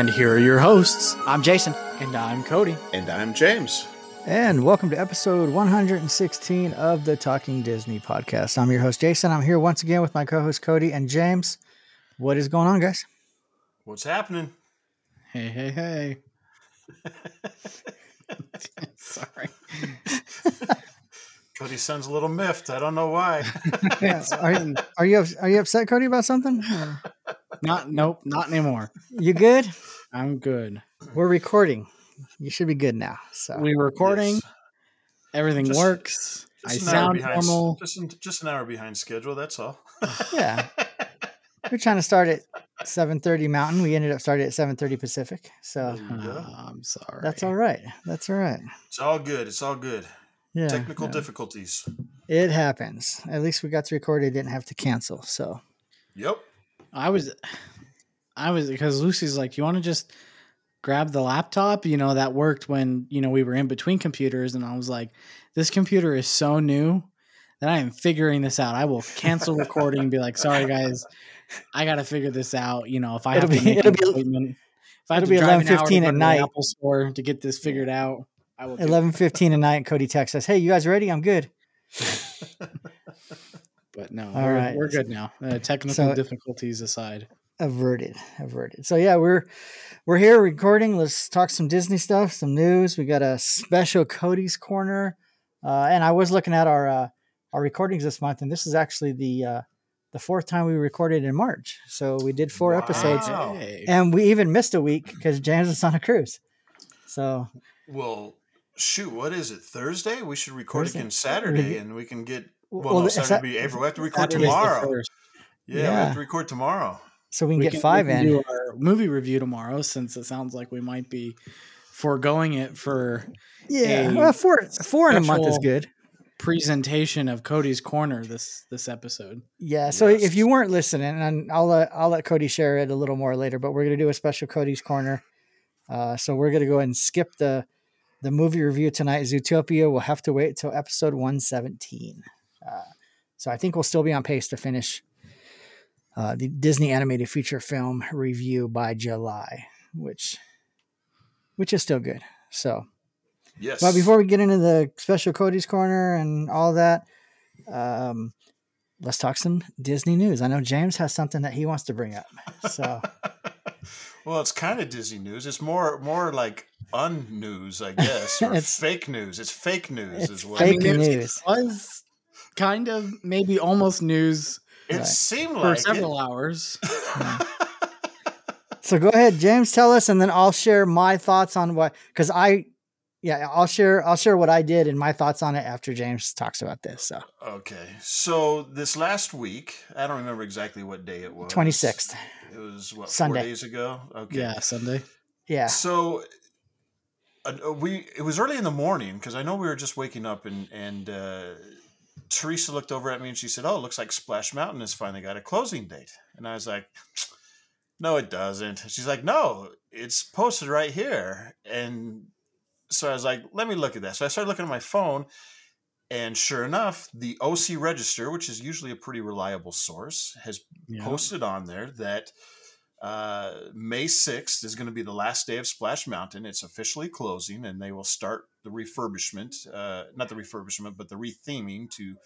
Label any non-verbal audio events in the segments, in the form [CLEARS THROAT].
And here are your hosts. I'm Jason. And I'm Cody. And I'm James. And welcome to episode 116 of the Talking Disney podcast. I'm your host, Jason. I'm here once again with my co host, Cody and James. What is going on, guys? What's happening? Hey, hey, hey. [LAUGHS] Sorry. [LAUGHS] Cody sounds a little miffed. I don't know why. [LAUGHS] Yeah, are, you, are, you, are you upset, Cody, about something? Or- Not, nope, not anymore. You good? I'm good. We're recording. You should be good now. So We're recording. Yes. Everything Just- works. I Just an hour sound behind, normal. Just, an- just an hour behind schedule. That's all. [SIGHS] yeah, [LAUGHS] we're trying to start at 7:30 Mountain. We ended up starting at 7:30 Pacific. So There you. Oh, I'm sorry. that's all right. That's all right. It's all good. It's all good. Yeah, Technical yeah. difficulties. It happens. At least we got to record. It didn't have to cancel. So Yep. I was, I was because Lucy's like, you want to just grab the laptop? You know that worked when you know we were in between computers, and I was like, this computer is so new that I am figuring this out. I will cancel recording and be like, sorry guys, I got to figure this out. You know, if I It'll have to be- make it'll an be- if I have it'll to be drive an hour to 11:15 at night. Apple Store to get this figured out, I will. 11:15 at night. Cody texts us, "Hey, you guys ready? I'm good." [LAUGHS] But no, All we're, right. we're good now. Uh, technical So- difficulties aside. Averted, averted. So yeah, we're we're here recording. Let's talk some Disney stuff, some news. We got a special Cody's corner, uh, and I was looking at our uh, our recordings this month, and this is actually the uh, the fourth time we recorded in March. So we did four episodes, Hey. and we even missed a week because James was on a cruise. So Well, shoot. What is it? Thursday? We should record Thursday. again Saturday, [LAUGHS] and we can get. Well, Well, no, the- Saturday Sa- would be April. We have to record Saturday's tomorrow. first. Yeah, we have to record tomorrow. so we can we get can, five we can in. do our movie review tomorrow since it sounds like we might be foregoing it for Yeah, a well, four four in a month is good. presentation of Cody's corner this this episode. Yeah. So if you weren't listening, and I'll let I'll let Cody share it a little more later, but we're gonna do a special Cody's corner. Uh, so we're gonna go ahead and skip the the movie review tonight. Zootopia We'll have to wait till episode one seventeen. Uh, so I think we'll still be on pace to finish uh, the Disney animated feature film review by July, which which is still good. So Yes. but before we get into the special Cody's corner and all that, um, let's talk some Disney news. I know James has something that he wants to bring up. So [LAUGHS] Well, it's kind of Disney news. It's more more like unnews, I guess, or [LAUGHS] It's- fake news. It's fake news, it's is what fake it is. news. Was kind of maybe almost news It Right. seemed for like several hours. [LAUGHS] So go ahead, James, tell us, and then I'll share my thoughts on what because I, yeah, I'll share I'll share what I did and my thoughts on it after James talks about this. So Okay, so this last week, I don't remember exactly what day it was. twenty sixth, It was what Sunday. four days ago. Okay, Yeah, Sunday. yeah, So uh, we it was early in the morning because I know we were just waking up and and uh, Teresa looked over at me and she said, "Oh, it looks like Splash Mountain has finally got a closing date." And I was like, "No, it doesn't." She's like, "No, it's posted right here." And so I was like, "Let me look at that." So I started looking at my phone. And sure enough, the OC Register, which is usually a pretty reliable source, has Yeah. posted on there that uh, May 6th is going to be the last day of Splash Mountain. It's officially closing, and they will start the refurbishment, uh, not the refurbishment, but the retheming to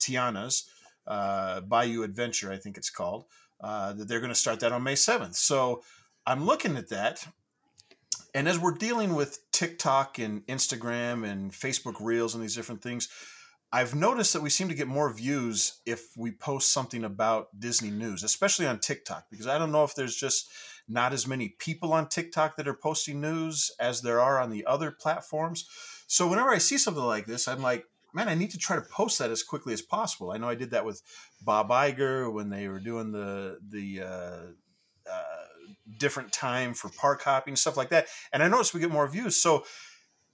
Tiana's uh, Bayou Adventure, I think it's called. Uh, that they're going to start that on May 7th. So I'm looking at that. And as we're dealing with TikTok and Instagram and Facebook Reels and these different things, I've noticed that we seem to get more views if we post something about Disney news, especially on TikTok, because I don't know if there's just not as many people on TikTok that are posting news as there are on the other platforms. So whenever I see something like this, I'm like, man, I need to try to post that as quickly as possible. I know I did that with Bob Iger when they were doing the the uh, uh, different time for park hopping stuff like that, and I noticed we get more views. So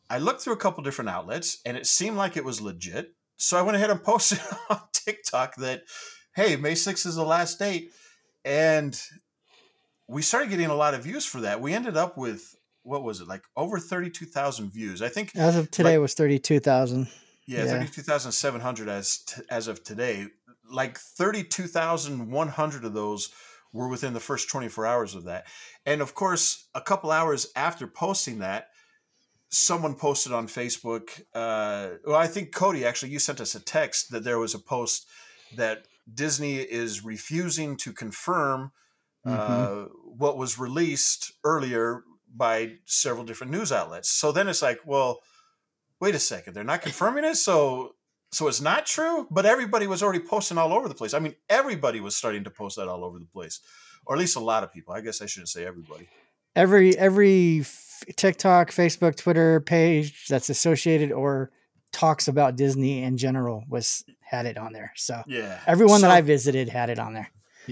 I looked through a couple different outlets, and it seemed like it was legit. So I went ahead and posted [LAUGHS] on TikTok that, hey, May 6th is the last date, and we started getting a lot of views for that. We ended up with what was it like over 32,000 views. I think As of today like- was thirty two thousand. yeah, Yeah. thirty-two thousand seven hundred as t- as of today. Like thirty-two thousand one hundred of those were within the first twenty-four hours of that, and of course, a couple hours after posting that, someone posted on Facebook. Uh, well, I think Cody actually you sent us a text that there was a post that Disney is refusing to confirm uh, what was released earlier by several different news outlets. So then it's like, well, wait a second, they're not confirming it, so so it's not true. But everybody was already posting all over the place. I mean, everybody was starting to post that all over the place, or at least a lot of people. I guess I shouldn't say everybody. Every every TikTok, Facebook, Twitter page that's associated or talks about Disney in general was had it on there. So Yeah, everyone that I visited had it on there.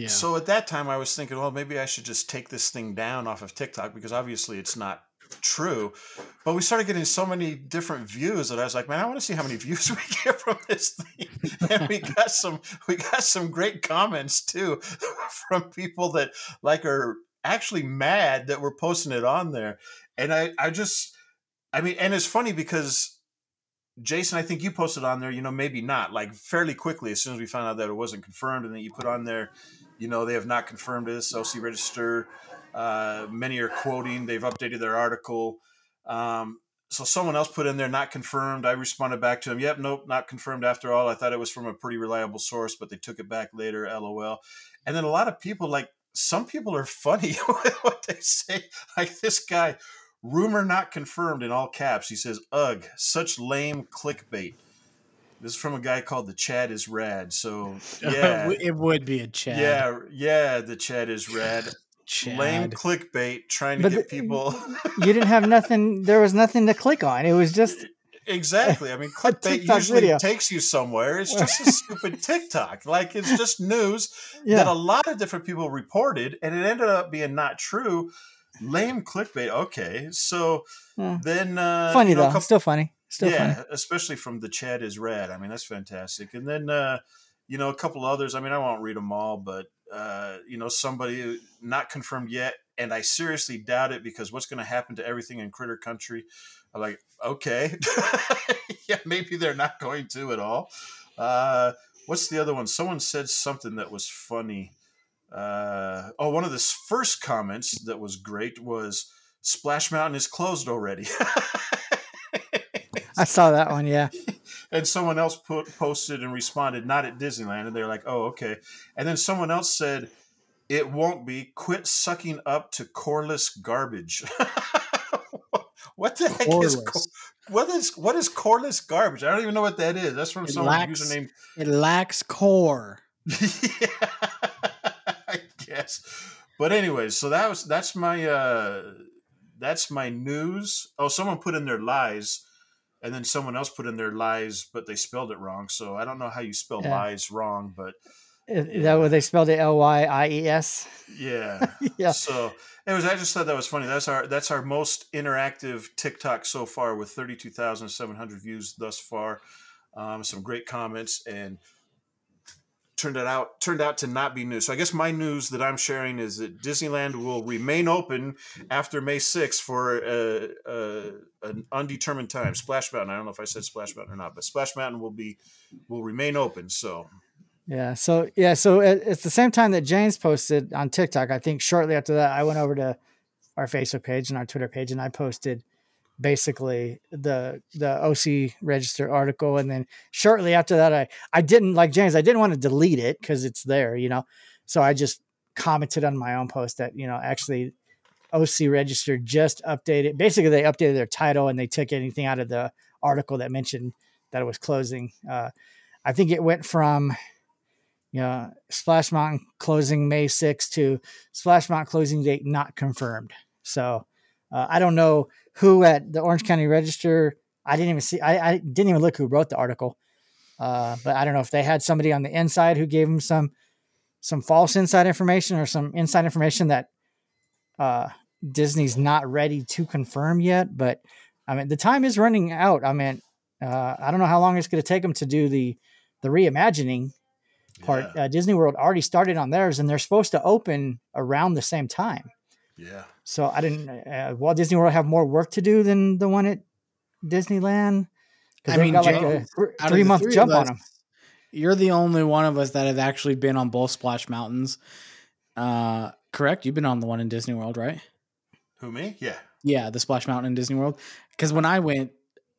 So at that time, I was thinking, well, maybe I should just take this thing down off of TikTok because obviously it's not true. But we started getting so many different views that I was like, man, I want to see how many [LAUGHS] views we get from this thing. And we got some, we got some great comments too [LAUGHS] from people that like are actually mad that we're posting it on there. And I, I just, I mean, and it's funny because Jason, I think you posted on there, you know, maybe not like fairly quickly as soon as we found out that it wasn't confirmed, and then you put on there, you know, they have not confirmed this. OC Register, uh, many are quoting, they've updated their article. Um, so someone else put in there, not confirmed. I responded back to them, yep, nope, not confirmed after all. I thought it was from a pretty reliable source, but they took it back later, lol. And then a lot of people, like, some people are funny [LAUGHS] with what they say. Like this guy, rumor not confirmed in all caps. He says, ugh, such lame clickbait. This is from a guy called the Chad is rad. So [LAUGHS] yeah, it would be a Chad. yeah, yeah. The Chad is rad. Chad. Lame clickbait trying to But get the- people. You didn't have nothing. There was nothing to click on. It was just exactly. I mean, [LAUGHS] clickbait usually video. takes you somewhere. It's just a [LAUGHS] stupid TikTok. Like it's just news that a lot of different people reported, and it ended up being not true. Lame clickbait. Okay, so Yeah. then uh, funny you know, though. couple- Still funny. Still yeah, funny. especially from the Chad is red. I mean, that's fantastic. And then uh, you know a couple others. I mean, I won't read them all, but uh, you know somebody not confirmed yet, and I seriously doubt it because what's going to happen to everything in Critter Country? I'm like, okay, [LAUGHS] yeah, maybe they're not going to at all. Uh, what's the other one? Someone said something that was funny. Uh, oh, one of the first comments that was great was Splash Mountain is closed already. I saw that one. Yeah. [LAUGHS] and someone else put, posted and responded, not at Disneyland. And they're like, oh, okay. And then someone else said, it won't be. Quit sucking up to coreless garbage. [LAUGHS] what the heck is Coreless. co- what is what is coreless garbage? I don't even know what that is. That's from It lacks- username. It lacks core. [LAUGHS] yeah, But anyways, so that was that's my uh that's my news. Oh, someone put in their lies, and then someone else put in their lies, but they spelled it wrong. So I don't know how you spell Yeah. lies wrong, but Is is that what they spelled it? L Y I E S. yeah. [LAUGHS] Yeah. So anyways. I just thought that was funny. That's our that's our most interactive TikTok so far with thirty two thousand seven hundred views thus far. Um, some great comments and turned it out turned out to not be news. So I guess my news that I'm sharing is that Disneyland will remain open after May 6th for an undetermined time. Splash Mountain. I don't know if I said Splash Mountain or not, but Splash Mountain will be will remain open. So Yeah. So yeah. So it, it's the same time that James posted on TikTok. I think shortly after that, I went over to our Facebook page and our Twitter page, and I posted basically the the OC register article. And then shortly after that, I I didn't like James. I didn't want to delete it because it's there, you know. So I just commented on my own post that you know actually OC register just updated. Basically, they updated their title and they took anything out of the article that mentioned that it was closing. Uh, I think it went from you know, Splash Mountain closing May 6th to Splash Mountain closing date not confirmed. So uh, I don't know who at the Orange County Register. I didn't even see. I, I didn't even look who wrote the article. Uh, but I don't know if they had somebody on the inside who gave them some some false inside information or some inside information that uh, Disney's not ready to confirm yet. But I mean, the time is running out. I mean, uh, I don't know how long it's going to take them to do the the reimagining part. Yeah. Uh, Disney World already started on theirs, and they're supposed to open around the same time. Yeah. So I didn't. Uh, Walt Disney World have more work to do than the one at Disneyland. I I mean, mean, got like James, a three the month three jump of on them. You're the only one of us that have actually been on both Splash Mountains. Uh, correct? You've been on the one in Disney World, right? Who me? Yeah. Yeah, the Splash Mountain in Disney World. Because when I went,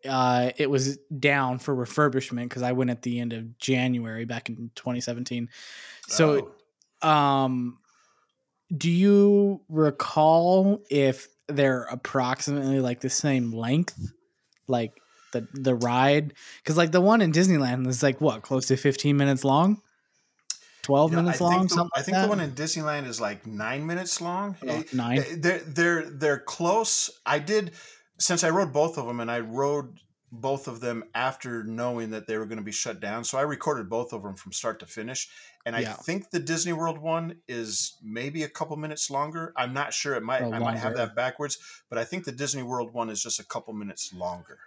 uh, it was down for refurbishment because I went at the end of January back in 2017. So, Oh. um, do you recall if they're approximately like the same length, like the the ride? Because like the one in Disneyland is like what, close to 15 minutes long, 12 You know, minutes I long, the, something. I like think that? the one in Disneyland is like nine minutes long. Oh, Eh, nine. eh, They're they're they're close. I did since I rode both of them, and I rode both of them after knowing that they were going to be shut down. So I recorded both of them from start to finish, and I Yeah. think the Disney World one is maybe a couple minutes longer. I'm not sure. It might Oh, I might have that backwards, but I think the Disney World one is just a couple minutes longer.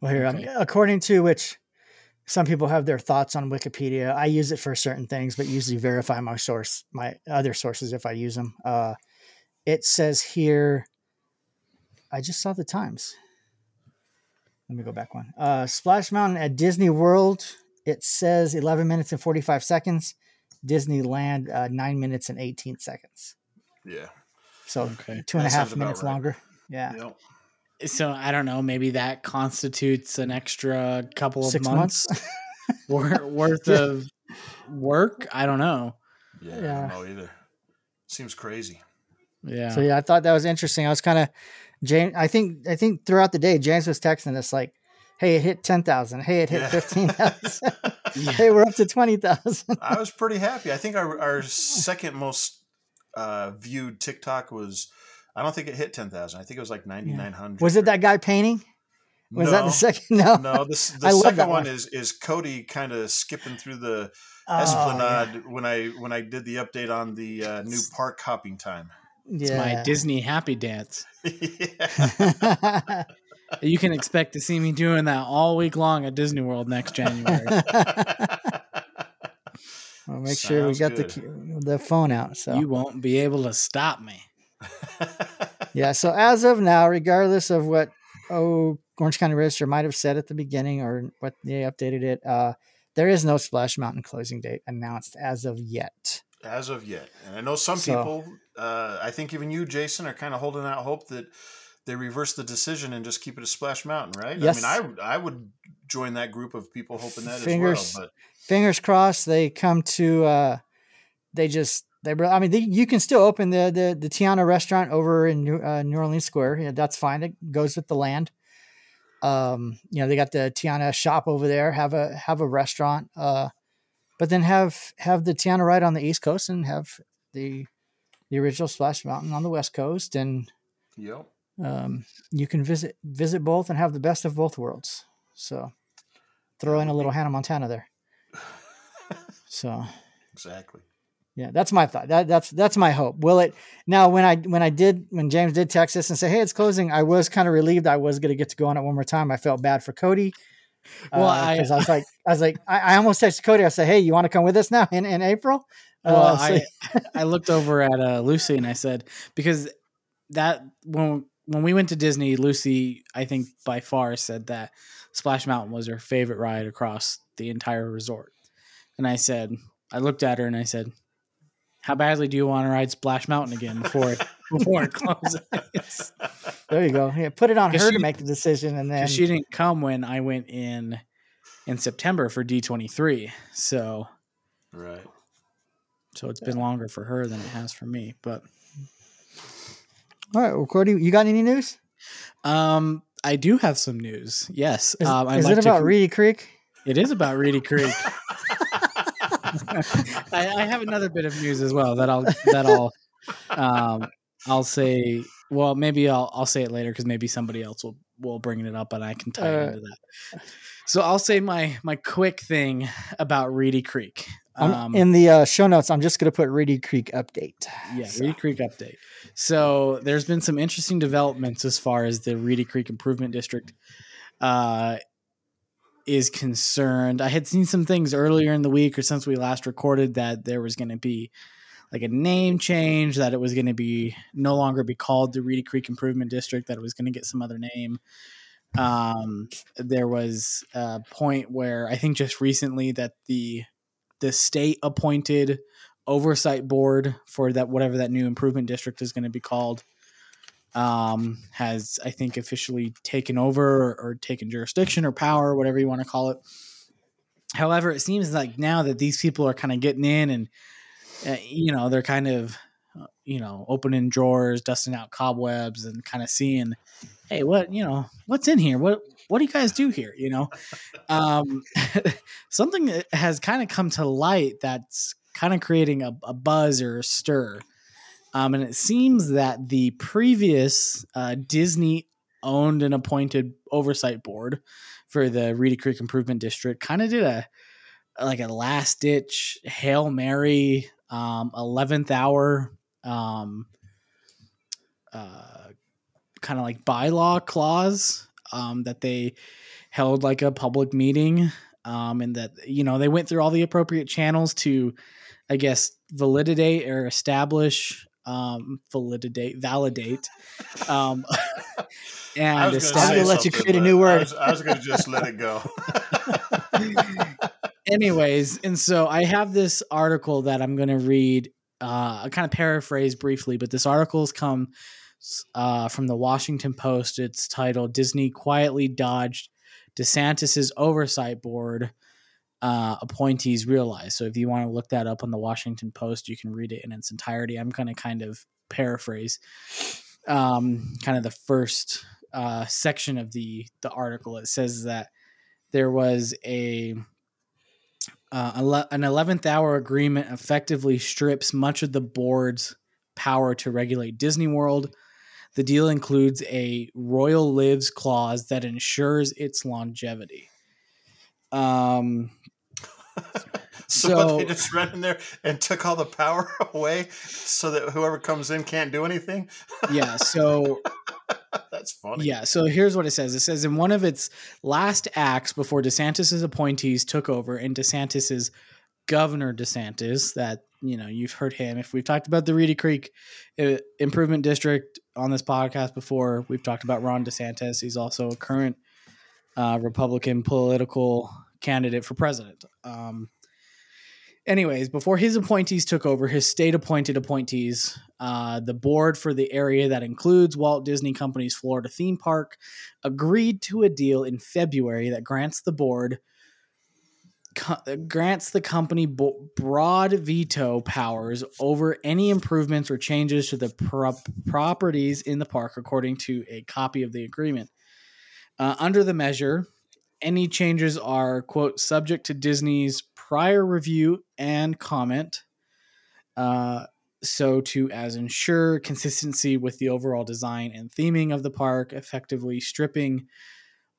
Well, here, um, Okay. according to which some people have their thoughts on Wikipedia. I use it for certain things, but usually verify my source, my other sources if I use them. Uh, it says here, I just saw the times. Let me go back one. Uh, Splash Mountain at Disney World, it says 11 minutes and 45 seconds. Disneyland, uh, 9 minutes and 18 seconds. Yeah. So Okay. two and a half minutes right. longer. Yeah. Yep. So I don't know. Maybe that constitutes an extra couple of Six months, months. [LAUGHS] [LAUGHS] worth of work. I don't know. Yeah, I don't know either. Seems crazy. Yeah. So yeah, I thought that was interesting. I was kind of James. I think I think throughout the day, James was texting us like, "Hey, it hit ten thousand. Hey, it hit Yeah. fifteen thousand. Yeah. [LAUGHS] [LAUGHS] hey, we're up to twenty thousand. I was [LAUGHS] pretty happy. I think our, our second most uh, viewed TikTok was, I don't think it hit 10,000. I think it was like 9,900. Was it that guy painting? Was that the second? No. No, this, the second one is is Cody kind of skipping through the Oh, Esplanade when I when I did the update on the uh, new park hopping time. It's yeah. my Disney happy dance. [LAUGHS] You can expect to see me doing that all week long at Disney World next January. [LAUGHS] I'll make sure we got the good. cu- the phone out. So You won't be able to stop me. [LAUGHS] yeah. So as of now, regardless of what oh Orange County Register might have said at the beginning or what they updated it, uh, there is no Splash Mountain closing date announced as of yet. As of yet, and I know some So- people. Uh, I think even you, Jason, are kind of holding out hope that they reverse the decision and just keep it a Splash Mountain, right? Yes. I mean, I I would join that group of people hoping that Fingers- as well. fingers crossed they come to uh they just they i mean they, you can still open the the, the tiana restaurant over in new, uh, new orleans square yeah, that's fine it goes with the land um you know they got the tiana shop over there have a have a restaurant uh but then have have the tiana right on the east coast and have the the original splash mountain on the west coast and yep. um you can visit visit both and have the best of both worlds so throw in a little hannah montana there [LAUGHS] so Exactly. yeah, that's my thought. That that's that's my hope. Will it now? When I when I did when James did text us and say, "Hey, it's closing," I was kind of relieved. I was going to get to go on it one more time. I felt bad for Cody. Well, Uh, I- 'cause I, was like, I was like, I, I almost texted Cody. I said, "Hey, you want to come with us now in in April?" Well, Uh, I [LAUGHS] I looked over at uh, Lucy and I said because that when when we went to Disney, Lucy I think by far said that Splash Mountain was her favorite ride across the entire resort. And I said, I looked at her and I said, "How badly do you want to ride Splash Mountain again before it, [LAUGHS] before it closes?" there you go. Yeah, put it on her she- to make the decision, and then she didn't come when I went in in September for D twenty three, so Right. So it's been longer for her than it has for me. But all right. Well, Cody, you got any news? Um, I do have some news. Yes. Is, um, is like it about con- Reedy Creek? It is about Reedy Creek. [LAUGHS] I, I have another bit of news as well that I'll that I'll um I'll say. Well, maybe I'll I'll say it later because maybe somebody else will will bring it up, and I can tie Uh, into that. So I'll say my my quick thing about Reedy Creek. Um, in the uh, show notes, I'm just going to put Reedy Creek update. yeah, So- Reedy Creek update. So there's been some interesting developments as far as the Reedy Creek Improvement District uh, is concerned. I had seen some things earlier in the week or since we last recorded that there was going to be like a name change, that it was going to be no longer be called the Reedy Creek Improvement District, that it was going to get some other name. Um, there was a point where I think just recently that the the state appointed oversight board for that whatever that new improvement district is going to be called um, has I think officially taken over or, or taken jurisdiction or power, whatever you want to call it. However, it seems like now that these people are kind of getting in and uh, you know they're kind of uh, you know opening drawers, dusting out cobwebs, and kind of seeing, hey, what you know what's in here? What what do you guys do here? You know, um, [LAUGHS] something has kind of come to light that's kind of creating a, a buzz or a stir. Um, and it seems that the previous uh, Disney owned and appointed oversight board for the Reedy Creek Improvement District kind of did a like a last ditch hail mary, um, eleventh hour, um, uh, kind of like bylaw clause um, that they held like a public meeting, um, and that you know they went through all the appropriate channels to, I guess, validate or establish um, validate validate um, [LAUGHS] and I was gonna say let you create a new word. I was going to just let it go. [LAUGHS] anyways and so i have this article that i'm going to read uh i kind of paraphrase briefly but this article's come uh, from the washington post. It's titled disney quietly dodged desantis's oversight board uh, appointees realize so if you want to look that up on the washington post you can read it in its entirety. I'm going to kind of paraphrase um, kind of the first uh, section of the the article. It says that there was a uh, an 11th hour agreement effectively strips much of the board's power to regulate Disney World. The deal includes a Royal Lives clause that ensures its longevity. Um, [LAUGHS] So, So- they just ran in there and took all the power [LAUGHS] away so that whoever comes in can't do anything. yeah, so [LAUGHS] That's funny. Yeah, so here's what it says. It says in one of its last acts before DeSantis's appointees took over, and DeSantis's governor DeSantis, that you know you've heard him. If we've talked about the Reedy Creek uh, Improvement District on this podcast before, we've talked about Ron DeSantis. He's also a current uh, Republican political candidate for president. Um, anyways, before his appointees took over, his state appointed appointees, uh, the board for the area that includes Walt Disney Company's Florida theme park, agreed to a deal in February that grants the board co- grants the company bo- broad veto powers over any improvements or changes to the prop- properties in the park, according to a copy of the agreement. Uh, under the measure, any changes are quote subject to Disney's prior review and comment. Uh, so to as ensure consistency with the overall design and theming of the park, effectively stripping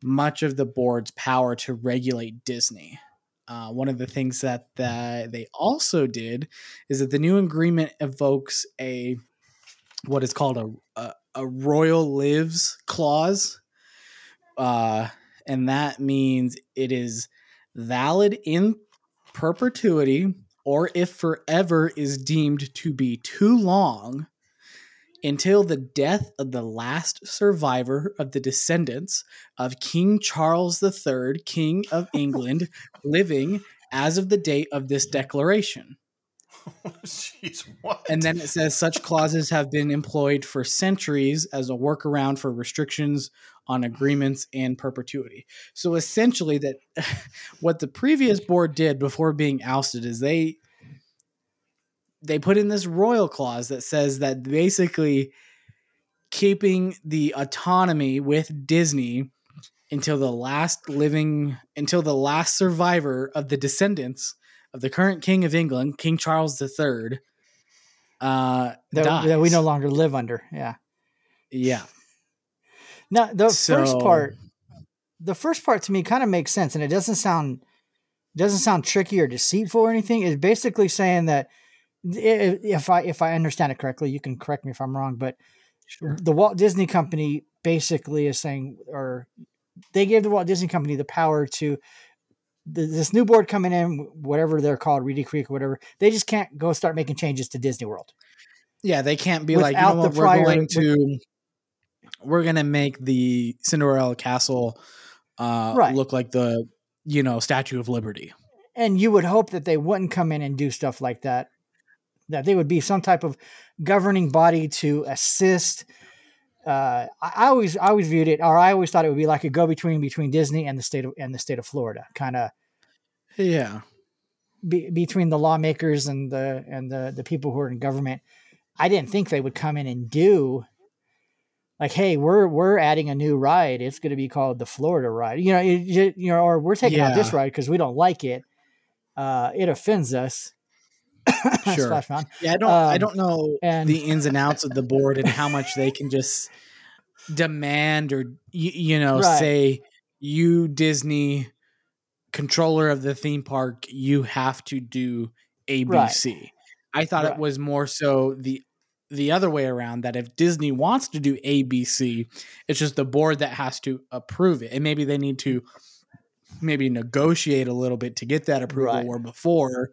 much of the board's power to regulate Disney. Uh, one of the things that that they also did is that the new agreement evokes a what is called a a, a royal lives clause, uh, and that means it is valid in perpetuity or if forever is deemed to be too long until the death of the last survivor of the descendants of King Charles III, King of [LAUGHS] England, living as of the date of this declaration. [LAUGHS] Jeez, what? And then it says such clauses have been employed for centuries as a workaround for restrictions on agreements and perpetuity. So essentially, that [LAUGHS] what the previous board did before being ousted is they they put in this royal clause that says that basically keeping the autonomy with Disney until the last living until the last survivor of the descendants of the current king of England, King Charles III, uh, that, that we no longer live under. Yeah. Yeah. Now the first part, the first part to me kind of makes sense, and it doesn't sound doesn't sound tricky or deceitful or anything. It's basically saying that if I if I understand it correctly, you can correct me if I'm wrong, but the Walt Disney Company basically is saying, or they gave the Walt Disney Company the power to th- this new board coming in, whatever they're called, Reedy Creek or whatever. They just can't go start making changes to Disney World. Yeah, they can't be like, you know the what, we're prior- going with- to we're gonna make the Cinderella castle uh Right. look like the you know Statue of Liberty. and you would hope that they wouldn't come in and do stuff like that that they would be some type of governing body to assist uh, I, always I always viewed it or I always thought it would be like a go between between Disney and the state of and the state of Florida kind of Yeah. be, between the lawmakers and the and the the people who are in government I didn't think they would come in and do like hey we're we're adding a new ride. It's going to be called the Florida ride. You know you, you know or we're taking out this ride because we don't like it. Uh, it offends us [COUGHS] Sure. Yeah, I don't I Um, don't know and- the ins and outs of the board and how much they can just demand or you, you know Right. say you Disney controller of the theme park you have to do ABC. I thought Right. it was more so the the other way around that if Disney wants to do ABC, it's just the board that has to approve it. And maybe they need to maybe negotiate a little bit to get that approval Right. where before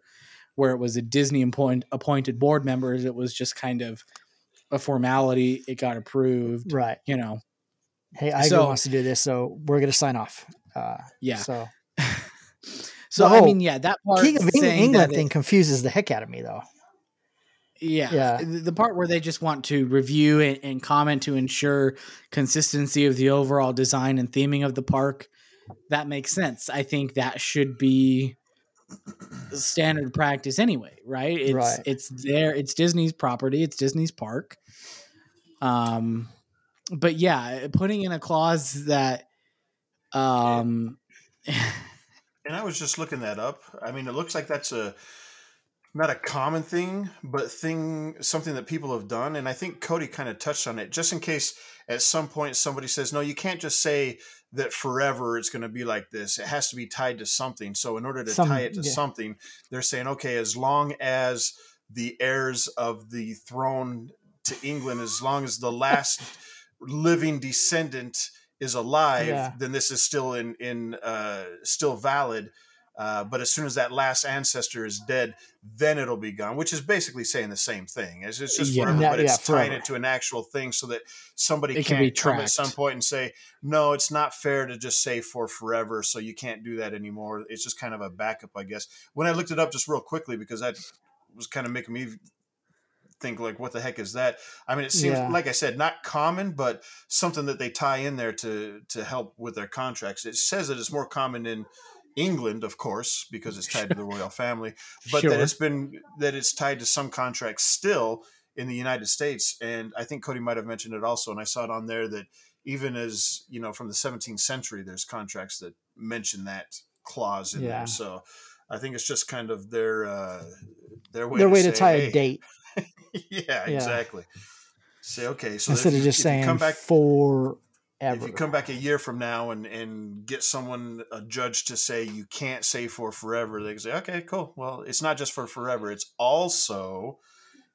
where it was a Disney appoint, appointed board members, it was just kind of a formality. It got approved, right you know. hey Iger So- wants to do this so we're going to sign off uh, Yeah. so [LAUGHS] So I mean, yeah, that part King of Eng- England that it- thing confuses the heck out of me though Yeah. Yeah. The the part where they just want to review and, and comment to ensure consistency of the overall design and theming of the park, that makes sense. I think that should be standard practice anyway, right? It's Right. it's there, it's Disney's property, it's Disney's park. Um but yeah, putting in a clause that um And I was just looking that up. I mean, it looks like that's a not a common thing, but thing something that people have done. And I think Cody kind of touched on it, just in case at some point somebody says, "No, you can't just say that forever it's going to be like this. It has to be tied to something." So in order to Some- tie it to yeah. something, they're saying, "Okay, as long as the heirs of the throne to England, as long as the last living descendant is alive, Yeah. then this is still in in uh, still valid." Uh, but as soon as that last ancestor is dead, then it'll be gone, which is basically saying the same thing. It's, it's just Yeah. forever, Yeah, but yeah, it's tying it to an actual thing so that somebody It can can't be come at some point and say, no, it's not fair to just say for forever, so you can't do that anymore. It's just kind of a backup, I guess. When I looked it up just real quickly, because that was kind of making me think like what the heck is that i mean it seems Yeah. like i said not common but something that they tie in there to to help with their contracts it says that it's more common in england of course because it's tied to the [LAUGHS] royal family but Sure. that it's been that it's tied to some contracts still in the united states and i think cody might have mentioned it also and i saw it on there that even as you know from the 17th century there's contracts that mention that clause in Yeah. there so i think it's just kind of their uh their way their to way to tie "Hey, a date [LAUGHS] yeah, exactly. Say okay, so instead if of just saying come back forever. if you come back a year from now and and get someone a judge to say you can't say for forever, they can say okay, cool. Well, it's not just for forever; it's also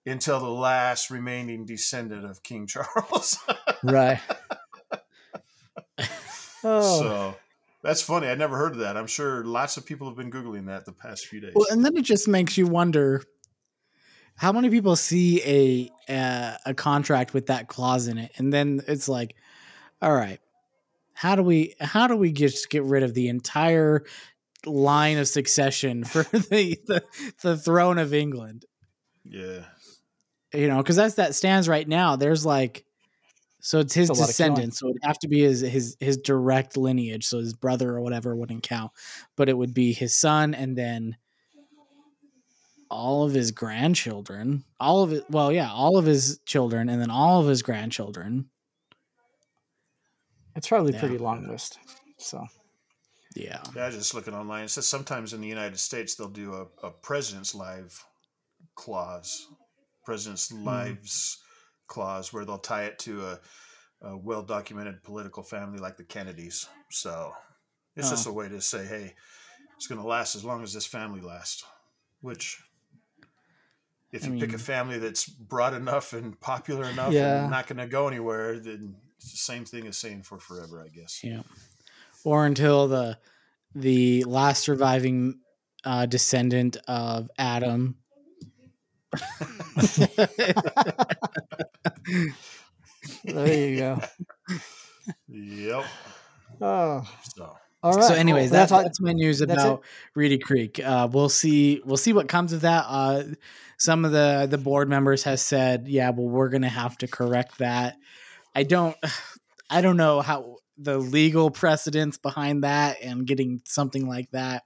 until the last remaining descendant of King [LAUGHS] Charles. right. [LAUGHS] oh, So that's funny. I never heard of that. I'm sure lots of people have been googling that the past few days. Well, and then it just makes you wonder how many people see a uh, a contract with that clause in it, and then it's like, all right, how do we how do we just get rid of the entire line of succession for [LAUGHS] the the, the throne of England? yeah, You know, because that's that stands right now. There's like. So it's his It's a lot of killing. descendants. So it'd have to be his his his direct lineage. So his brother or whatever wouldn't count, but it would be his son and then all of his grandchildren, all of it. Well, yeah, all of his children, and then all of his grandchildren. It's probably a Yeah. pretty long list. So Yeah, yeah. I was just looking online. It says sometimes in the United States they'll do a, a president's live clause, president's hmm. lives clause, where they'll tie it to a a well documented political family like the Kennedys. So it's Oh. just a way to say, hey, it's going to last as long as this family lasts. Which, if I you pick a family that's broad enough and popular enough Yeah. and not going to go anywhere, then it's the same thing as saying for forever, I guess. Yeah. Or until the the last surviving uh, descendant of Adam. [LAUGHS] there you go. Yep. Oh, So all right. so, anyways, cool. that's all- that's my news about Reedy Creek. Uh, we'll see. We'll see what comes of that. Uh, some of the the board members has said, yeah, well, we're gonna have to correct that. I don't. [SIGHS] I don't know how the legal precedents behind that and getting something like that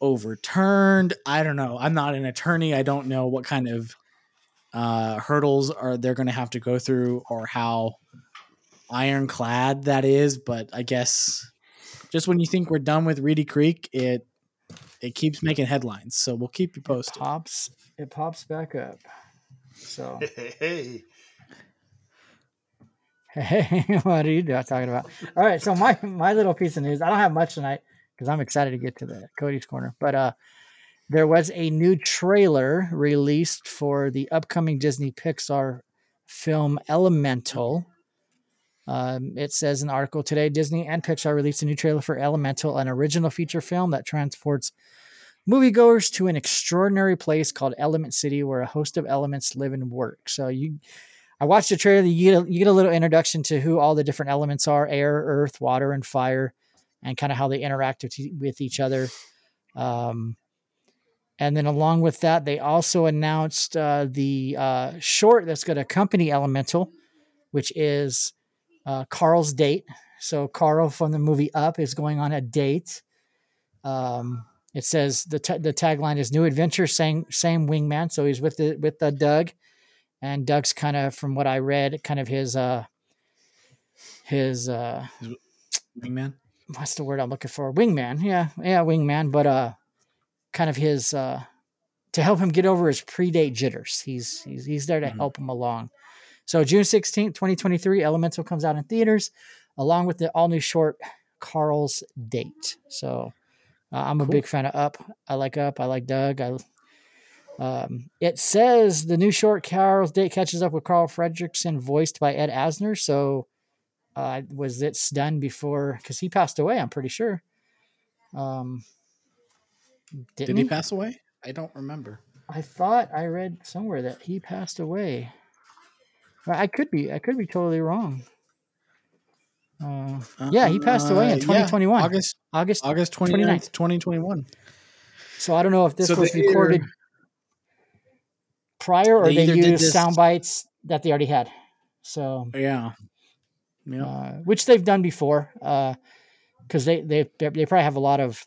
overturned. I don't know. I'm not an attorney. I don't know what kind of uh, hurdles are they're going to have to go through or how ironclad that is. But I guess just when you think we're done with Reedy Creek, it it keeps making headlines. So we'll keep you posted. pops. It pops back up. So, [LAUGHS] hey, hey, hey, [LAUGHS] what are you do- talking about? All right. So my my little piece of news. I don't have much tonight because I'm excited to get to the Cody's corner. But uh, there was a new trailer released for the upcoming Disney Pixar film Elemental. Um, it says in the article today Disney and Pixar released a new trailer for Elemental, an original feature film that transports moviegoers to an extraordinary place called Element City, where a host of elements live and work. So you, I watched the trailer. You get a, you get a little introduction to who all the different elements are: air, earth, water, and fire, and kind of how they interact with, with each other. Um, and then along with that, they also announced uh, the uh, short that's going to accompany Elemental, which is uh, Carl's date. So Carl from the movie Up is going on a date. Um, it says the ta- the tagline is "New adventure, same same wingman." So he's with the with the Doug, and Doug's kind of, from what I read, kind of his uh his uh Man. what's the word I'm looking for? Wingman. Yeah, yeah, wingman. But uh, kind of his uh, to help him get over his predate jitters. He's he's he's there to Mhm. help him along. So June sixteenth, twenty twenty three, Elemental comes out in theaters, along with the all new short Carl's Date. So uh, I'm a Cool. big fan of Up. I like Up. I like Doug. I um, it says the new short Carl's Date catches up with Carl Fredricksen, voiced by Ed Asner. So uh, was it's done before because he passed away? I'm pretty sure. Um, Did he pass away? I don't remember. I thought I read somewhere that he passed away. I could be. I could be totally wrong. Uh, yeah, he passed away in Uh, yeah, 2021, August August. August 29th. 29th, 2021. So I don't know if this So was recorded prior or they they, used sound bites that they already had. So Yeah. Yeah. uh, which they've done before, because they they they they probably have a lot of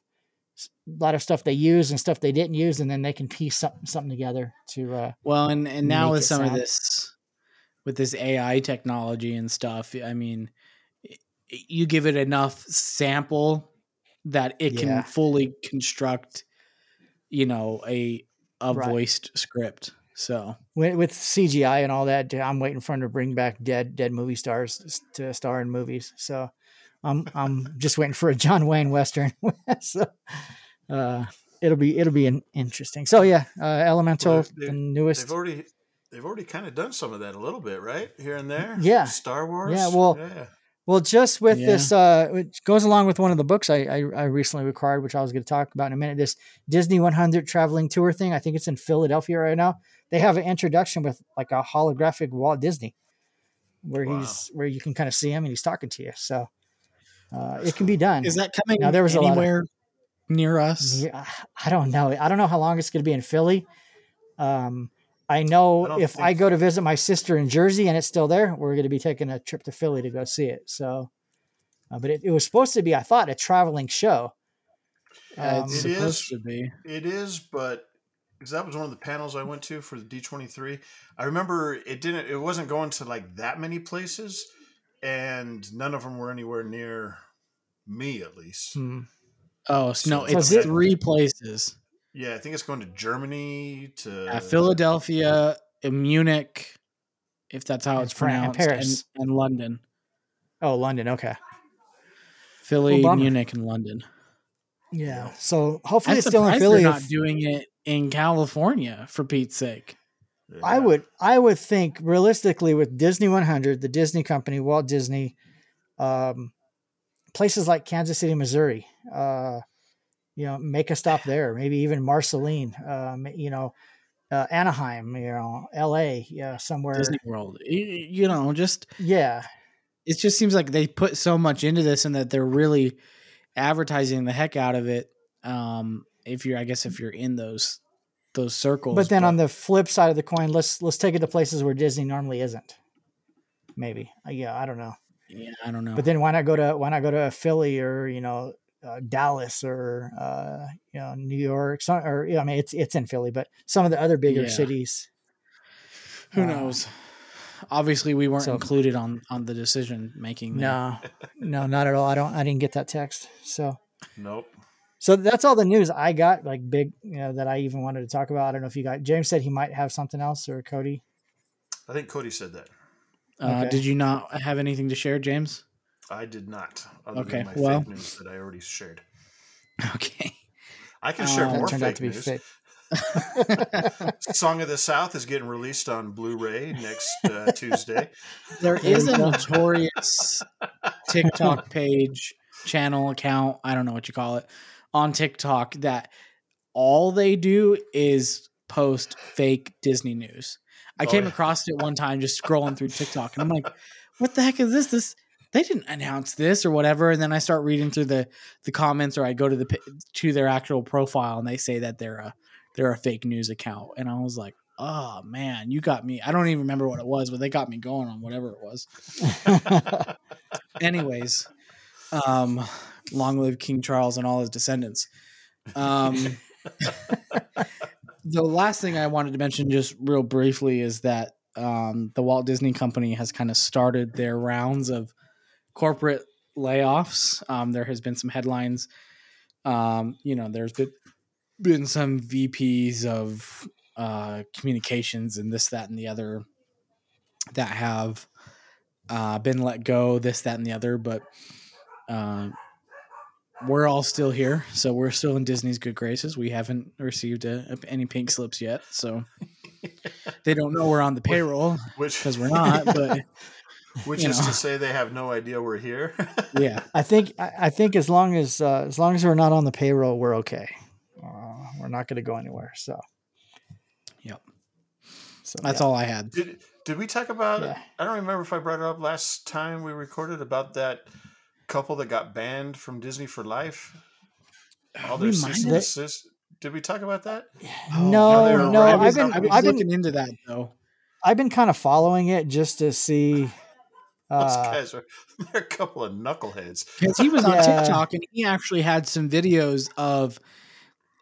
a lot of stuff they use and stuff they didn't use, and then they can piece something something together to. Uh, Well, and and now with it some of this, with this AI technology and stuff, I mean, you give it enough sample that it Yeah. can fully construct, you know, a a Right. voiced script. So with, with CGI and all that, I'm waiting for them to bring back dead dead movie stars to star in movies. So I'm I'm just waiting for a John Wayne western. [LAUGHS] so uh, it'll be it'll be an interesting. So yeah, uh, Elemental, Well, the newest. they've already they've already kind of done some of that a little bit, right? Here and there. Yeah. Star Wars. Yeah, well, yeah. Well, just with Yeah. this, uh, which goes along with one of the books I, I, I recently acquired, which I was going to talk about in a minute. This Disney 100 traveling tour thing. I think it's in Philadelphia right now. They have an introduction with like a holographic Walt Disney, where Wow. he's where you can kind of see him and he's talking to you. So uh, it can be done. is that coming Now, there was a lot of- anywhere near us? Yeah, I don't know. I don't know how long it's going to be in Philly. Um, I know I if I go to visit my sister in Jersey and it's still there, we're going to be taking a trip to Philly to go see it. So, uh, but it, it was supposed to be, I thought, a traveling show. Um, it's It supposed is. to be. It is, but because that was one of the panels I went to for the D twenty three. I remember it didn't. It wasn't going to like that many places, and none of them were anywhere near me, at least. Hmm. Oh s- no, it's Was it- three places: Yeah, I think it's going to Germany to uh, Philadelphia, uh, Munich, if that's how And it's Fran- and pronounced, Paris. and, and London. Oh, London. Okay. Philly, bummer. Munich, and London. Yeah. So hopefully I'm it's still in Philly. they're not if- doing it in California for Pete's sake. I would I would think realistically with Disney 100, the Disney company, Walt Disney, um, places like Kansas City, Missouri, uh, you know, make a stop [SIGHS] there. Maybe even Marceline, um, you know, uh, Anaheim, you know, L.A., yeah, somewhere. Disney World. You know, just Yeah, it just seems like they put so much into this and that they're really advertising the heck out of it. Um, if you're, I guess, if you're in those those circles. but then on the flip side of the coin, let's let's take it to places where Disney normally isn't. Maybe, Uh, yeah, I don't know. yeah, I don't know. But then why not go to why not go to Philly or you know uh, Dallas or uh, you know New York? Some, or yeah, I mean it's it's in Philly, but some of the other bigger Yeah. cities. who uh, knows? Obviously, we weren't so- included on on the decision making. No, no, not at all. I don't. I didn't get that text. So Nope. so that's all the news I got. Like big, you know, that I even wanted to talk about. I don't know if you got. James said he might have something else or Cody. I think Cody said that. Uh, Okay. Did you not have anything to share, James? I did not. Other Okay, than my well- fake news that I already shared. [LAUGHS] Okay. I can Uh, share that That more turned fake out to be news. fake. [LAUGHS] [LAUGHS] Song of the South is getting released on Blu-ray next uh, Tuesday. There is a notorious TikTok page, channel, account, I don't know what you call it, on TikTok that all they do is post fake Disney news. I Oh, came yeah. across it one time just scrolling through TikTok and I'm like, what the heck is this? This they didn't announce this or whatever. And then I start reading through the the comments or I go to the to their actual profile and they say that they're a they're a fake news account. And I was like, oh man, you got me. I don't even remember what it was, but they got me going on whatever it was. Anyways, um, long live King Charles and all his descendants. Um, [LAUGHS] the last thing I wanted to mention, just real briefly, is that um, the Walt Disney Company has kind of started their rounds of corporate layoffs. Um, there has been some headlines. Um, you know, there's been been some VPs of uh, communications and this, that, and the other that have uh, been let go, this, that, and the other. But uh, we're all still here, so we're still in Disney's good graces. We haven't received a, a- any pink slips yet, so [LAUGHS] they don't know we're on the payroll Which because we're not. But [LAUGHS] which you is know. to say they have no idea we're here. [LAUGHS] yeah, I think I I think as long as uh, as long as we're not on the payroll, we're okay. Uh, we're not going to go anywhere. So Yep. So that's yeah. all I had. Did did we talk about? Yeah. I don't remember if I brought it up last time we recorded about that couple that got banned from Disney for life. All their We cease might and have. desist. Did we talk about that? Oh, no, they no. right. I was, I've been I was I've been looking into that though. I've been kind of following it just to see. Those Uh, guys are [LAUGHS] they're a couple of knuckleheads. because he was on Yeah. TikTok and he actually had some videos of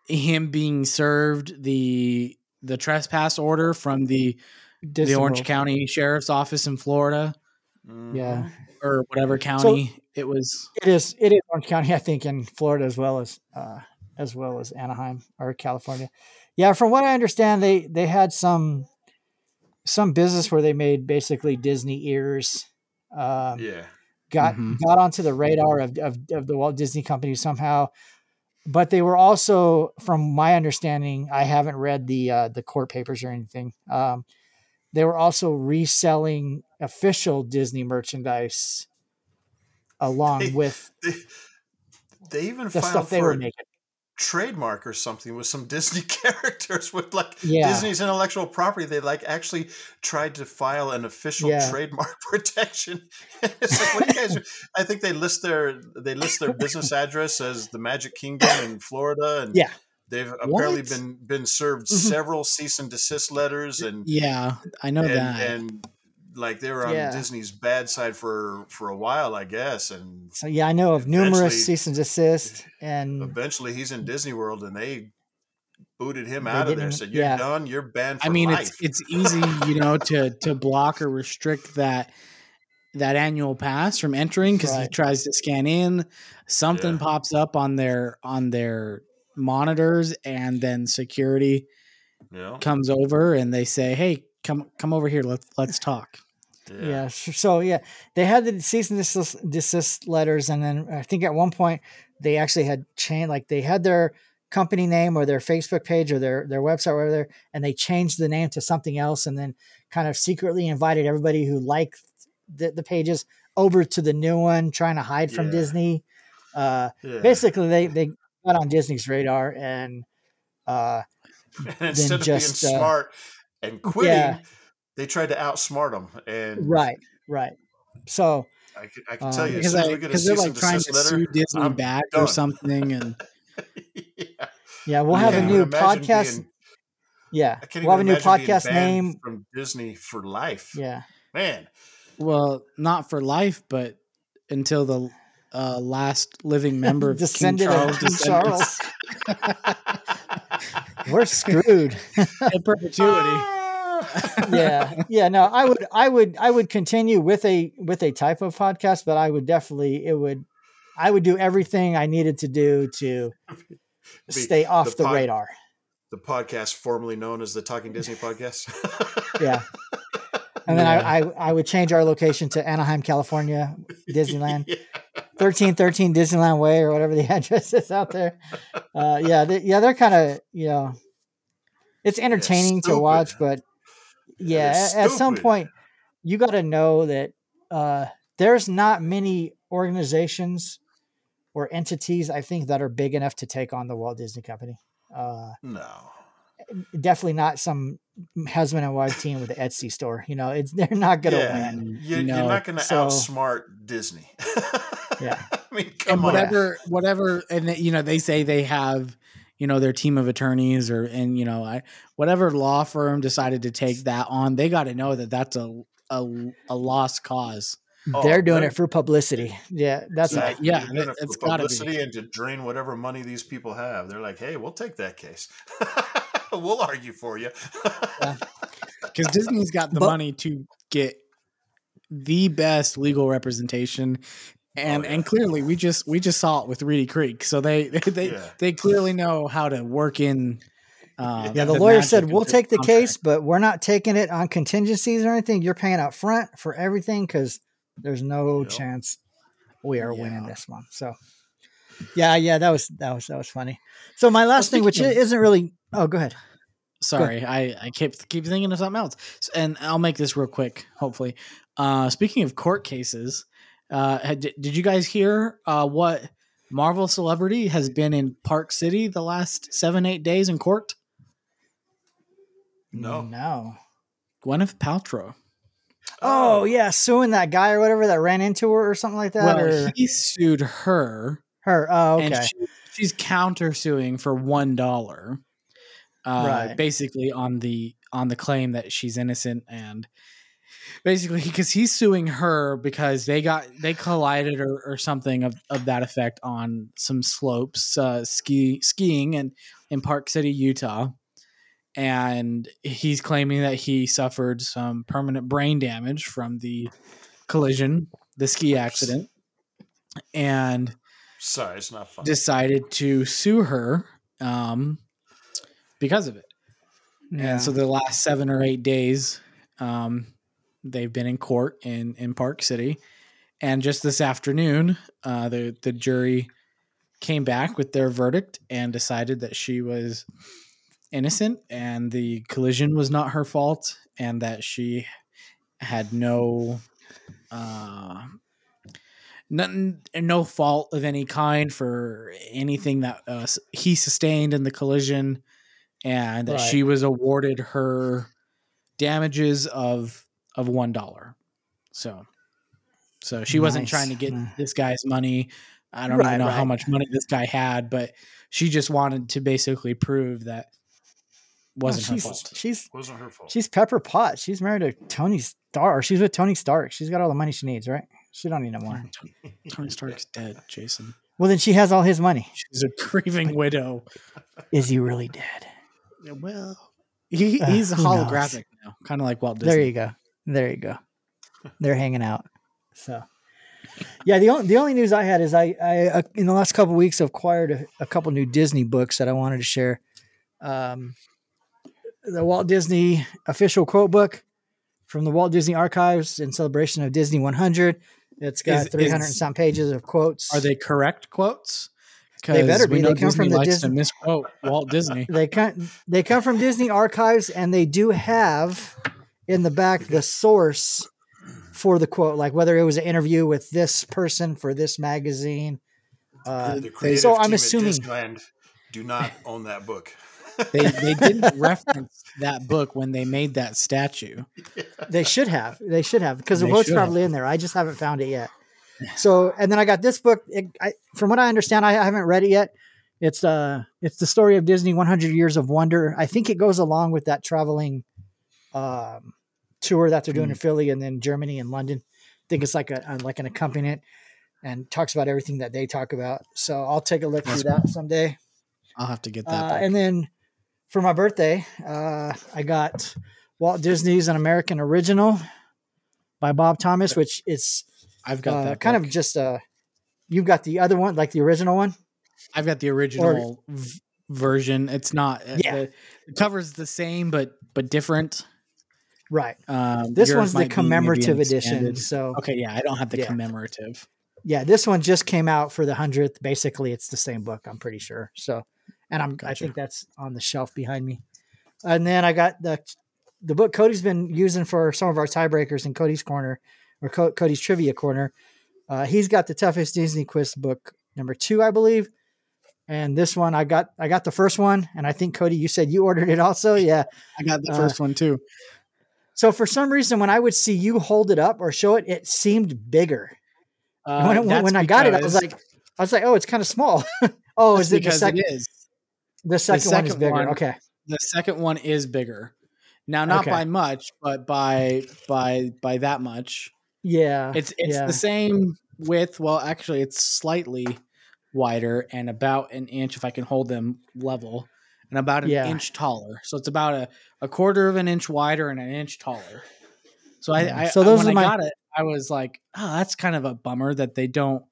him being served the the trespass order from the Disney the Orange World. County Sheriff's Office in Florida Yeah, Mhm. or whatever county it was. it is. It is Orange County, I think, in Florida as well as uh, as well as Anaheim or California. Yeah, from what I understand, they they had some some business where they made basically Disney ears. Um, Yeah. got Mhm. got onto the radar of, of, of the Walt Disney Company somehow. But they were also, from my understanding, I haven't read the uh, the court papers or anything. Um, they were also reselling official Disney merchandise along They- with They, they even the filed stuff they for were a making. Trademark or something with some [LAUGHS] Disney characters with like Yeah. Disney's intellectual property. They like actually tried to file an official Yeah. trademark [LAUGHS] protection. it's like what do you guys? [LAUGHS] I think they list their they list their business address as the Magic Kingdom in Florida, and Yeah. they've apparently What? been been served Mhm. several cease and desist letters and Yeah, I know and, that. and like they were on Yeah. Disney's bad side for for a while, I guess, and So yeah, I know of numerous cease and desist, and eventually he's in Disney World, and they booted him They out of there. didn't- Said, "You're yeah. done. You're banned for I mean, life." it's it's easy, you know, to to block or restrict that that annual pass from entering because he tries to scan in, something Yeah. pops up on their on their monitors, and then security you know, comes over and they say, "Hey, come come over here. Let's let's [LAUGHS] talk." yeah. s- So yeah, they had the cease and desist, desist letters, and then I think at one point they actually had changed, like they had their company name or their Facebook page or their their website, whatever, there, and they changed the name to something else, and then kind of secretly invited everybody who liked the, the pages over to the new one, trying to hide from Yeah. Disney. Uh, Yeah. basically, they they got on Disney's radar, and uh, [LAUGHS] And instead of just, uh, being smart and quitting, yeah. they tried to outsmart them. And right, right. So I can, I can Um, tell you, because soon as I, we get they're like trying to letter, sue Disney I'm back done. or something, and [LAUGHS] yeah. yeah, we'll have a new podcast. being- yeah, we'll have a new podcast name. from Disney for life. Yeah, Man, well, not for life, but until the uh, last living [LAUGHS] member of King Charles, King Charles. [LAUGHS] We're screwed. [LAUGHS] in perpetuity. Ah! yeah, yeah. No, I would, I would, I would continue with a with a type of podcast, but I would definitely, it would, I would do everything I needed to do to stay off the the, pod- radar. the podcast formerly known as the Talking Disney Podcast. [LAUGHS] Yeah. And then Yeah. I, I, I would change our location to Anaheim, California, [LAUGHS] Disneyland. Yeah. Thirteen thirteen Disneyland Way or whatever the [LAUGHS] address is out there. Uh, yeah, they, yeah, they're kind of you know, it's entertaining to watch, but yeah, at, at some point, you got to know that uh, there's not many organizations or entities I think that are big enough to take on the Walt Disney Company. Uh, No. definitely not some husband and wife team with the Etsy store. You know, it's they're not gonna Yeah. win. You, No, You're not going to so- outsmart Disney. [LAUGHS] Yeah. [LAUGHS] I mean, and come on. whatever, whatever, and they- you know, they say they have, you know, their team of attorneys or, and you know, I, whatever law firm decided to take that on, they got to know that that's a a, a lost cause. Oh, they're doing they're- it for publicity. Yeah, that's Yeah. it. Yeah, it- it it's gotta be. publicity and to drain whatever money these people have. They're like, hey, we'll take that case. [LAUGHS] we'll argue for you. because [LAUGHS] Disney's got the But- money to get the best legal representation, and Oh, yeah. and clearly we just we just saw it with Reedy Creek, so they [LAUGHS] they they, Yeah. they clearly know how to work in. Uh, Yeah, the, lawyer said we'll take the contract." case, but we're not taking it on contingencies or anything. You're paying up front for everything because there's no Yep. chance we are winning this one. So, yeah, yeah, that was that was that was funny. So my last thing, which of- isn't really, oh, go ahead. Sorry, I I keep keep thinking of something else, and I'll make this real quick. Hopefully, uh, speaking of court cases, uh, had, did you guys hear uh, what Marvel celebrity has been in Park City the last seven eight days in court? No. no. Gwyneth Paltrow. Oh yeah, suing that guy or whatever that ran into her or something like that. well, or he sued her, her. Oh, okay. and she, she's countersuing for one dollar, uh, Right. basically on the on the claim that she's innocent and basically because he's suing her because they got they collided or, or something of, of that effect on some slopes uh, ski skiing in in Park City, Utah. And he's claiming that he suffered some permanent brain damage from the collision, the ski accident, and Sorry, it's not fun. decided to sue her um, because of it. yeah. And so the last seven or eight days, um, they've been in court in in Park City, and just this afternoon, uh, the the jury came back with their verdict and decided that she was innocent and the collision was not her fault and that she had no uh nothing no fault of any kind for anything that uh, he sustained in the collision and that Right. she was awarded her damages of of one dollar so so she wasn't trying to get Mm. this guy's money i don't Right, even know how much money this guy had but she just wanted to basically prove that wasn't her she's, fault She's wasn't her fault. she's Pepper Potts. She's married to Tony Stark. She's with Tony Stark. She's got all the money she needs, right? She don't need no more. [LAUGHS] tony stark's dead jason Well, then she has all his money. she's a grieving widow Is he really dead? well he, Uh, he's knows? holographic now kind of like walt disney There you go. There you go. [LAUGHS] They're hanging out. So, yeah. The only the only news I had is I I uh, in the last couple weeks acquired a, a couple new Disney books that I wanted to share. Um, the Walt Disney official quote book, from the Walt Disney Archives in celebration of Disney 100. It's got Is- 300 and is- some pages of quotes. Are they correct quotes? They better 'Cause we be. know They come from the likes Disney- to misquote Walt Disney. They come they come from Disney Archives, and they do have in the back the source for the quote, like whether it was an interview with this person for this magazine. Uh, the so I'm assuming- at Disneyland do not [LAUGHS] own that book. They they didn't [LAUGHS] reference that book when they made that statue. They should have. They should have because the quote's should have. probably in there. I just haven't found it yet. So, and then I got this book. It, I, from what I understand, I haven't read it yet. It's uh, it's the story of Disney 100 Years of Wonder. I think it goes along with that traveling um, tour that they're doing in Philly and then Germany and London. I think it's like a, like an accompaniment and talks about everything that they talk about. So I'll take a look through that someday. I'll have to get that. Uh, and then for my birthday, uh, I got Walt Disney's An American Original by Bob Thomas, which is I've got uh, that kind book. of just a. You've got the other one, like the original one. I've got the original v- version. It's not. uh, Yeah. The, the cover's the same, but but different. Right. Um, This one's the might be maybe commemorative edition. So Okay, yeah, I don't have the Yeah. commemorative. yeah, this one just came out for the hundredth. Basically, it's the same book. I'm pretty sure. So, and I'm I think that's on the shelf behind me. And then I got the the book Cody's been using for some of our tiebreakers in Cody's corner or Co- Cody's trivia corner. Uh, he's got the toughest Disney quiz book number two, I believe. And this one, I got I got the first one, and I think Cody, you said you ordered it also. Yeah. [LAUGHS] I got the Uh, first one too. So for some reason, when I would see you hold it up or show it, it seemed bigger. Uh, when when, when I got it, I was like, I was like, oh, it's kind of small. [LAUGHS] oh, is it the second? it is. The second, one is bigger. one- okay. The second one is bigger. Now, not Okay. by much, but by by by that much. Yeah. It's it's yeah. the same width. Well, actually, it's slightly wider and about an inch if I can hold them level, and about an Yeah. inch taller. So it's about a, a quarter of an inch wider and an inch taller. So I, Yeah. I So I- those when are I got it, I was like, oh, that's kind of a bummer that they don't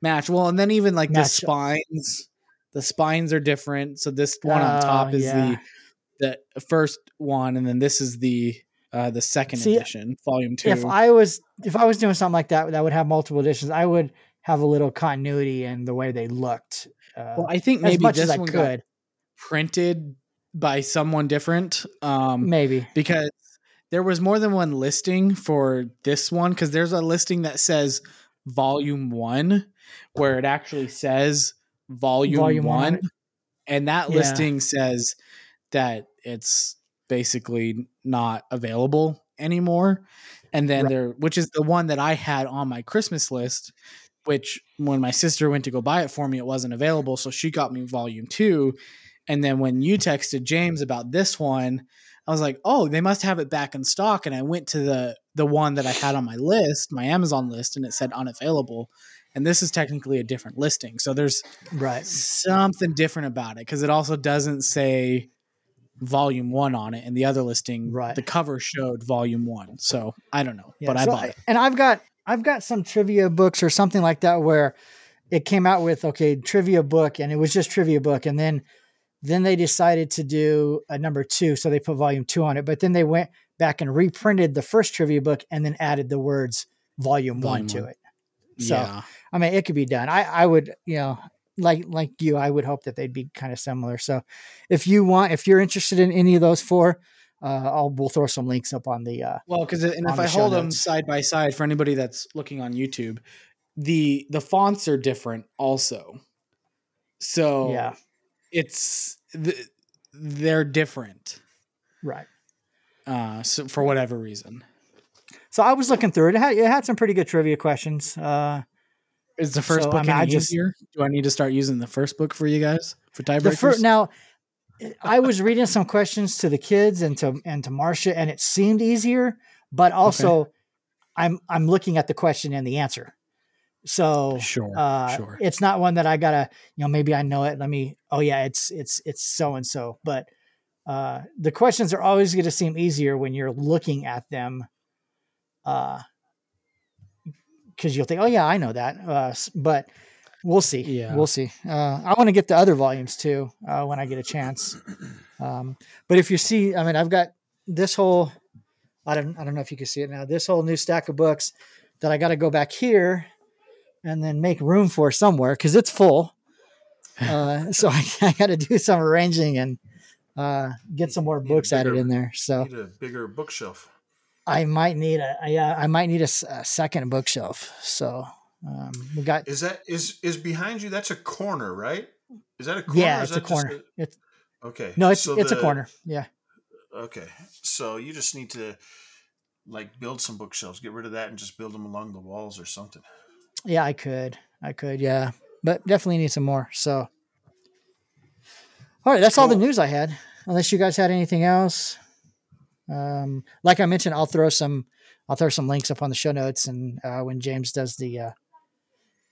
match. Well, and then even like the Match. spines, the spines are different. So this one on top Oh, is yeah. the the first one, and then this is the uh the second See, edition, volume two. if I was if I was doing something like that that would have multiple editions, I would have a little continuity in the way they looked. Uh, well, I think as maybe much this as I one got could, printed by someone different. Um, maybe. because there was more than one listing for this one because there's a listing that says volume one where it actually says volume, Volume one one and that Yeah. listing says that it's basically not available anymore and then Right. there which is the one that i had on my christmas list which when my sister went to go buy it for me it wasn't available so she got me volume two and then when you texted james about this one I was like, oh, they must have it back in stock. And I went to the the one that I had on my list, my Amazon list, and it said unavailable. And this is technically a different listing. So there's Right. something different about it because it also doesn't say volume one on it. And the other listing, Right. the cover showed volume one. So I don't know, Yeah, but I so bought it. And I've got I've got some trivia books or something like that where it came out with okay trivia book and it was just trivia book and then then they decided to do a number two so they put volume two on it but then they went back and reprinted the first trivia book and then added the words volume, Volume one to one. it so yeah. i mean it could be done i i would you know like like you i would hope that they'd be kind of similar so if you want if you're interested in any of those four uh i'll we'll throw some links up on the uh Well, because and if I hold them side by side for anybody that's looking on YouTube, the the fonts are different also. So yeah it's th- they're different. right Uh, so for whatever reason, So I was looking through it. It had, it had some pretty good trivia questions. Uh, is the first So, I book I any just- easier? Do I need to start using the first book for you guys for tiebreakers? first now, I was reading some questions to the kids and to and to Marcia, and it seemed easier, but also I'm I'm looking at the question and the answer. So sure, uh, sure. it's not one that I gotta you know maybe I know it. Let me oh yeah it's it's it's so and so. But uh, the questions are always going to seem easier when you're looking at them. Uh, because you'll think, oh yeah, I know that. Uh, but we'll see. Yeah. we'll see. Uh, I want to get the other volumes too uh, when I get a chance. Um, but if you see, I mean, I've got this whole I don't I don't know if you can see it now. This whole new stack of books that I got to go back here and then make room for somewhere because it's full. [LAUGHS] Uh, so I, I got to do some arranging and uh, get some more a books added in there. So Need a bigger bookshelf. I might need a I, uh, I might need a, a second bookshelf. So um, we got Is that is is behind you? That's a corner, right? Is that a corner? yeah, it's a corner. It's okay. no, it's so it's a corner. Yeah, Okay, so you just need to like build some bookshelves. Get rid of that and just build them along the walls or something. Yeah, I could, I could, yeah, but definitely need some more. So, all right, that's all the news I had. Unless you guys had anything else. Um, like I mentioned, I'll throw some, I'll throw some links up on the show notes, and uh, when James does the uh,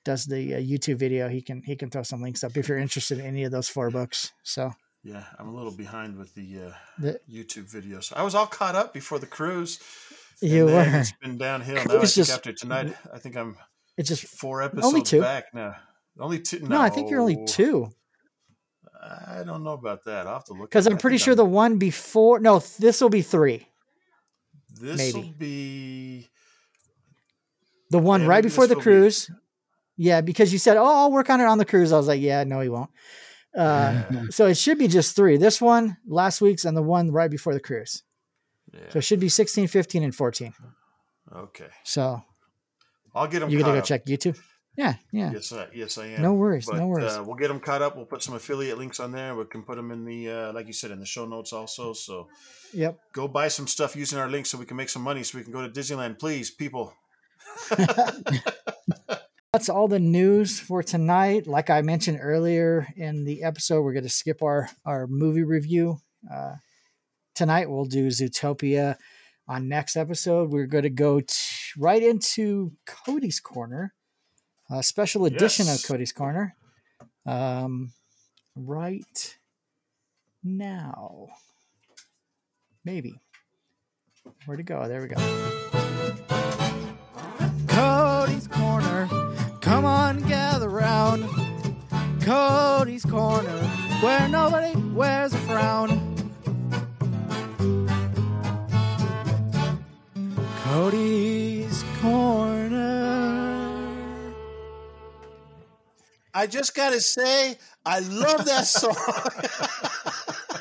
does the uh, YouTube video, he can he can throw some links up if you're interested in any of those four books. So Yeah, I'm a little behind with the, uh, The- YouTube videos. I was all caught up before the cruise. you were. It's been downhill. [LAUGHS] Now I think just- after tonight, I think I'm It's just four episodes two. back now. Only two. no, I think you're only two. I don't know about that. I'll have to look. Because. I'm pretty sure the one before, no, this will be three. this will be The one Yeah, right before the will be- cruise. Yeah, because you said, "Oh, I'll work on it on the cruise." I was like, "Yeah, no, he won't." Uh, so it should be just three. This one, last week's, and the one right before the cruise. yeah. So it should be 16, 15, and 14. Okay, So I'll get them. you're gonna go up. check YouTube. Yeah, yeah. Yes, I, yes, I am. No worries, no worries. Uh, we'll get them caught up. We'll put some affiliate links on there. We can put them in the, uh, like you said, in the show notes also. So Yep. go buy some stuff using our links so we can make some money so we can go to Disneyland, please, people. [LAUGHS] [LAUGHS] That's all the news for tonight. Like I mentioned earlier in the episode, we're going to skip our our movie review. Uh, tonight we'll do Zootopia. On next episode, we're going to go t- right into Cody's Corner, a special edition Yes. of Cody's Corner. Um, right now, maybe. Where to go? There we go. Cody's Corner. Come on, gather round. Cody's Corner, where nobody wears a frown. Cody's I just got to say, I love that [LAUGHS] song. [LAUGHS]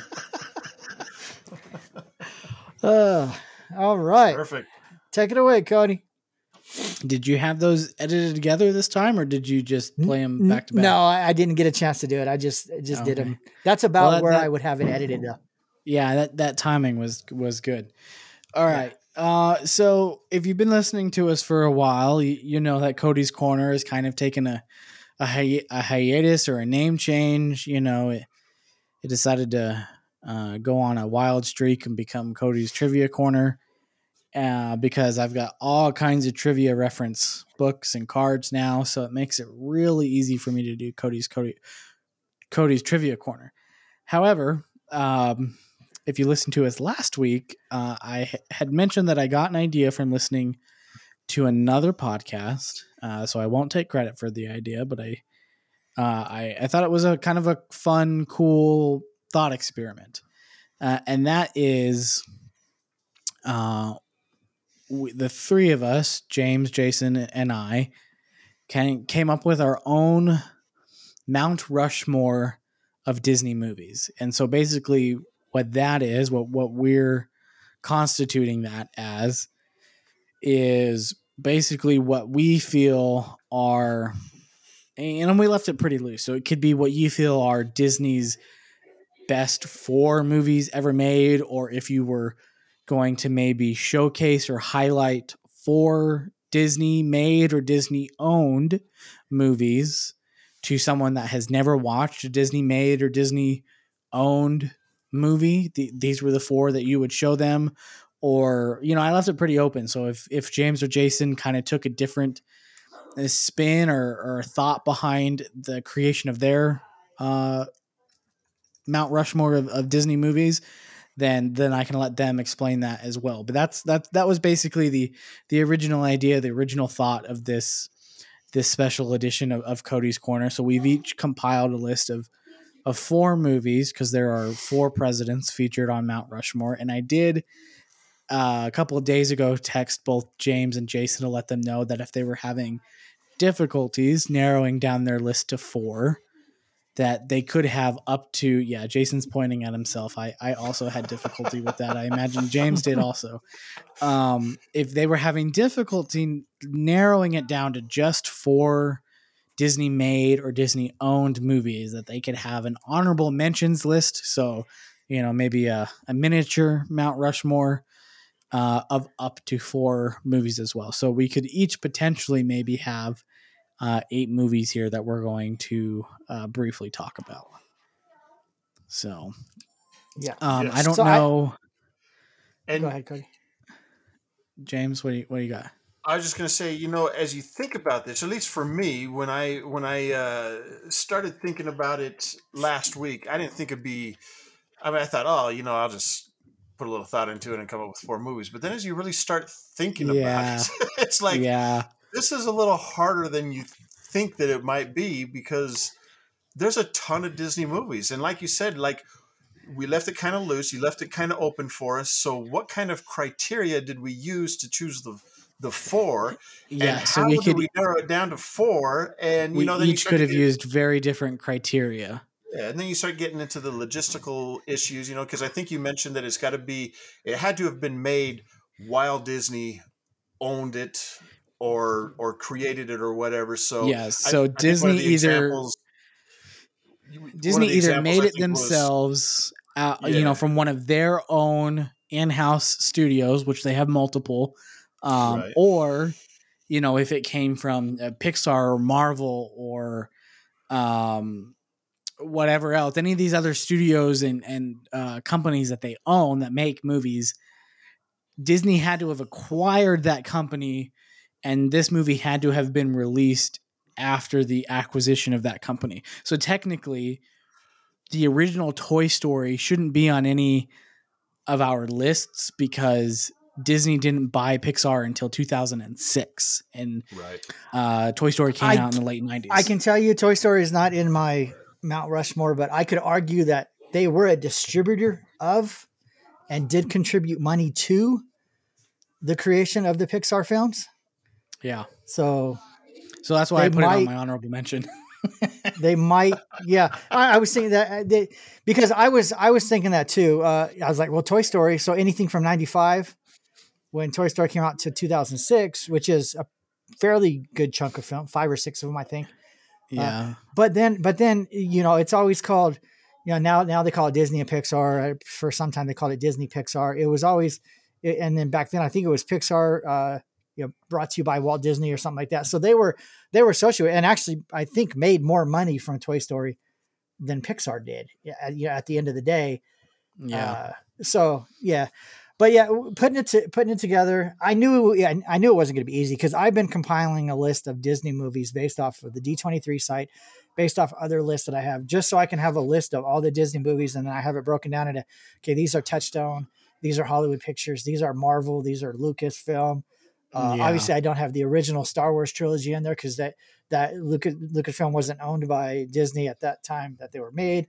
Uh, all right. Perfect. Take it away, Cody. Did you have those edited together this time, or did you just play them back to back? No, I, I didn't get a chance to do it. I just I just did Okay. them. That's about Well, that- where that- I would have it edited. Though. Yeah, that that timing was was good. All right. Uh, so if you've been listening to us for a while, you, you know that Cody's Corner has kind of taken a a, a hiatus or a name change. You know, it it decided to uh, go on a wild streak and become Cody's Trivia Corner. Uh, because I've got all kinds of trivia reference books and cards now, so it makes it really easy for me to do Cody's Cody Cody's Trivia Corner. However, um, if you listened to us last week, uh, I had mentioned that I got an idea from listening to another podcast. Uh, so I won't take credit for the idea, but I, uh, I, I thought it was a kind of a fun, cool thought experiment, uh, and that is, uh, we, the three of us, James, Jason, and I, can, came up with our own Mount Rushmore of Disney movies. And so basically what that is, what what we're constituting that as is basically what we feel are and we left it pretty loose. So it could be what you feel are Disney's best four movies ever made, or if you were going to maybe showcase or highlight four Disney made or Disney owned movies to someone that has never watched a Disney made or Disney owned movie. Th- these were the four that you would show them. Or, you know, I left it pretty open. So if, if James or Jason kind of took a different uh, spin or, or thought behind the creation of their uh, Mount Rushmore of, of Disney movies, then then I can let them explain that as well. But that's that that was basically the the original idea, the original thought of this this special edition of, of Cody's Corner. So we've each compiled a list of of four movies because there are four presidents featured on Mount Rushmore, and I did uh, a couple of days ago text both James and Jason to let them know that if they were having difficulties narrowing down their list to four, that they could have up to yeah. Jason's pointing at himself. I I also had difficulty with that. I imagine James did also. Um, if they were having difficulty narrowing it down to just four Disney made or Disney owned movies, that they could have an honorable mentions list. So you know maybe a, a miniature Mount Rushmore uh, of up to four movies as well. So we could each potentially maybe have uh, eight movies here that we're going to uh, briefly talk about. So, Yeah. um, Yes. I don't So I- know, And Go ahead, Cody. James. What do you what do you got? I was just going to say, you know, as you think about this, at least for me, when I when I uh, started thinking about it last week, I didn't think it'd be. I mean, I thought, oh, you know, I'll just put a little thought into it and come up with four movies. But then, as you really start thinking Yeah. about it, [LAUGHS] it's like yeah, this is a little harder than you think that it might be because there's a ton of Disney movies, and like you said, like we left it kind of loose. You left it kind of open for us. So, what kind of criteria did we use to choose the the four? yeah. So how we could we narrow it down to four? And you we know, you each could have used very different criteria. Yeah, and then you start getting into the logistical issues, you know, because I think you mentioned that it's got to be, it had to have been made while Disney owned it or or created it or whatever. So yes. So I of Disney either examples- one of Disney either made it think was- themselves, uh, you know, from one of their own in-house studios, which they have multiple, um, Right. or you know, if it came from uh, Pixar or Marvel or um, whatever else, any of these other studios and and uh, companies that they own that make movies, Disney had to have acquired that company, and this movie had to have been released after the acquisition of that company. So technically, the original Toy Story shouldn't be on any of our lists because Disney didn't buy Pixar until 2006, and right. uh, Toy Story came I out in the late 90s. I can tell you, Toy Story is not in my Mount Rushmore, but I could argue that they were a distributor of and did contribute money to the creation of the Pixar films. yeah. So So that's why I put it on my honorable mention. [LAUGHS] they might, yeah. I, I was thinking that uh, they, because I was I was thinking that too. Uh, I was like, well, Toy Story. So anything from '95, when Toy Story came out to 2006, which is a fairly good chunk of film, five or six of them, I think. Yeah. but then but then you know it's always called you know now now they call it disney and pixar. Uh, for some time they called it disney pixar. It was always and then back then i think it was pixar uh you know brought to you by walt disney or something like that. So they were they were associated and actually i think made more money from toy story than pixar did yeah at, you know, at the end of the day. Yeah. uh, so yeah, but yeah, putting it to, putting it together, I knew yeah, I knew it wasn't going to be easy because I've been compiling a list of Disney movies based off of the D twenty three site, based off other lists that I have, just so I can have a list of all the Disney movies, and then I have it broken down into okay, these are Touchstone, these are Hollywood Pictures, these are Marvel, these are Lucasfilm. Uh, Yeah. Obviously, I don't have the original Star Wars trilogy in there because that that Lucas Lucasfilm wasn't owned by Disney at that time that they were made.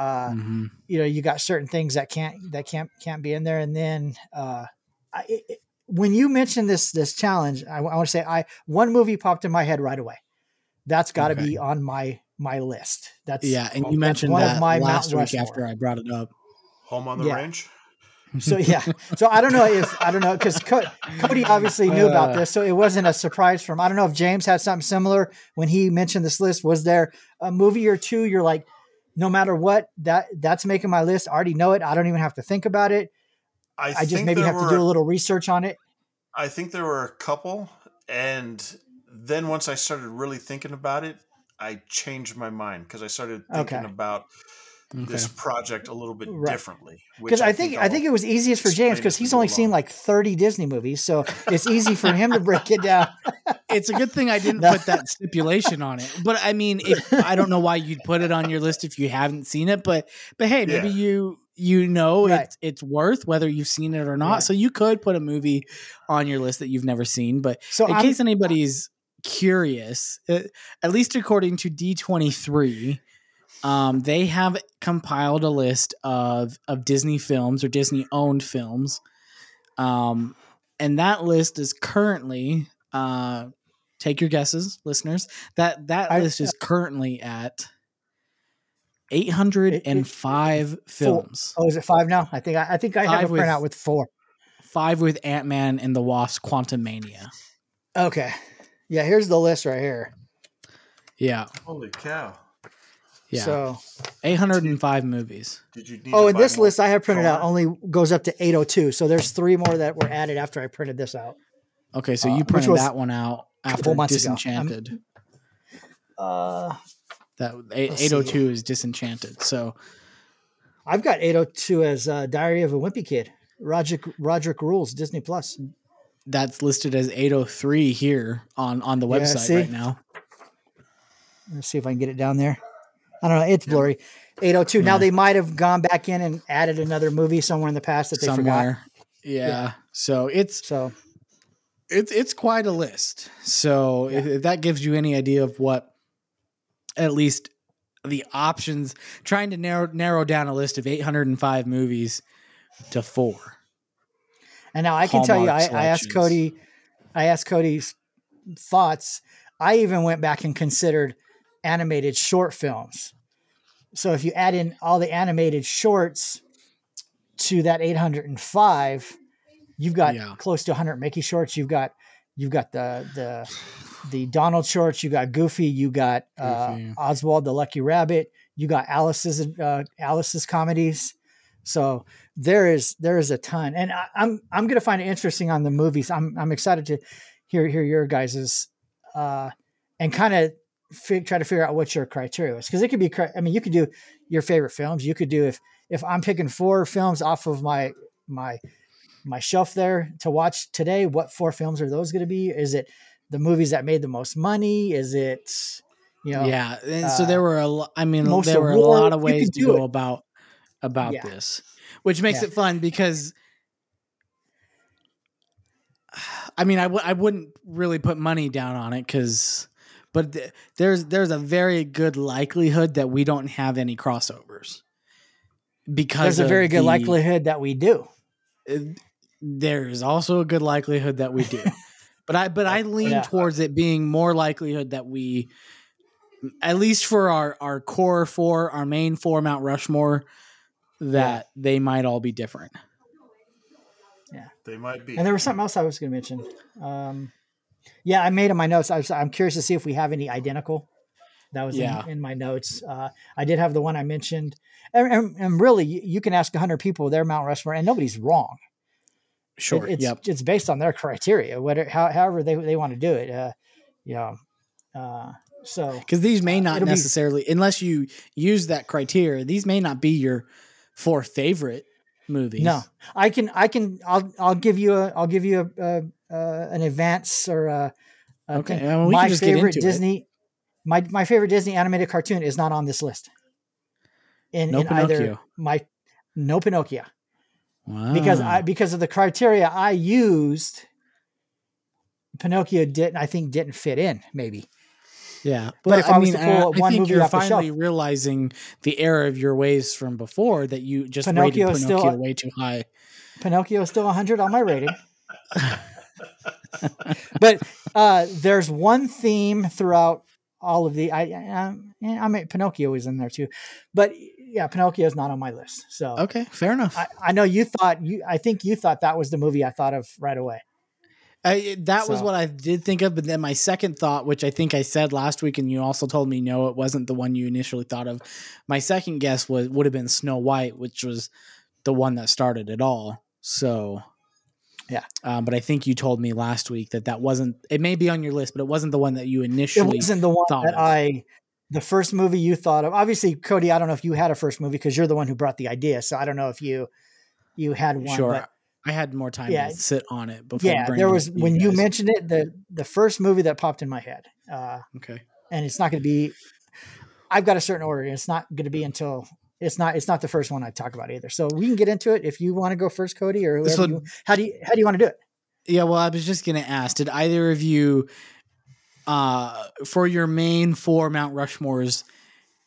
Uh, Mhm. you know you got certain things that can't that can't can't be in there and then uh I, it, it- when you mentioned this this challenge i, want to say i one movie popped in my head right away that's got to Okay. be on my my list that's Yeah, and you mentioned one of my last Mount week Rushmore. after I brought it up. Home on the Yeah. range. so yeah so i don't know if i don't know because Co- cody obviously knew about Uh. this so it wasn't a surprise for him i don't know if james had something similar when he mentioned this list was there a movie or two you're like no matter what that that's making my list. I already know it. I don't even have to think about it. I, i just maybe have to do a little research on it. I think there were a couple, and then once I started really thinking about it, I changed my mind because I started thinking Okay. about this project a little bit Right. differently. because I think I think I'll- it was easiest for James because he's go only seen like thirty Disney movies, so [LAUGHS] it's easy for him to break it down. [LAUGHS] It's a good thing I didn't [LAUGHS] No. put that stipulation on it. But I mean, if I don't know why you'd put it on your list if you haven't seen it, but but hey, maybe Yeah. you you know Right. it's it's worth whether you've seen it or not. Right. So you could put a movie on your list that you've never seen. But So in I'm, case anybody's curious, uh, at least according to D23, um, they have compiled a list of of Disney films or Disney owned films Um, and that list is currently uh, take your guesses, listeners. That that I- list is currently at eight hundred and five films. Oh, is it five now? I think I, I think I have Five a with- printout with four. Five with Ant Man and the Wasp: Quantumania. Okay. Yeah, here's the list right here. Yeah, Holy cow! Yeah, So, Eight eight hundred and five movies. Did you need? oh, to and this list I have printed out only goes up to 802. So there's three more that were added after I printed this out. Okay, so Uh, you which printed that one out after couple months ago. I'm- Disenchanted. Uh, That Let's see. eight hundred two is Disenchanted. So I've got 802 as uh, Diary of a Wimpy Kid. Roderick Roderick Rules Disney Plus. that's listed as eight hundred three here on on the website see? right now. Let's see if I can get it down there. I don't know. It's blurry. 802. Now they might have gone back in and added another movie somewhere in the past that they forgot. Yeah. Yeah. So it's So it's it's quite a list. So if, if that gives you any idea of what at least the options trying to narrow narrow down a list of 805 movies to 4. And now I can tell you, I, I asked. Cody, I asked Cody's thoughts. I even went back and considered animated short films. So if you add in all the animated shorts to that 805, you've got Yeah. close to 100 Mickey shorts. You've got you've got the the the Donald shorts. You got Goofy. You got uh, Goofy. Oswald the Lucky Rabbit. You got Alice's uh, Alice's comedies. So there is there is a ton, and I, I'm I'm gonna find it interesting on the movies. I'm I'm excited to hear hear your guys's uh, and kind of fig- try to figure out what your criteria is because it could be. I mean, you could do your favorite films. You could do if if I'm picking four films off of my my my shelf there to watch today. What four films are those going to be? Is it the movies that made the most money? Is it you know? yeah. And so uh, there were a I mean there were a lot of ways to go it. about about Yeah. this, which makes Yeah. it fun because [SIGHS] I mean, I w- I wouldn't really put money down on it because, but th- there's there's a very good likelihood that we don't have any crossovers because There's a very good the- likelihood that we do. uh, There's also a good likelihood that we do, [LAUGHS] but I but I lean Yeah. towards it being more likelihood that we, at least for our our core four, our main four Mount Rushmore, that they might all be different. Yeah, they might be. And there was something else I was going to mention. Um, yeah, I made in my notes. I was, I'm curious to see if we have any identical. That was Yeah. in, in my notes. Uh, I did have the one I mentioned, and, and, and really, you, can ask 100 people their Mount Rushmore, and nobody's wrong. It- Sure. it's yep. it's based on their criteria, whatever, how, however they they want to do it. Uh, you know, uh, so Because these may not it'll be- necessarily, unless you use that criteria, these may not be your four favorite movies. No, I can, I can, I'll, I'll give you a, I'll give you a, a, uh, an advance or a, a Okay, thing. I mean, can my favorite into it. Disney, my my favorite Disney animated cartoon is not on this list. In, No in either Pinocchio. my no Pinocchio Wow. because I because of the criteria I used. Pinocchio didn't, I think, didn't fit in. Maybe Yeah, But if I was to pull I- one I think movie you're finally shelf- realizing the error of your ways from before that you just Pinocchio rated Pinocchio still- way too high. Pinocchio is still 100 on my rating. [LAUGHS] but uh, there's one theme throughout all of the. I I, I mean Pinocchio is in there too, but yeah, Pinocchio is not on my list. So Okay, fair enough. I, I know you thought you. I think you thought that was the movie I thought of right away. I, that was what I did think of, but then my second thought, which I think I said last week, and you also told me no, it wasn't the one you initially thought of. My second guess was would have been Snow White, which was the one that started it all. So, Yeah. um, but I think you told me last week that that wasn't. It may be on your list, but it wasn't the one that you initially. It wasn't the one that of. I. The first movie you thought of, obviously, Cody. I don't know if you had a first movie because you're the one who brought the idea. So I don't know if you you had one. sure, but I had more time Yeah. to sit on it before. yeah, there was to when you mentioned it. The the first movie that popped in my head. Uh, Okay. and it's not going to be i've got a certain order and it's not going to be until it's not it's not the first one i talk about either so we can get into it if you want to go first cody or whoever one- you, how do you how do you want to do it Yeah, well, I was just gonna ask, did either of you uh for your main four Mount Rushmores,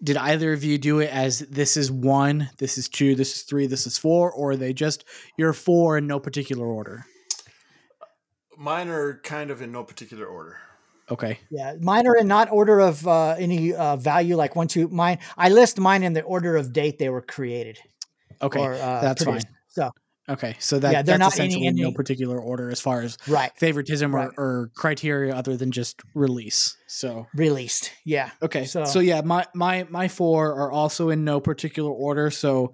did either of you do it as this is one, this is two, this is three, this is four, or are they just your four in no particular order? Mine are kind of in no particular order. Okay. Yeah, mine are in not order of uh, any uh, value. Like one, two. Mine, I list mine in the order of date they were created. Okay. or, uh, that's produced. fine. So Okay. So that Yeah, they're that's not any- essentially no any- particular order as far as right, favoritism Right. or, or criteria other than just release. So released. Yeah, okay. So- So, yeah, my my my four are also in no particular order. So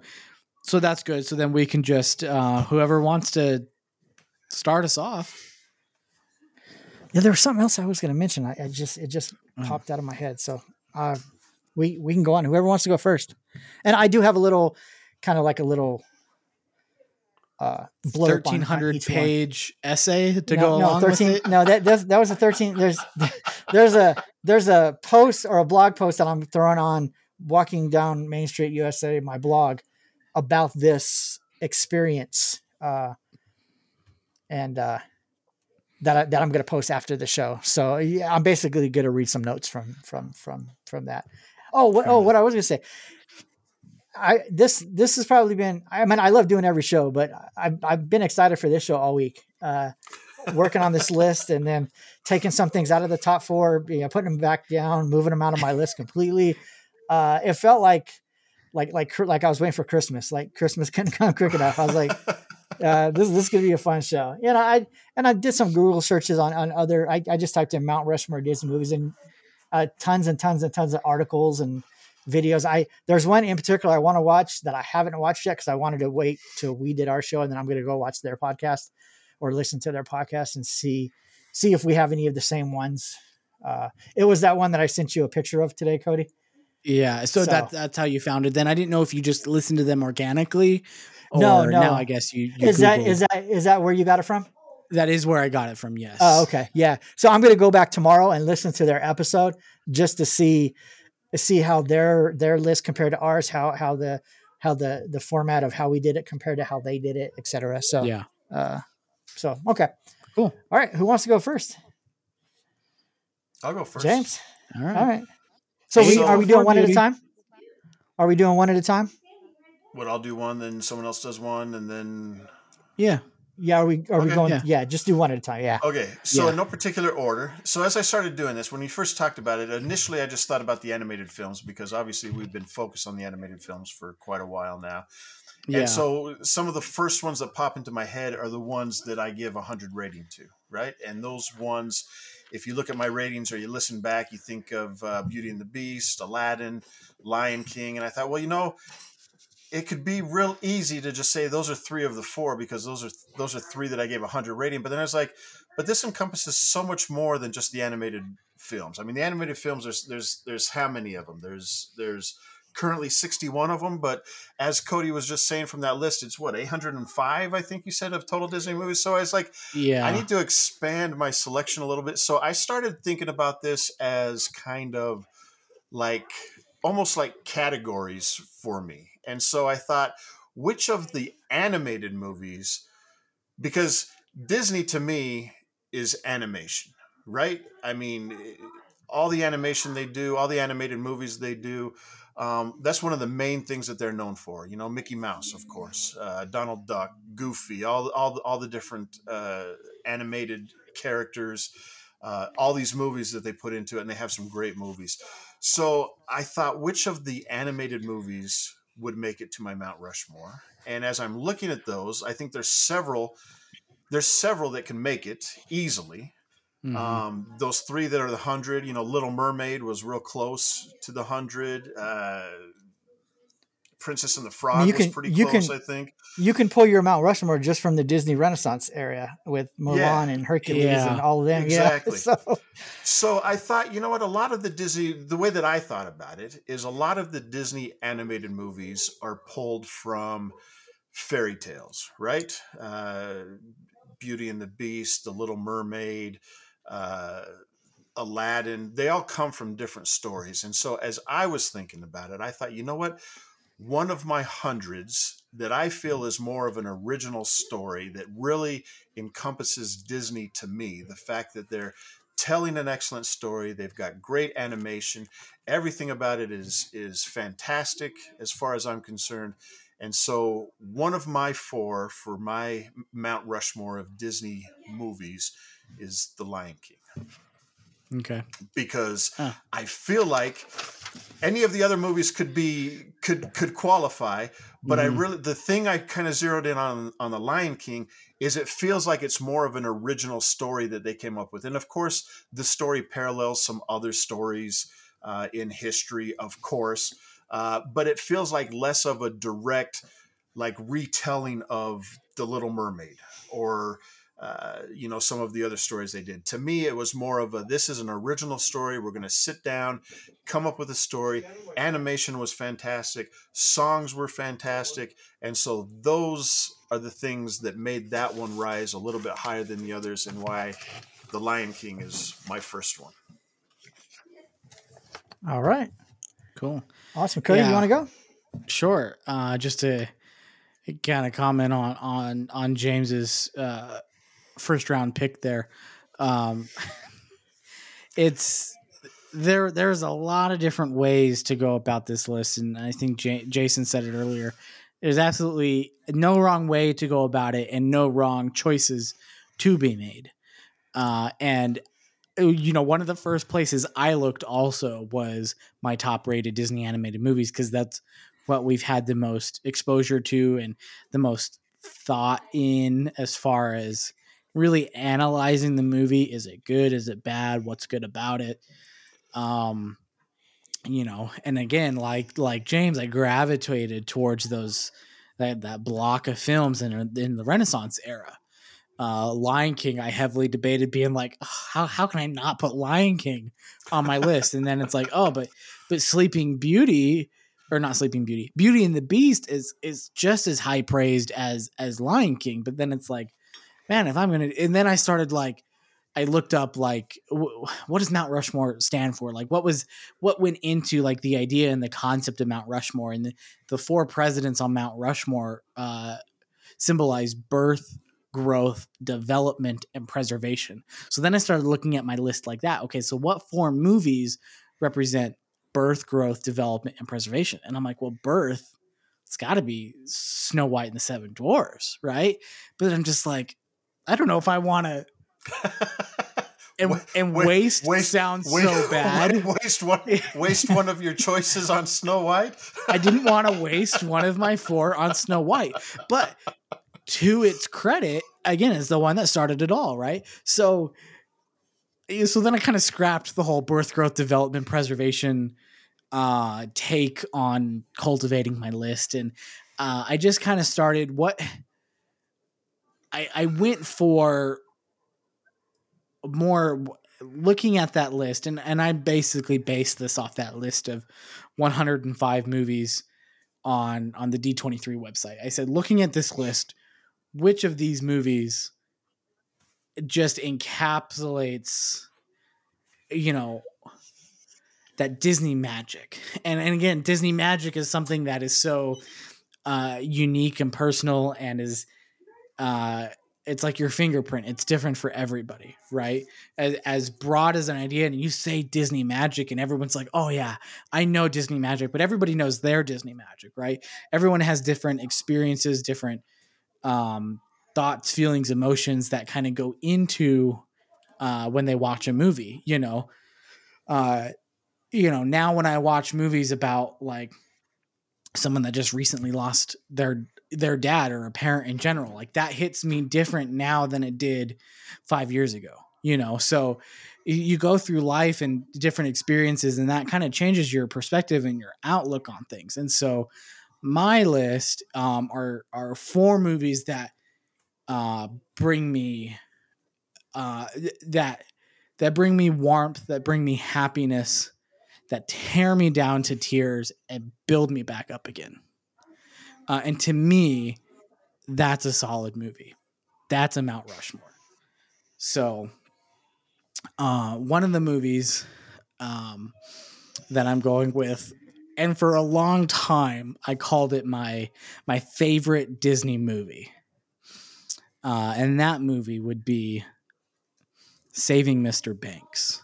so that's good. So then we can just uh whoever wants to start us off. yeah. There was something else I was going to mention. I, I just it just Mm. popped out of my head. So uh, we we can go on. Whoever wants to go first. And I do have a little, kind of like a little. Uh, blurb on- on Thirteen hundred each one. page essay to no, go no, along 13 with it. no that that was a 13 there's [LAUGHS] there's a there's a post or a blog post that i'm throwing on walking down main street usa my blog about this experience uh and uh that, I, that I'm going to post after the show. So yeah, I'm basically going to read some notes from from from from that. Oh, what oh what I was going to say. I this this has probably been I mean I love doing every show, but I've I've been excited for this show all week. Uh, working on this [LAUGHS] list and then taking some things out of the top four, you know, putting them back down, moving them out of my list completely. Uh, it felt like like like like I was waiting for Christmas. Like Christmas [LAUGHS] couldn't come quick enough. I was like, uh, this is this could be a fun show. You know, I and I did some Google searches on on other. I, I just typed in Mount Rushmore Disney movies and uh, tons and tons and tons of articles and videos. I there's one in particular I want to watch that I haven't watched yet because I wanted to wait till we did our show and then I'm going to go watch their podcast or listen to their podcast and see see if we have any of the same ones. Uh, it was that one that I sent you a picture of today, Cody. Yeah, so, So- that that's how you found it. Then I didn't know if you just listened to them organically. Or No, no. Now I guess you, you Is that Googled- is that is that where you got it from? that is where I got it from. Yes. Oh, okay. Yeah. So I'm going to go back tomorrow and listen to their episode just to see see how their their list compared to ours, how how the how the the format of how we did it compared to how they did it, etc. So Yeah. uh so okay. Cool. All right, who wants to go first? I'll go first. James. All right. All right. So Hey, we, are we doing one at a time? Are we doing one at a time? What I'll do one, then someone else does one, and then Yeah. Yeah, are we are we going Yeah. yeah. just do one at a time. Yeah. Okay, so Yeah. in no particular order. So as I started doing this, when we first talked about it, initially I just thought about the animated films because obviously we've been focused on the animated films for quite a while now. Yeah. And so some of the first ones that pop into my head are the ones that I give a 100 rating to, right? And those ones, if you look at my ratings or you listen back, you think of uh, Beauty and the Beast, Aladdin, Lion King. And I thought, well, you know, it could be real easy to just say those are three of the four because those are those are three that I gave a 100 rating. But then I was like, but this encompasses so much more than just the animated films. I mean, the animated films, there's, there's, there's how many of them? There's, there's, currently 61 of them but as cody was just saying from that list it's what 805 i think you said of total disney movies so i was like yeah. i need to expand my selection a little bit so i started thinking about this as kind of like almost like categories for me and so i thought which of the animated movies because disney to me is animation right i mean all the animation they do all the animated movies they do um, that's one of the main things that they're known for. You know, Mickey Mouse, of course, uh, Donald Duck, Goofy, all all all the different uh, animated characters, uh, all these movies that they put into it, and they have some great movies. So I thought, which of the animated movies would make it to my Mount Rushmore? And as I'm looking at those, I think there's several. There's several that can make it easily. Mhm. Um, those three that are the hundred, you know, Little Mermaid was real close to the hundred. Uh, Princess and the Frog you was can- pretty you close, can- I think. You can pull your Mount Rushmore just from the Disney Renaissance area with Mulan Yeah. and Hercules Yeah. and all of them. [LAUGHS] Exactly. Yeah. So So I thought, you know what? A lot of the Disney, the way that I thought about it is a lot of the Disney animated movies are pulled from fairy tales, right? Uh, Beauty and the Beast, The Little Mermaid, uh, Aladdin, they all come from different stories. And so as I was thinking about it, I thought, you know what? One of my hundreds that I feel is more of an original story that really encompasses Disney to me, the fact that they're telling an excellent story. They've got great animation. Everything about it is is fantastic as far as I'm concerned. And so, one of my four for my Mount Rushmore of Disney movies is The Lion King Okay. because Huh. I feel like any of the other movies could be could could qualify, but I Mhm. really the thing I kind of zeroed in on on the Lion King is it feels like it's more of an original story that they came up with, and of course the story parallels some other stories uh, in history, of course, uh, but it feels like less of a direct like retelling of the Little Mermaid or uh, you know some of the other stories they did. To me, it was more of a this is an original story. We're going to sit down, come up with a story. Animation was fantastic, songs were fantastic, and so those are the things that made that one rise a little bit higher than the others, and why The Lion King is my first one. All right. Cool. Awesome. Cody, you want to go? Sure. Uh, just to kind of comment on on on James's uh, first round pick there. Um, [LAUGHS] it's there. There's a lot of different ways to go about this list, and I think Ja- Jason said it earlier. There's absolutely no wrong way to go about it, and no wrong choices to be made. Uh, and uh, you know, one of the first places I looked also was my top rated Disney animated movies because that's what we've had the most exposure to and the most thought in as far as really analyzing the movie. Is it good? Is it bad? What's good about it? Um, you know, and again, like like James, I gravitated towards those that that block of films in in the Renaissance era. Uh, Lion King, I heavily debated being like, how how can I not put Lion King on my list? And then it's like, oh, but but Sleeping Beauty or not Sleeping Beauty, Beauty and the Beast is is just as high praised as as Lion King. But then it's like, man, if I'm gonna, and then I started like, I looked up like, wh- what does Mount Rushmore stand for? Like, what was what went into like the idea and the concept of Mount Rushmore and the the four presidents on Mount Rushmore uh, symbolize birth, growth, development, and preservation. So then I started looking at my list like that. Okay, so what four movies represent birth, growth, development, and preservation? And I'm like, well, birth, it's got to be Snow White and the Seven Dwarfs, right? But I'm just like, I don't know if I want to. [LAUGHS] And, and waste, waste- sounds Waste- so [LAUGHS] bad. Waste one, waste one of your choices on Snow White. I didn't want to waste one of my four on Snow White. But to its credit, again, is the one that started it all, right? So so then I kind of scrapped the whole birth, growth, development, preservation uh take on cultivating my list. And uh I just kind of started what I I went for more looking at that list and and I basically based this off that list of 105 movies on on the D23 website. I said looking at this list which of these movies just encapsulates you know that Disney magic. And and again Disney magic is something that is so uh unique and personal and is uh it's like your fingerprint. It's different for everybody, right? As, as broad as an idea, and you say Disney magic, and everyone's like, "Oh yeah, I know Disney magic," but everybody knows their Disney magic, right? Everyone has different experiences, different um, thoughts, feelings, emotions that kind of go into uh, when they watch a movie. You know, uh, you know. Now when I watch movies about like someone that just recently lost their their dad or a parent in general like that hits me different now than it did five years ago you know? So you go through life and different experiences and that kind of changes your perspective and your outlook on things. And so my list um, are are four movies that uh, bring me uh, that that bring me warmth that bring me happiness that tear me down to tears and build me back up again uh, and to me, that's a solid movie. That's a Mount Rushmore. So, uh, one of the movies um, that I'm going with, and for a long time, I called it my my favorite Disney movie, uh, and that movie would be Saving Mr. Banks.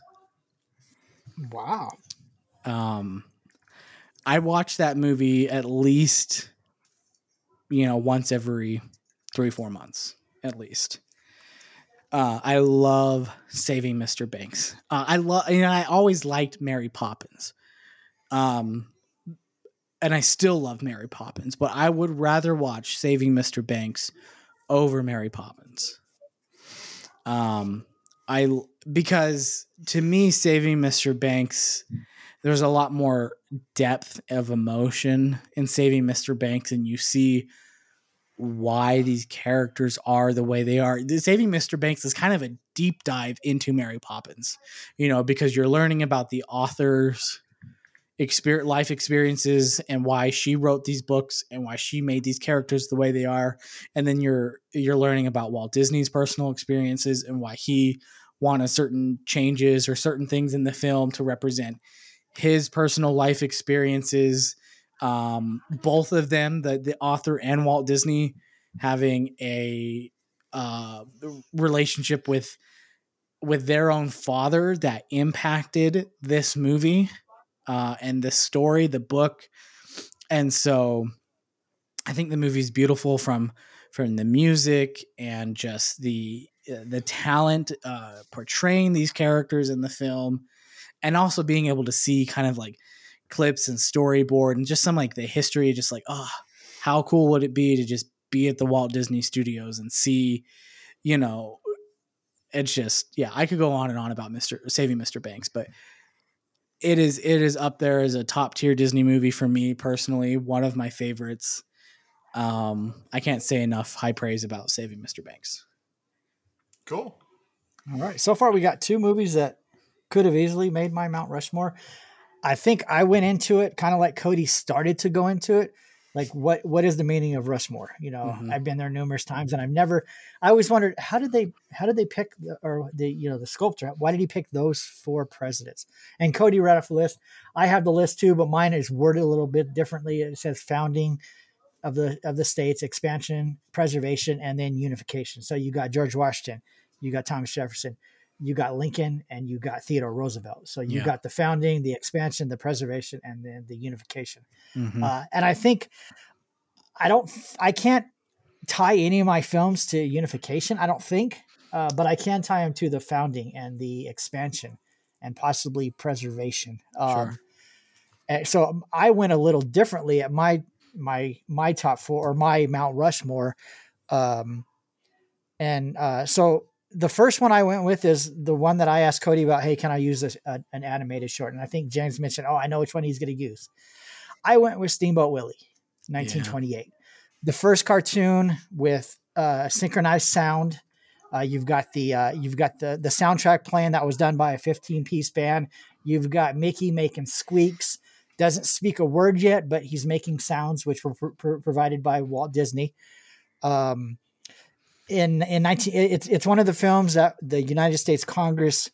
Wow. Um, I watched that movie at least, you know, once every three, four months, at least. Uh, I love Saving Mr. Banks. Uh, I love, you know, I always liked Mary Poppins. Um, and I still love Mary Poppins, but I would rather watch Saving Mr. Banks over Mary Poppins. Um, I because to me, Saving Mr. Banks, there's a lot more depth of emotion in Saving Mr. Banks, and you see why these characters are the way they are. Saving Mr. Banks is kind of a deep dive into Mary Poppins, you know, because you're learning about the authors experience life experiences and why she wrote these books and why she made these characters the way they are and then you're you're learning about Walt Disney's personal experiences and why he wanted certain changes or certain things in the film to represent his personal life experiences um, both of them the the author and Walt Disney having a uh, relationship with with their own father that impacted this movie uh, and the story, the book. And so I think the movie's beautiful from from the music and just the the talent uh, portraying these characters in the film, and also being able to see kind of like clips and storyboard and just some like the history. Just like, oh, how cool would it be to just be at the Walt Disney Studios and see, you know, it's just yeah. I could go on and on about Mister Saving Mister Banks, but it is it is up there as a top tier Disney movie for me personally. One of my favorites. Um, I can't say enough high praise about Saving Mr. Banks. Cool. All right. So far, we got two movies that could have easily made my Mount Rushmore. I think I went into it kind of like Cody started to go into it like what what is the meaning of Rushmore? You know, Mhm. I've been there numerous times, and I've never. I always wondered how did they how did they pick the, or the you know the sculptor? Why did he pick those four presidents? And Cody read off the list. I have the list too, but mine is worded a little bit differently. It says founding of the of the states, expansion, preservation, and then unification. So you got George Washington, you got Thomas Jefferson, you got Lincoln, and you got Theodore Roosevelt. So you Yeah. got the founding, the expansion, the preservation, and then the unification. Mhm. Uh, and I think I don't, I can't tie any of my films to unification. I don't think, uh, but I can tie them to the founding and the expansion and possibly preservation. Um, Sure. so I went a little differently at my my my top four or my Mount Rushmore. Um, and uh, so the first one I went with is the one that I asked Cody about. Hey, can I use this, uh, an animated short? And I think James mentioned, oh, I know which one he's going to use. I went with Steamboat Willie, 1928, the first cartoon with uh, synchronized sound. Uh, you've got the uh, you've got the the soundtrack playing that was done by a 15 piece band. You've got Mickey making squeaks. Doesn't speak a word yet, but he's making sounds which were pr- pr- provided by Walt Disney. Um, in in 19 it's it's one of the films that the United States Congress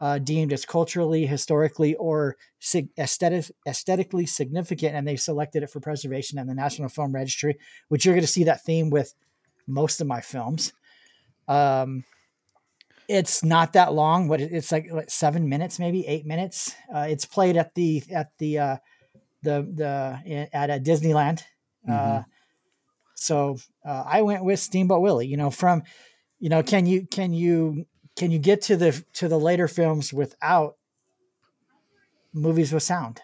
uh, deemed as culturally, historically, or sig- aesthetic, aesthetically significant, and they selected it for preservation in the National Film Registry. Which you're going to see that theme with most of my films. Um, it's not that long. What it's like what, seven minutes, maybe eight minutes. Uh, it's played at the at the uh, the the at a Disneyland. Uh, so uh, I went with Steamboat Willie. You know, from you know, can you can you can you get to the to the later films without movies with sound?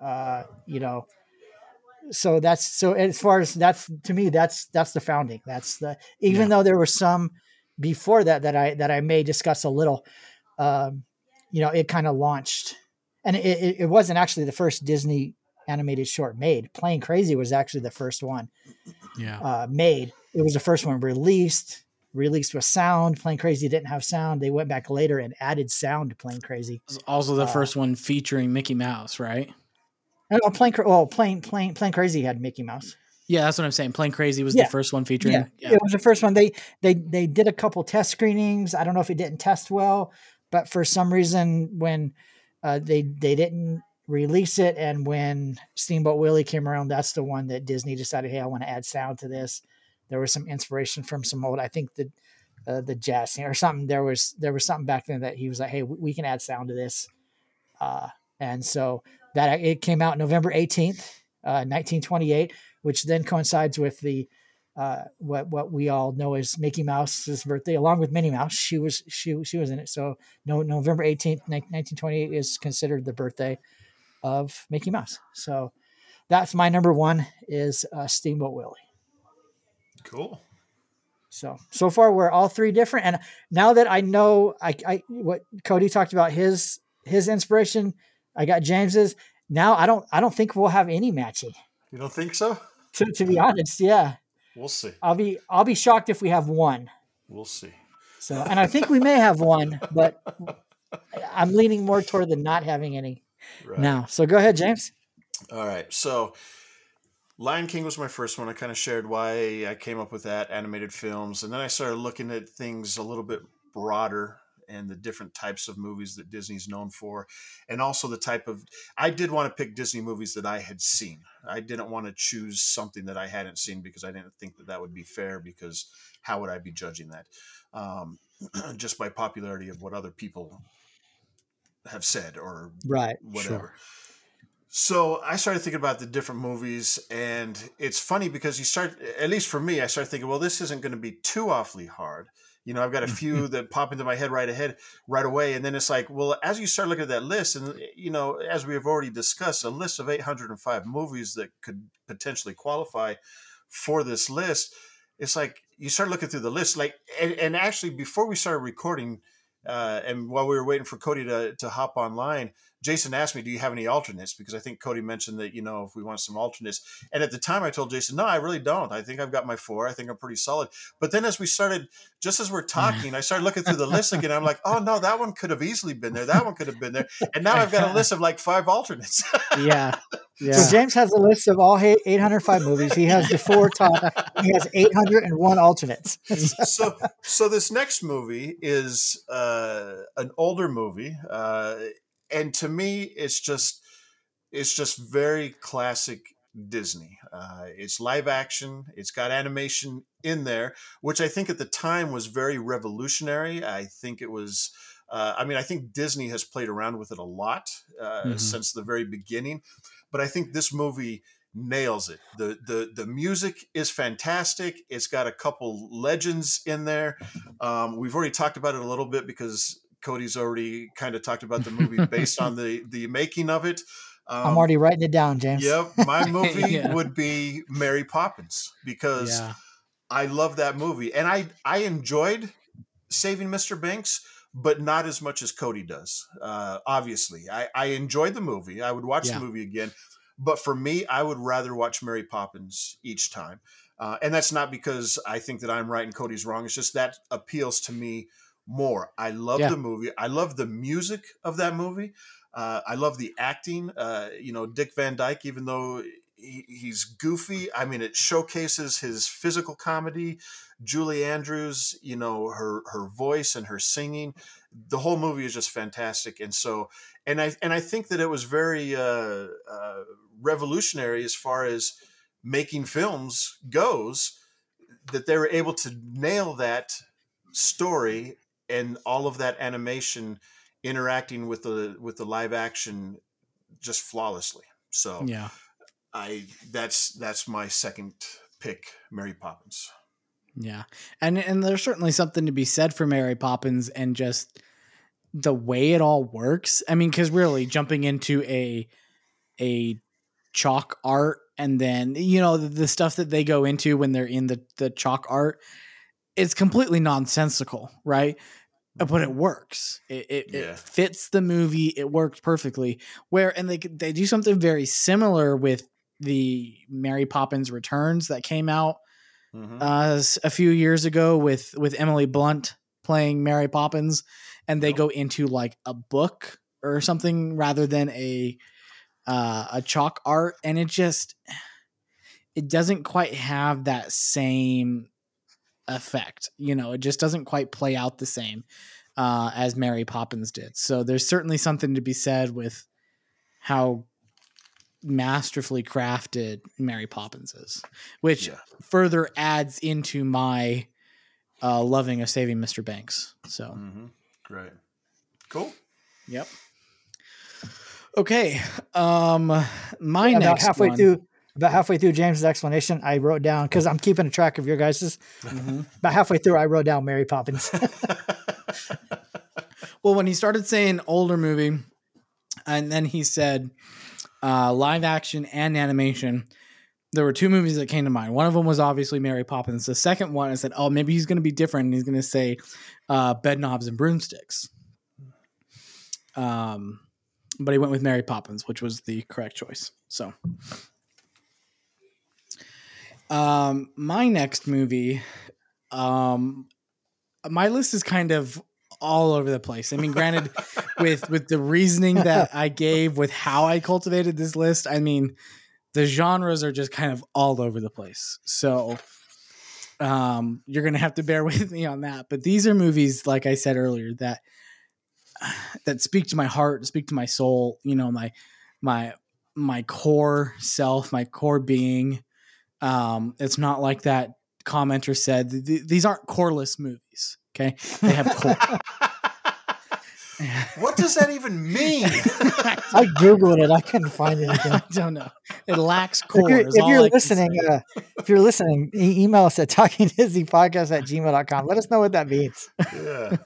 Uh, you know, so that's so as far as that's to me that's that's the founding. That's the even Yeah. though there were some before that that I that I may discuss a little. Um, you know, it kind of launched, and it, it, it wasn't actually the first Disney animated short made. Plane Crazy was actually the first one Yeah. uh, made. It was the first one released, released with sound. Plane Crazy didn't have sound. They went back later and added sound to Plane Crazy. Also the uh, first one featuring Mickey Mouse, right? Oh, Playing, Cra- oh, Playing, Playing, Plane Crazy had Mickey Mouse. Yeah, that's what I'm saying. Plane Crazy was Yeah. the first one featuring. Yeah, Yeah. it was the first one. They they they did a couple test screenings. I don't know if it didn't test well, but for some reason, when uh, they they didn't release it, and when Steamboat Willie came around, that's the one that Disney decided, hey, I want to add sound to this. There was some inspiration from some old. I think the uh, the jazz or something. There was there was something back then that he was like, hey, we can add sound to this, uh, and so that it came out November eighteenth, uh, nineteen twenty eight, which then coincides with the uh, what what we all know as Mickey Mouse's birthday, along with Minnie Mouse. She was she she was in it. So no November eighteenth, nineteen twenty eight is considered the birthday of Mickey Mouse. So that's my number one is uh, Steamboat Willie. Cool. So so far we're all three different, and now that I know I, I what Cody talked about his his inspiration, I got James's. Now I don't I don't think we'll have any matching. You don't think so? To, to be honest, yeah, We'll see. I'll be I'll be shocked if we have one. We'll see. So and I think we may have one, but [LAUGHS] I'm leaning more toward the not having any Right. now. So go ahead, James. All right. So Lion King was my first one. I kind of shared why I came up with that animated films. And then I started looking at things a little bit broader and the different types of movies that Disney's known for. And also the type of, I did want to pick Disney movies that I had seen. I didn't want to choose something that I hadn't seen because I didn't think that that would be fair because how would I be judging that? Um, [CLEARS THROAT] just by popularity of what other people have said or Right. whatever. So I started thinking about the different movies, and it's funny because you start, at least for me, I started thinking, well, this isn't going to be too awfully hard. You know, I've got a mm-hmm. few that pop into my head right ahead, right away, and then it's like, well, as you start looking at that list, and eh, you know, as we have already discussed, a list of 805 movies that could potentially qualify for this list, it's like you start looking through the list, like, and, and actually, before we started recording, uh, and while we were waiting for Cody to, to hop online, Jason asked me, "Do you have any alternates?" Because I think Cody mentioned that you know if we want some alternates. And at the time, I told Jason, "No, I really don't. I think I've got my four. I think I'm pretty solid." But then as we started, just as we're talking, I started looking through the list again. [LAUGHS] I'm like, "Oh no, that one could have easily been there. That one could have been there." And now I've got a list of like five alternates. Yeah. [LAUGHS] Yeah. So James has a list of all 805 movies. He has the four top. He has 801 alternates. [LAUGHS] so so this next movie is uh, an older movie uh, and to me it's just it's just very classic disney uh, it's live action it's got animation in there which i think at the time was very revolutionary i think it was uh, i mean i think disney has played around with it a lot uh, Mhm. since the very beginning but i think this movie nails it. The the the music is fantastic. It's got a couple legends in there. Um, we've already talked about it a little bit because Cody's already kind of talked about the movie [LAUGHS] based on the the making of it. Um, I'm already writing it down, James. Yep, my [LAUGHS] movie Yeah. would be Mary Poppins because Yeah. I love that movie, and I I enjoyed Saving Mr. Banks, but not as much as Cody does. Uh, obviously, I, I enjoyed the movie. I would watch Yeah. the movie again, but for me, I would rather watch Mary Poppins each time. Uh, and that's not because I think that I'm right and Cody's wrong. It's just that appeals to me more. I love Yeah. the movie. I love the music of that movie. Uh, I love the acting. Uh, you know, Dick Van Dyke, even though he, he's goofy, I mean, it showcases his physical comedy. Julie Andrews, you know, her her voice and her singing, the whole movie is just fantastic. And so, and I and I think that it was very uh, uh, revolutionary as far as making films goes. That they were able to nail that story and all of that animation interacting with the with the live action just flawlessly. So Yeah. I that's that's my second pick, Mary Poppins. Yeah. And and there's certainly something to be said for Mary Poppins and just the way it all works. I mean, cuz really jumping into a a chalk art and then you know the, the stuff that they go into when they're in the the chalk art it's completely nonsensical, right? But it works. It, it, Yeah. it fits the movie. It works perfectly. Where and they they do something very similar with the Mary Poppins Returns that came out Mhm. uh, a few years ago with with Emily Blunt playing Mary Poppins, and they Yep. go into like a book or something rather than a uh, a chalk art, and it just it doesn't quite have that same effect. You know, it just doesn't quite play out the same uh, as Mary Poppins did. So there's certainly something to be said with how masterfully crafted Mary Poppins is, which Yeah. further adds into my uh, loving of Saving Mr. Banks. So, hmm Great. Cool. yep. Okay. Um, my about next halfway one. through about halfway through James's explanation, I wrote down because I'm keeping a track of your guys's. Mhm. About halfway through, I wrote down Mary Poppins. [LAUGHS] [LAUGHS] Well, when he started saying older movie, and then he said uh, live action and animation, there were two movies that came to mind. One of them was obviously Mary Poppins. The second one, I said, oh, maybe he's going to be different. And he's going to say uh, Bedknobs and Broomsticks. Um, but he went with Mary Poppins, which was the correct choice. So, um, my next movie, um, my list is kind of all over the place. I mean, granted, [LAUGHS] with with the reasoning that I gave, with how I cultivated this list, I mean, the genres are just kind of all over the place. So, um, you're gonna have to bear [LAUGHS] with me on that. But these are movies, like I said earlier, that that speak to my heart, speak to my soul. You know, my my my core self, my core being. Um, it's not like that commenter said. th- th- these aren't coreless movies. Okay, they have [LAUGHS] core. what does that even mean? [LAUGHS] I googled it. I couldn't find anything. [LAUGHS] I don't know. It lacks If core. you're, if you're listening, uh, if you're listening, e- email us at talking Disney podcast at gmail.com. Let us know what that means. yeah.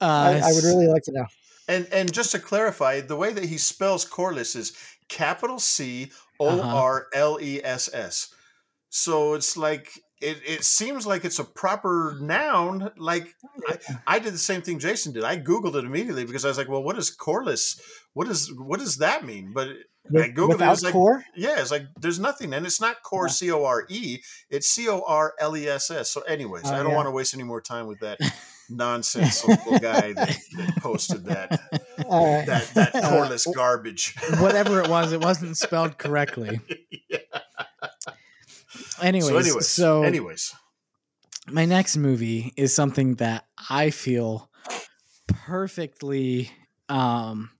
Uh, I, I would really like to know. And and just to clarify, the way that he spells coreless is capital C O R L E S S. So it's like it, it seems like it's a proper noun. Like oh, I, I did the same thing Jason did. I googled it immediately because I was like, well, what is coreless? What is what does that mean? But I googled it. without It's like core, yeah, it's like there's nothing, and it's not core. C O R E. It's C O R L E S S. So, anyways, Oh, I don't yeah. want to waste any more time with that [LAUGHS] nonsensical guy that, that posted that right. that that [LAUGHS] coreless garbage. whatever it was, it [LAUGHS] wasn't spelled correctly. Yeah. Anyways, so, anyways, so anyways, my next movie is something that I feel perfectly um,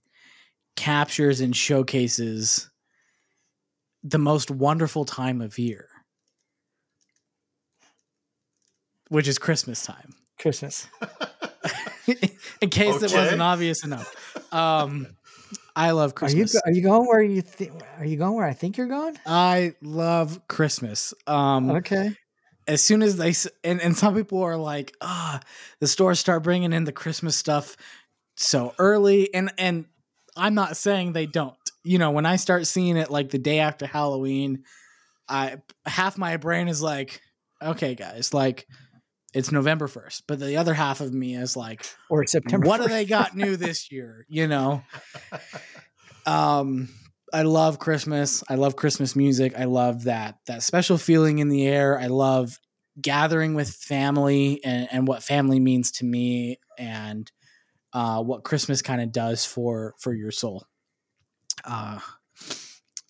captures and showcases the most wonderful time of year, which is Christmas time. Christmas. [LAUGHS] [LAUGHS] In case it wasn't obvious enough, um, I love Are you Christmas. are you going where you think? Are you going where I think you're going? I love Christmas. Um, Okay. as soon as they and, and some people are like ah the stores start bringing in the christmas stuff so early and and i'm not saying they don't you know when i start seeing it like the day after halloween i half my brain is like okay guys like it's november 1st but the other half of me is like Or September. what do they got new this [LAUGHS] year? You know? Um i love christmas. I love christmas music. I love that that special feeling in the air. I love gathering with family and, and what family means to me and uh, what christmas kind of does for for your soul. Uh,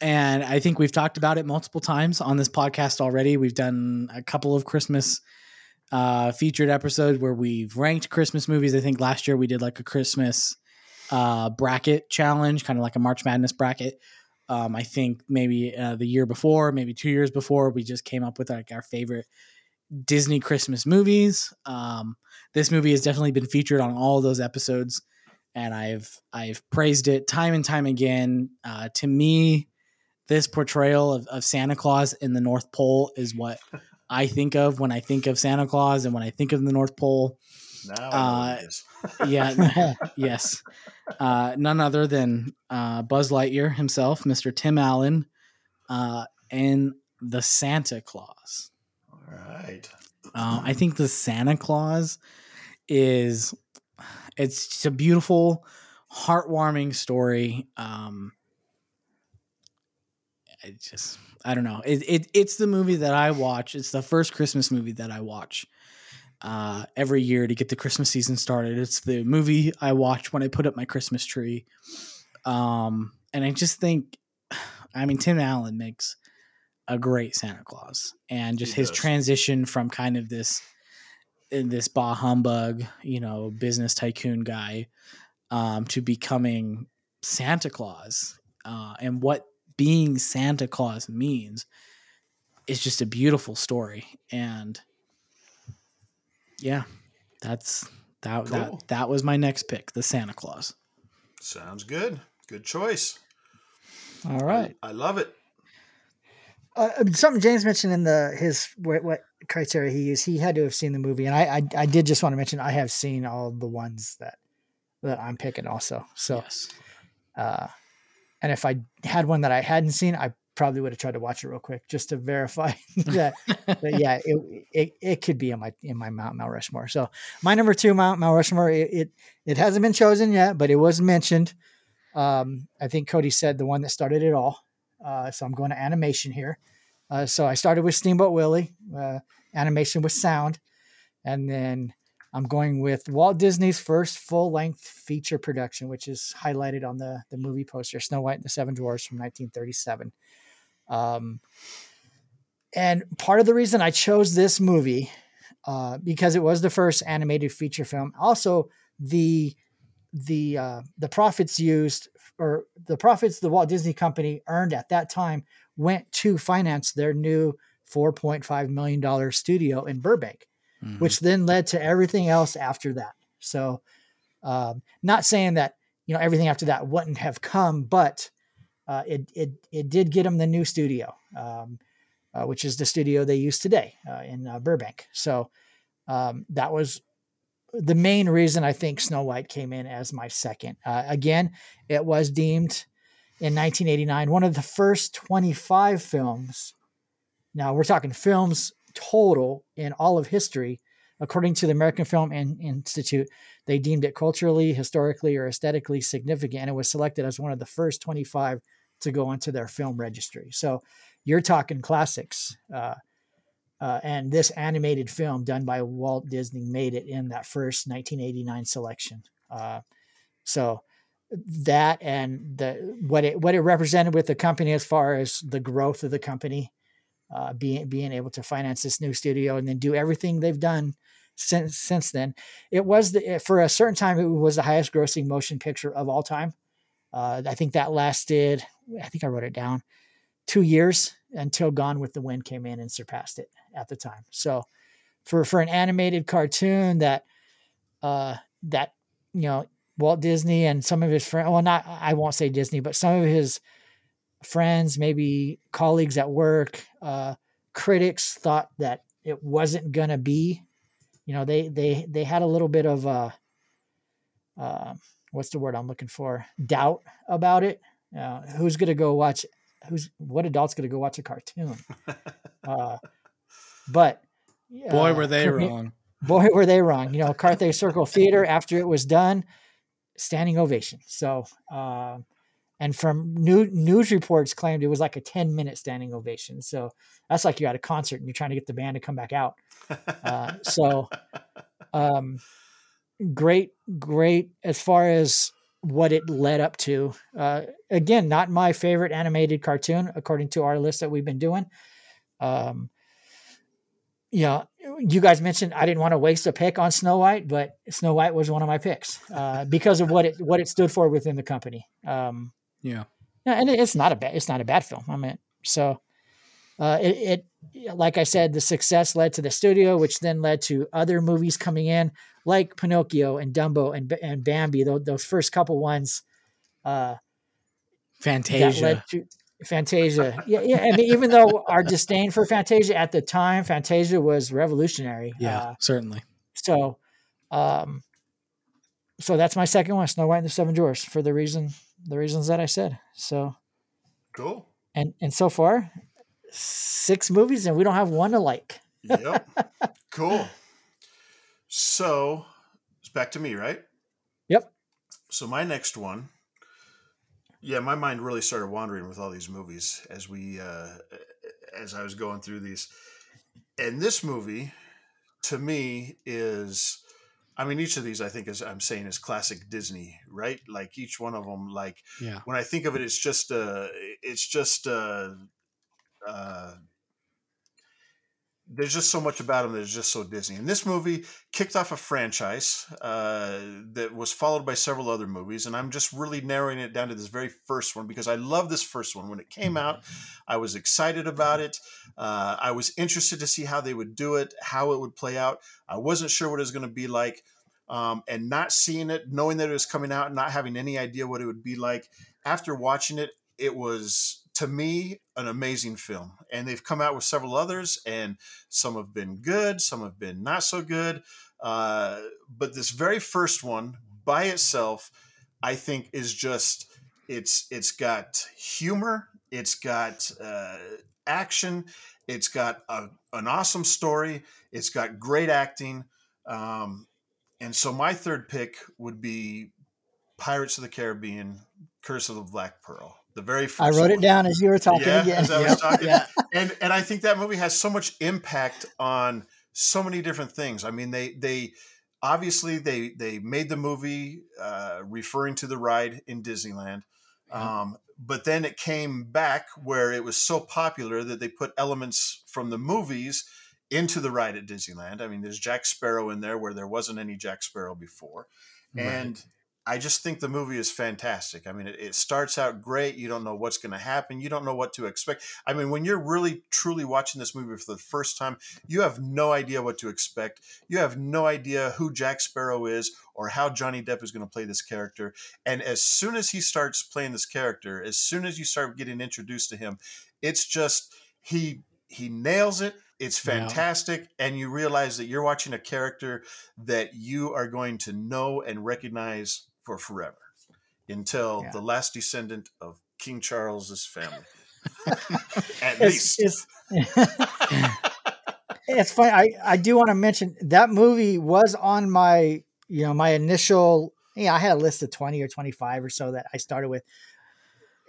and i think we've talked about it multiple times on this podcast already. We've done a couple of christmas uh, featured episode where we've ranked Christmas movies. I think last year we did like a Christmas uh, bracket challenge, kind of like a March Madness bracket. Um, I think maybe uh, the year before, maybe two years before, we just came up with like our favorite Disney Christmas movies. Um, this movie has definitely been featured on all those episodes, and I've I've praised it time and time again. Uh, to me, this portrayal of, of Santa Claus in the North Pole is what I think of when I think of Santa Claus and when I think of the North Pole. uh, what it is. Yeah, [LAUGHS] [LAUGHS] yes. Uh, none other than uh, Buzz Lightyear himself, Mr. Tim Allen, uh, and the Santa Clause. All right. Uh, I think the Santa Clause is it's a beautiful, heartwarming story. Um, it just I don't know. It, it it's the movie that I watch. It's the first Christmas movie that I watch uh, every year to get the Christmas season started. It's the movie I watch when I put up my Christmas tree. Um, and I just think, [SIGHS] I mean, Tim Allen makes a great Santa Claus, and just He his does. transition from kind of this in this bah humbug, you know, business tycoon guy, um, to becoming Santa Claus, uh, and what being Santa Claus means is just a beautiful story. And yeah, that's that Cool. that that was my next pick, the Santa Clause. Sounds good. Good choice. All right. I love it. Uh, uh, something James mentioned in the his what, what criteria he used, he had to have seen the movie, and I, I I did just want to mention I have seen all the ones that that I'm picking also. So, yes. uh, and if I had one that I hadn't seen, I probably would have tried to watch it real quick just to verify [LAUGHS] that. but yeah, [LAUGHS] it, it it could be in my in my Mount Mount Rushmore. So my number two Mount Mount Rushmore, it it, it hasn't been chosen yet, but it was mentioned. Um, I think Cody said the one that started it all. Uh, so I'm going to animation here. Uh, so I started with Steamboat Willie, uh, animation with sound, and then I'm going with Walt Disney's first full length feature production, which is highlighted on the the movie poster, Snow White and the Seven Dwarfs from 1937. Um, and part of the reason I chose this movie uh, because it was the first animated feature film. Also, the the uh, the profits used or the profits the Walt Disney Company earned at that time went to finance their new 4.5 million dollar studio in Burbank, Mhm. which then led to everything else after that. So, um, not saying that you know everything after that wouldn't have come, but uh, it it it did get them the new studio, um, uh, which is the studio they use today uh, in uh, Burbank. So um, that was the main reason I think Snow White came in as my second. Uh, again, it was deemed in 1989 one of the first 25 films. Now we're talking films total in all of history, according to the American Film Institute. They deemed it culturally, historically, or aesthetically significant, and it was selected as one of the first 25 to go into their film registry. So you're talking classics. Uh, uh, and this animated film done by Walt Disney made it in that first 1989 selection. Uh, so that and the what it what it represented with the company as far as the growth of the company, uh, being being able to finance this new studio and then do everything they've done since since then. It was the for a certain time it was the highest grossing motion picture of all time. Uh, I think that lasted. I think I wrote it down. Two years until Gone with the Wind came in and surpassed it at the time. So, for for an animated cartoon that uh, that you know Walt Disney and some of his friends, well, not I won't say Disney, but some of his friends, maybe colleagues at work, uh, critics thought that it wasn't gonna be. You know, they they they had a little bit of uh, uh, what's the word I'm looking for? Doubt about it. Uh, who's gonna go watch? Who's what adult's gonna go watch a cartoon? [LAUGHS] Uh, but Boy, uh, were they commu- wrong. boy were they wrong you know carthay circle theater after it was done standing ovation so uh, and from new news reports claimed it was like a 10 minute standing ovation. So that's like you're at a concert and you're trying to get the band to come back out. Uh, so [LAUGHS] um, great great as far as what it led up to. Uh, again not my favorite animated cartoon according to our list that we've been doing. Um, yeah, you guys mentioned I didn't want to waste a pick on Snow White, but Snow White was one of my picks uh, because of what it what it stood for within the company. Um, Yeah. yeah, and it's not a bad it's not a bad film. I mean, so uh, it, it like I said, the success led to the studio, which then led to other movies coming in like Pinocchio and Dumbo and and Bambi. Those, those first couple ones uh, Fantasia. to Fantasia. Yeah, yeah. I mean, even though our disdain for Fantasia at the time, Fantasia was revolutionary. yeah, Uh, certainly. so, um, so that's my second one, Snow White and the Seven Dwarfs, for the reason the reasons that I said. So, Cool. and and so far, six movies, and we don't have one alike. Yep. [LAUGHS] cool. So it's back to me, right? Yep. So my next one, yeah, my mind really started wandering with all these movies as we uh, as I was going through these, and this movie, to me, is. I mean, each of these I think is I'm saying is classic Disney, right? Like each one of them, like Yeah. when I think of it, it's just uh it's just uh uh there's just so much about him that is just so Disney. And this movie kicked off a franchise uh, that was followed by several other movies. And I'm just really narrowing it down to this very first one because I love this first one. When it came out, I was excited about it. Uh, I was interested to see how they would do it, how it would play out. I wasn't sure what it was going to be like. Um, and not seeing it, knowing that it was coming out, and not having any idea what it would be like, after watching it, it was to me an amazing film and they've come out with several others and some have been good some have been not so good uh, but this very first one by itself i think is just it's it's got humor it's got uh, action it's got a, an awesome story it's got great acting um, and so my third pick would be pirates of the caribbean curse of the black pearl the very first I wrote one. it down as you were talking Yeah, again. as I was talking. Yeah. and and I think that movie has so much impact on so many different things. I mean, they they obviously they they made the movie uh, referring to the ride in Disneyland, um, but then it came back where it was so popular that they put elements from the movies into the ride at Disneyland. I mean, there's Jack Sparrow in there where there wasn't any Jack Sparrow before, and I just think the movie is fantastic. I mean, it, it starts out great. You don't know what's going to happen. You don't know what to expect. I mean, when you're really truly watching this movie for the first time, you have no idea what to expect. You have no idea who Jack Sparrow is or how Johnny Depp is going to play this character. And as soon as he starts playing this character, as soon as you start getting introduced to him, it's just he he nails it. It's Yeah. fantastic, and you realize that you're watching a character that you are going to know and recognize for forever until Yeah. the last descendant of King Charles's family. [LAUGHS] At It's, least. it's, [LAUGHS] it's funny. I, I do want to mention that movie was on my, you know, my initial, yeah, I had a list of 20 or 25 or so that I started with.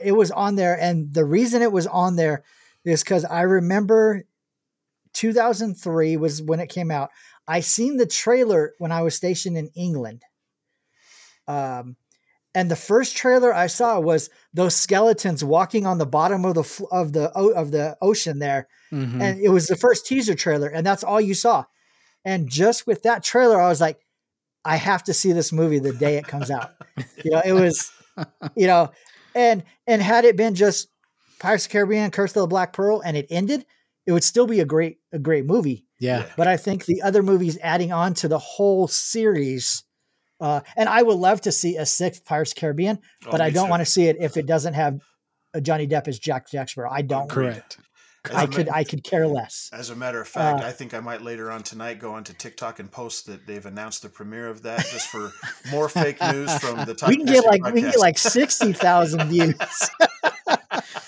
It was on there. And the reason it was on there is because I remember 2003 was when it came out. I seen the trailer when I was stationed in England. Um, and the first trailer I saw was those skeletons walking on the bottom of the of the o- of the ocean there, Mhm. and it was the first teaser trailer, and that's all you saw. And just with that trailer, I was like, I have to see this movie the day it comes out. you know, it was, [LAUGHS] you know, and and had it been just Pirates of the Caribbean, Curse of the Black Pearl, and it ended, it would still be a great a great movie. yeah. But I think the other movies adding on to the whole series. Uh, and I would love to see a sixth Pirates of the Caribbean, Oh, but I don't too. want to see it if it doesn't have Johnny Depp as Jack Jack Sparrow. I don't. Agreed. Correct. As I a could ma- I could care less. As a matter of fact, Uh, I think I might later on tonight go onto TikTok and post that they've announced the premiere of that just for more fake news from the [LAUGHS] top. We can get like we can get like sixty thousand [LAUGHS] views. [LAUGHS]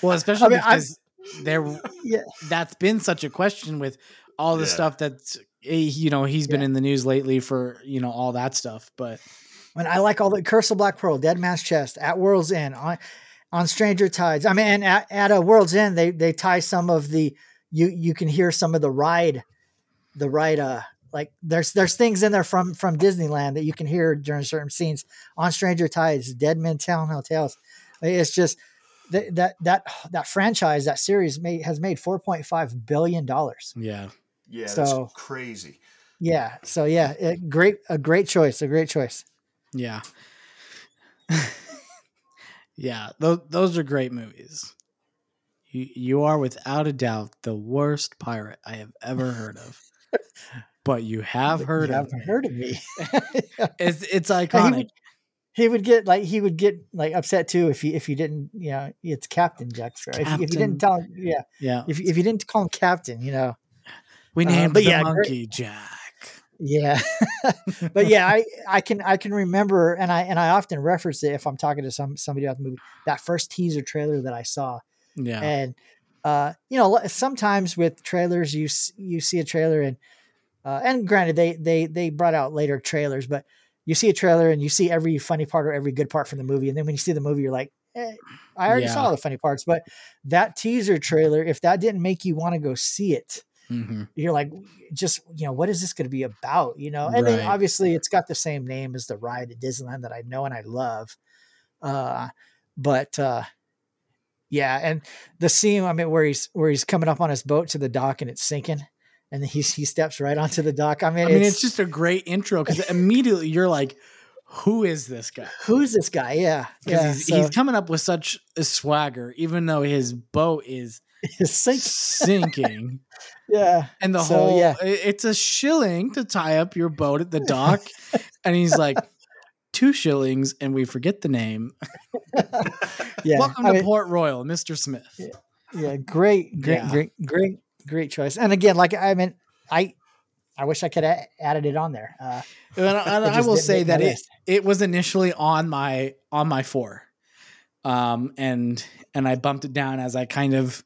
Well, especially mean, I'm- because there Yeah. that's been such a question with all the Yeah. stuff that's you know he's been in the news lately for you know all that stuff. But I I like all the Curse of Black Pearl, Dead Man's Chest, at World's End, on on Stranger Tides. I mean, and at, at a World's End, they they tie some of the you you can hear some of the ride, the ride. Uh, like there's there's things in there from from Disneyland that you can hear during certain scenes on Stranger Tides, Dead Men Tell No Tales. It's just that that that that franchise, that series made has made four point five billion dollars. yeah, Yeah, so- that's crazy. Yeah, so yeah, it, great a great choice, a great choice. yeah, [LAUGHS] yeah. Those those are great movies. You you are without a doubt the worst pirate I have ever heard of. [LAUGHS] But you have But heard you of haven't me. heard of me. [LAUGHS] It's it's And he iconic. would, he would get like he would get like upset too if you if you didn't you know it's Captain Jack Sparrow. If, you- if you didn't tell him yeah yeah, if you- if you didn't call him Captain you know we uh, named but the yeah, great- monkey Jack. yeah [LAUGHS] but yeah I I can I can remember and I and I often reference it if I'm talking to some somebody about the movie that first teaser trailer that I saw Yeah, and uh you know sometimes with trailers you you see a trailer and uh and granted they they they brought out later trailers but you see a trailer and you see every funny part or every good part from the movie and then when you see the movie you're like eh, i already Yeah. saw the funny parts but that teaser trailer if that didn't make you want to go see it hmm you're like just you know what is this going to be about you know and then obviously it's got the same name as the ride at disneyland that i know and i love uh but uh yeah and the scene i mean where he's where he's coming up on his boat to the dock and it's sinking and then he he steps right onto the dock. I mean, I mean, it's, it's just a great intro because [LAUGHS] immediately you're like, who is this guy? who's this guy? Yeah, Because yeah. he's, so he's coming up with such a swagger, even though his boat is [LAUGHS] it's sink- sinking. [LAUGHS] yeah, And the So, whole, yeah. it's a shilling to tie up your boat at the dock. and he's like, two shillings, and we forget the name. [LAUGHS] yeah. Welcome I to mean, Port Royal, Mr. Smith. yeah, great, great, Yeah. great, great, great choice. And again, like I mean, I I wish I could have added it on there. Uh, And, I- and I will say that it, it was initially on my on my four, um, and and I bumped it down as I kind of,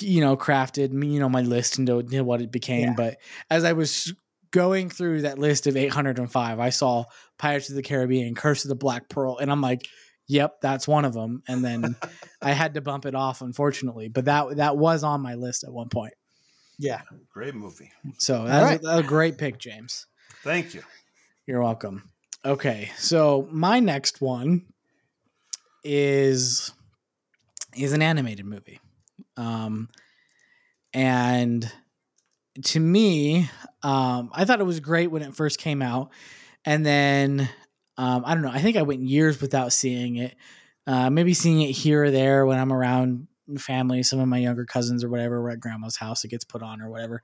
you know, crafted you know, my list into into what it became. Yeah. But as I was going through that list of 805, I saw Pirates of the Caribbean, Curse of the Black Pearl, and I'm like, yep, that's one of them. And then [LAUGHS] I had to bump it off, unfortunately. But that that was on my list at one point. yeah, Great movie. So that's right. a, a great pick, James. Thank you. You're welcome. Okay, so my next one is is an animated movie, um, and to me, um, I thought it was great when it first came out, and then um, I don't know. I think I went years without seeing it. Uh, maybe seeing it here or there when I'm around family, some of my younger cousins or whatever. We're at grandma's house, it gets put on or whatever.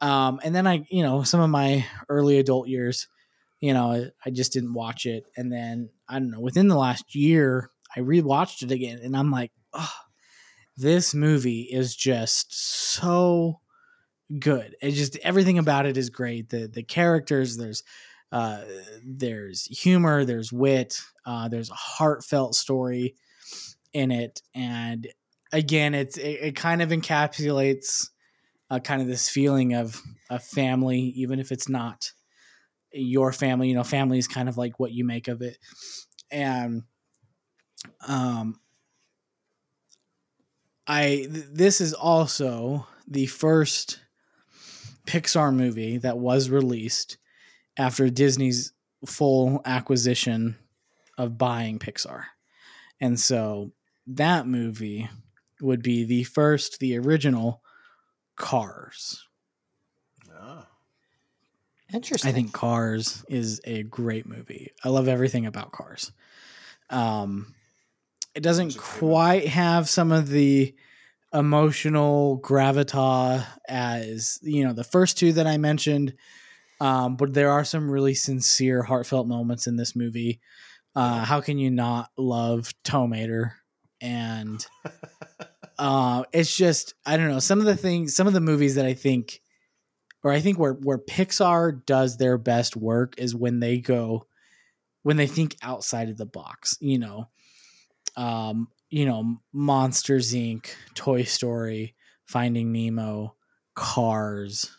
Um, and then I, you know, some of my early adult years, you know, I, I just didn't watch it. And then I don't know, within the last year, I rewatched it again, and I'm like, oh, this movie is just so good. It just everything about it is great. The the characters, there's uh, there's humor, there's wit, uh, there's a heartfelt story in it, and again, it's it, it kind of encapsulates uh, kind of this feeling of a family, even if it's not your family. You know, family is kind of like what you make of it, and um, I th- this is also the first Pixar movie that was released after Disney's full acquisition of buying Pixar. And so that movie would be the first, the original Cars. Ah, interesting. I think Cars is a great movie. I love everything about Cars. Um, it doesn't It's a great quite have some of the emotional gravitas as you know the first two that I mentioned, um, but there are some really sincere, heartfelt moments in this movie. Uh, how can you not love Tow Mater? And uh, it's just I don't know some of the things, some of the movies that I think or I think where where Pixar does their best work is when they go when they think outside of the box, you know. Um, you know, Monsters Inc., Toy Story, Finding Nemo, Cars,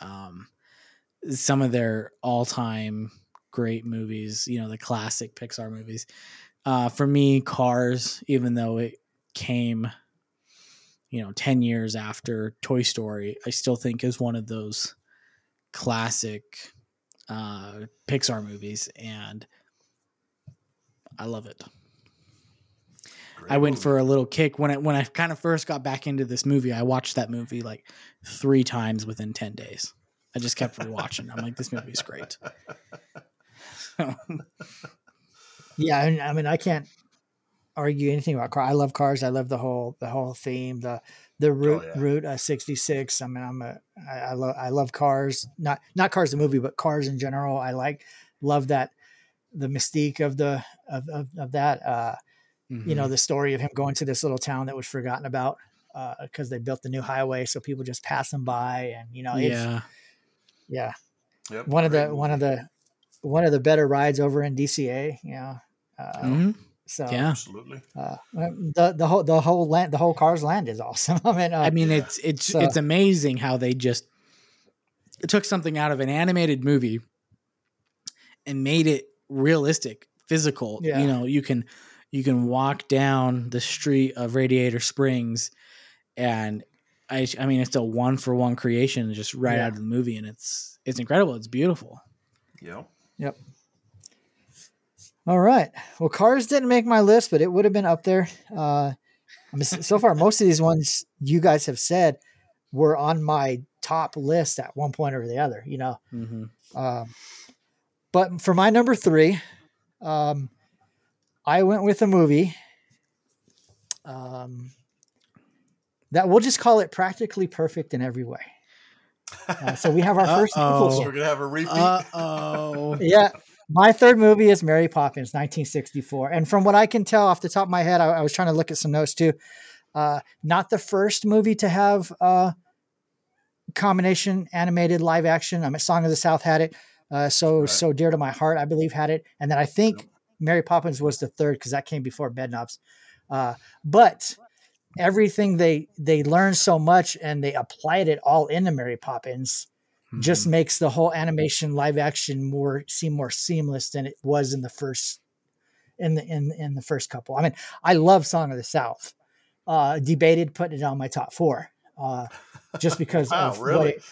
um, some of their all-time great movies, you know, the classic Pixar movies. Uh, for me, Cars, even though it came, you know, 10 years after Toy Story, I still think is one of those classic uh, Pixar movies. And I love it. Great I went movie. for a little kick when I when I kind of first got back into this movie. I watched that movie like three times within ten days. I just kept rewatching. I'm like, this movie is great. [LAUGHS] Yeah, I mean, I mean, I can't argue anything about cars. I love cars. I love the whole the whole theme. The the route yeah. route uh, sixty six. I mean, I'm a I, I love I love cars. Not not cars the movie, but cars in general. I like love that the mystique of the of of, of that. Uh, you Mm-hmm. know, the story of him going to this little town that was forgotten about because they built the new highway, so people just pass them by, and you know, it's, yeah, yeah, Yep, one of great the one of the one of the better rides over in DCA. You know, uh, Mhm. so yeah. absolutely. uh, the the whole the whole land the whole cars land is [LAUGHS] awesome. I mean, uh, I mean, it's it's so- it's amazing how they just took something out of an animated movie and made it realistic, physical. Yeah. You know, you can you can walk down the street of Radiator Springs, and I I mean, it's a one for one creation, just right Yeah. out of the movie, and it's it's incredible. It's beautiful. Yep. Yep. All right. Well, cars didn't make my list, but it would have been up there. Uh, I mean, so far, [LAUGHS] most of these ones you guys have said were on my top list at one point or the other. You know, hmm um, but for my number three, um, I went with a movie um, that we'll just call it practically perfect in every way. Uh, so we have our first. Uh-oh. So we're gonna have a repeat. Uh oh. [LAUGHS] Yeah. My third movie is Mary Poppins, 1964. And from what I can tell off the top of my head, I, I was trying to look at some notes too. Uh, not the first movie to have uh, combination animated live action. I mean, Song of the South had it. Uh, so Right. so dear to my heart, I believe had it. And then I think Mary Poppins was the third because that came before Bedknobs. Uh, but everything they they learned so much and they applied it all into Mary Poppins Mm-hmm. just makes the whole animation live action more seem more seamless than it was in the first in the in in the first couple. I mean, I love Song of the South. Uh debated putting it on my top four. Uh just because [LAUGHS] Wow, of really? it-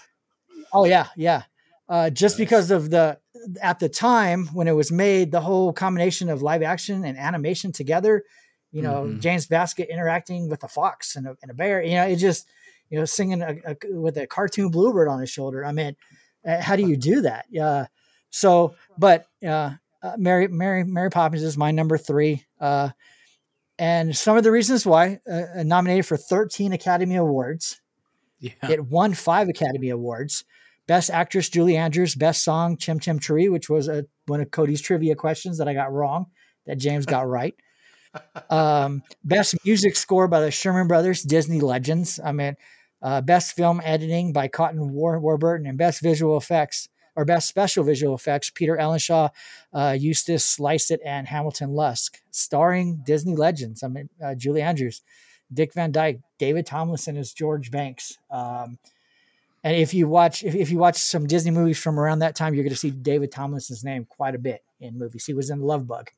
oh yeah, yeah. Uh just Nice. because of the at the time when it was made, the whole combination of live action and animation together, you know, Mhm. James Baskett interacting with a fox and a, and a bear, you know, it just you know, singing a, a, with a cartoon bluebird on his shoulder. I mean, uh, how do you do that? Uh, so, but uh, uh, Mary, Mary, Mary Poppins is my number three. Uh, and some of the reasons why uh, nominated for 13 Academy Awards. Yeah. It won five Academy Awards. Best Actress Julie Andrews, Best Song Chim Chim Cheree, which was a, one of Cody's trivia questions that I got wrong, that James got right. [LAUGHS] Um, best Music Score by the Sherman Brothers, Disney Legends. I mean, uh, Best Film Editing by Cotton War- Warburton, and Best Visual Effects or Best Special Visual Effects, Peter Ellenshaw, uh, Eustace Lycett, and Hamilton Luske, starring Disney legends. I mean, uh, Julie Andrews, Dick Van Dyke, David Tomlinson as George Banks. Um, and if you watch, if, if you watch some Disney movies from around that time, you're going to see David Tomlinson's name quite a bit in movies. He was in Love Bug,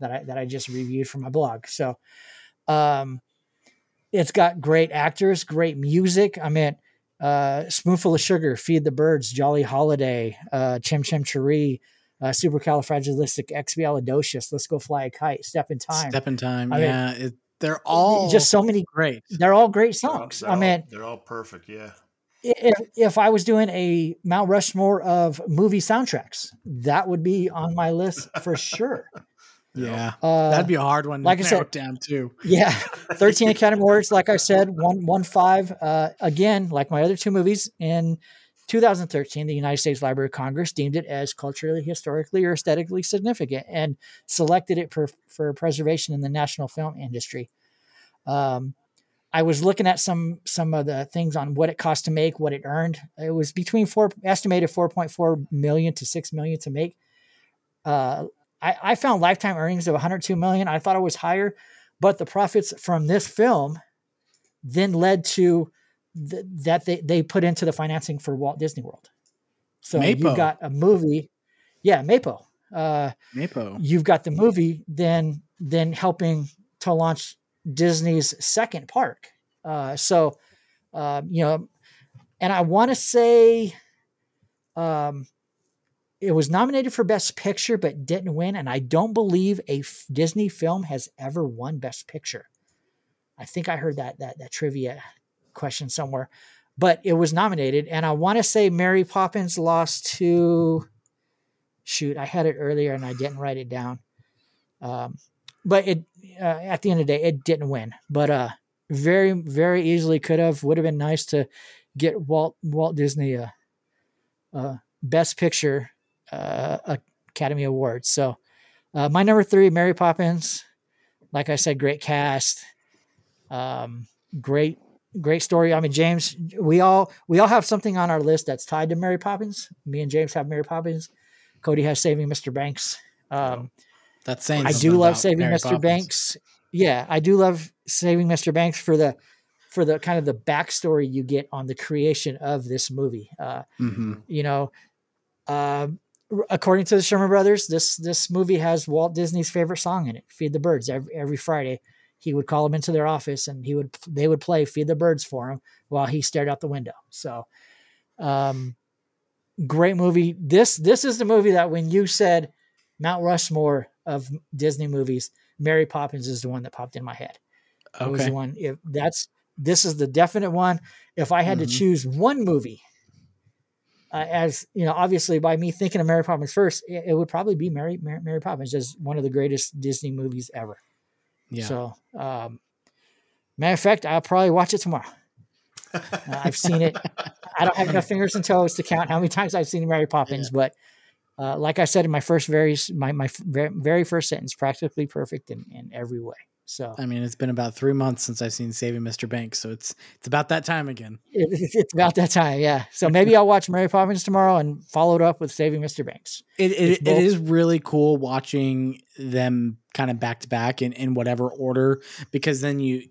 that I that I just reviewed for my blog. So, um, it's got great actors, great music. I mean, uh, Spoonful of Sugar, Feed the Birds, Jolly Holiday, uh, Chim Chim Cheree, uh, Supercalifragilisticexpialidocious, Let's Go Fly a Kite, Step in Time. Step in time. I mean, yeah. it, they're all just so many. great. They're all great They're all- songs. I mean, they're all perfect. Yeah. If, if I was doing a Mount Rushmore of movie soundtracks, that would be on my list for sure. [LAUGHS] Yeah. Uh, That'd be a hard one like I to said- narrow down too. Yeah, [LAUGHS] thirteen Academy Awards. Like I said, one one five. Uh, again, like my other two movies in 2013, the United States Library of Congress deemed it as culturally, historically, or aesthetically significant and selected it for for preservation in the national film industry. Um, I was looking at some some of the things on what it cost to make, what it earned. It was between four estimated 4.4 million to six million to make. Uh, I, I found lifetime earnings of 102 million. I thought it was higher, but the profits from this film then led to th- that they, they put into the financing for Walt Disney World. So Mapo. you've got a movie, yeah, Mapo. Uh, Mapo. you've got the movie then then helping to launch Disney's second park. Uh, so um, you know, and I want to say um, it was nominated for Best Picture but didn't win, and I don't believe a f- Disney film has ever won Best Picture. I think I heard that that that trivia question somewhere, but it was nominated, and I want to say Mary Poppins lost to shoot, I had it earlier and I didn't write it down. Um, but it uh, at the end of the day, it didn't win. But uh, very very easily could have. Would have been nice to get Walt Walt Disney a, a Best Picture uh, Academy Award. So uh, my number three, Mary Poppins. Like I said, great cast, um, great great story. I mean, James, we all we all have something on our list that's tied to Mary Poppins. Me and James have Mary Poppins. Cody has Saving Mr. Banks. Um, That's saying I do love Saving Mary Mr. Poppins. Banks. Yeah, I do love Saving Mr. Banks for the for the kind of the backstory you get on the creation of this movie. Uh, Mhm. you know, um, r- according to the Sherman Brothers, this this movie has Walt Disney's favorite song in it, "Feed the Birds." Every, every Friday, he would call them into their office, and he would they would play "Feed the Birds" for him while he stared out the window. So, um, great movie. This this is the movie that when you said Mount Rushmore of Disney movies, Mary Poppins is the one that popped in my head. It was the one. If that's this is the definite one. If I had Mhm. to choose one movie uh, as you know, obviously by me thinking of Mary Poppins first, it, it would probably be Mary, Mary Mary Poppins as one of the greatest Disney movies ever. Yeah. So, um, matter of fact, I'll probably watch it tomorrow. Uh, I've seen it. [LAUGHS] I don't have enough fingers and toes to count how many times I've seen Mary Poppins, but uh, like I said in my first very my my very, first sentence, practically perfect in, in every way. So I mean, it's been about three months since I've seen Saving Mr. Banks, so it's it's about that time again. [LAUGHS] it, it's about that time, yeah. So maybe I'll watch Mary Poppins tomorrow and follow it up with Saving Mr. Banks. It it, it both- is really cool watching them kind of back to back in in whatever order because then you-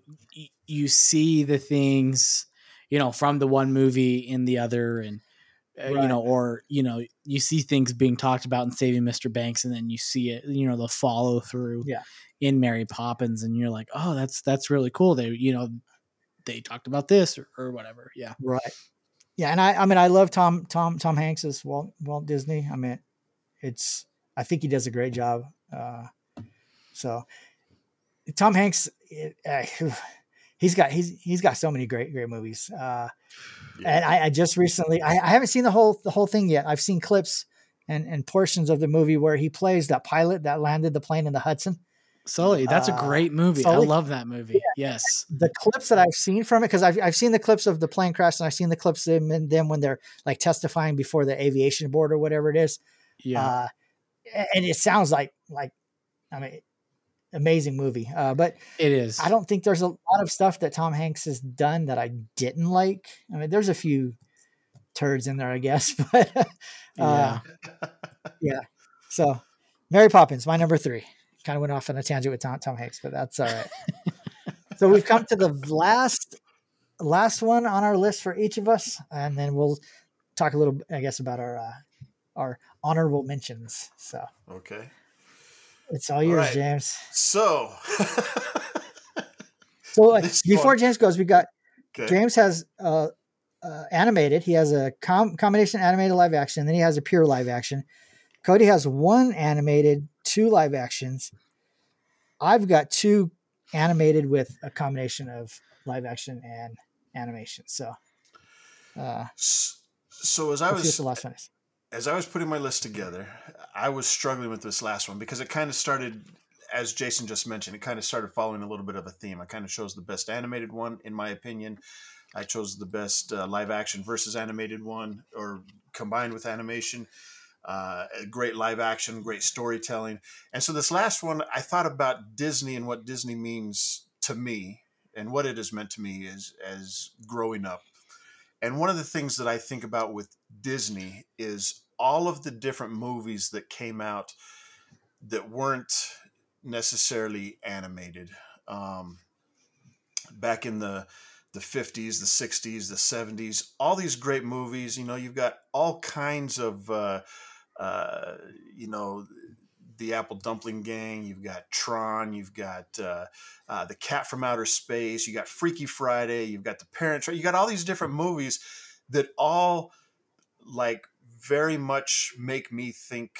you see the things you know from the one movie in the other and uh, you know or you know you see things being talked about in Saving Mr. Banks and then you see it you know the follow through Yeah. in Mary Poppins and you're like oh that's that's really cool they you know they talked about this or, or whatever yeah Right. Yeah, and I I mean I love Tom Tom Tom Hanks as Walt Walt Disney. I mean, it's I think he does a great job. Uh, so Tom Hanks, it, uh, [LAUGHS] he's got he's he's got so many great great movies. Uh, and I, I just recently I, I haven't seen the whole the whole thing yet. I've seen clips and and portions of the movie where he plays that pilot that landed the plane in the Hudson. Sully that's a Uh, great movie Sully? I love that movie yes the clips that I've seen from it, because I've, I've seen the clips of the plane crash and I've seen the clips of them, and them when they're like testifying before the aviation board or whatever it is. yeah Uh, and it sounds like, like, I mean, amazing movie. Uh, but it is I don't think there's a lot of stuff that Tom Hanks has done that I didn't like. I mean, there's a few turds in there, I guess, [LAUGHS] but uh, yeah so Mary Poppins, my number three. Kind of went off on a tangent with Tom, Tom Hanks, but that's all right. [LAUGHS] so we've come to the last last one on our list for each of us, and then we'll talk a little, I guess, about our uh, our honorable mentions. So Okay. It's all yours, right. James. So, [LAUGHS] So before one- James goes, we got okay. James has uh, uh, animated. He has a com- combination animated live action. Then he has a pure live action. Cody has one animated, two live actions. I've got two animated with a combination of live action and animation. So, uh, so as I let's see what was the last one is. As I was putting my list together, I was struggling with this last one because it kind of started, as Jason just mentioned, it kind of started following a little bit of a theme. I kind of chose the best animated one, in my opinion. I chose the best uh, live action versus animated one, or combined with animation. Uh, great live action, great storytelling. And so this last one, I thought about Disney and what Disney means to me and what it has meant to me as as growing up. And one of the things that I think about with Disney is all of the different movies that came out that weren't necessarily animated. Um, back in the the 50s, the 60s, the 70s, all these great movies. You know, you've got all kinds of, uh, uh, you know, the Apple Dumpling Gang. You've got Tron. You've got uh, uh, the Cat from Outer Space. You got Freaky Friday. You've got the Parent Trap. You got all these different movies that all like very much make me think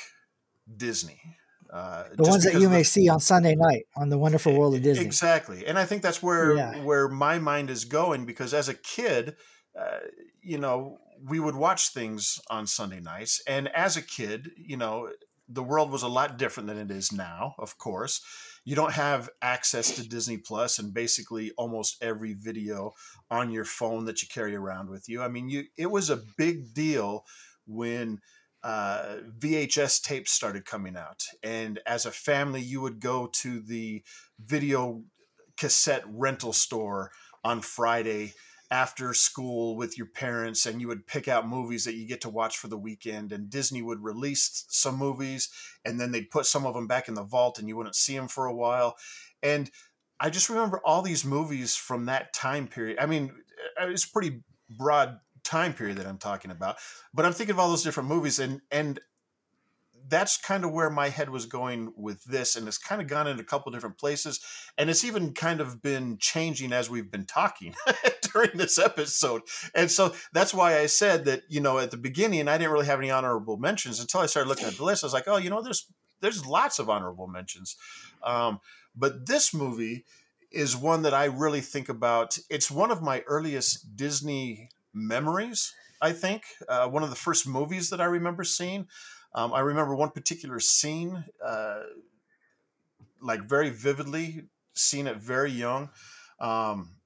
Disney. Uh, The ones that you the- may see on Sunday night on the Wonderful World of Disney. Exactly, and I think that's where Yeah. where my mind is going because as a kid, uh, you know, we would watch things on Sunday nights, and as a kid, you know, the world was a lot different than it is now. Of course, you don't have access to Disney Plus and basically almost every video on your phone that you carry around with you. I mean, you it was a big deal when uh, VHS tapes started coming out. And as a family, you would go to the video cassette rental store on Friday after school with your parents, and you would pick out movies that you get to watch for the weekend. And Disney would release some movies, and then they'd put some of them back in the vault, and you wouldn't see them for a while. And I just remember all these movies from that time period. I mean, uh, it's a pretty broad time period that I'm talking about, but I'm thinking of all those different movies, and and that's kind of where my head was going with this, and it's kind of gone in a couple different places, and it's even kind of been changing as we've been talking [LAUGHS] during this episode, and so that's why I said that you know at the beginning I didn't really have any honorable mentions until I started looking at the list. I was like, oh, you know, there's there's lots of honorable mentions, um, but this movie is one that I really think about. It's one of my earliest Disney memories I think. Uh, one of the first movies that I remember seeing. Um, I remember one particular scene, uh, like very vividly, seen it very young. Um,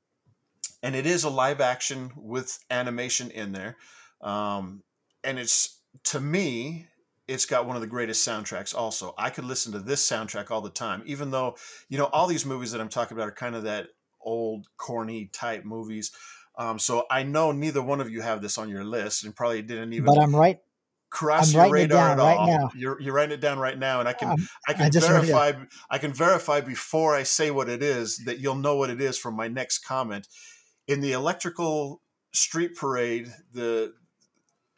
and it is a live action with animation in there. Um, and it's, to me, it's got one of the greatest soundtracks also. I could listen to this soundtrack all the time, even though, you know, all these movies that I'm talking about are kind of that old, corny type movies. Um, so I know neither one of you have this on your list and probably didn't even But I'm right. Cross your radar at right all. now. You're, you're writing it down right now. And I can, Um, I I can just verify, I can verify before I say what it is that you'll know what it is from my next comment. In the electrical street parade, the,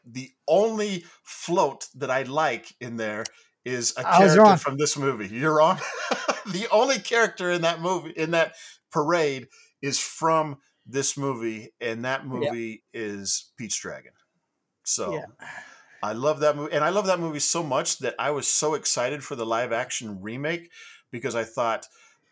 the only float that I like in there is a I character from this movie. You're wrong. [LAUGHS] the only character in that movie in that parade is from this movie, and that movie is Pete's Dragon. So Yeah. I love that movie, and I love that movie so much that I was so excited for the live action remake because I thought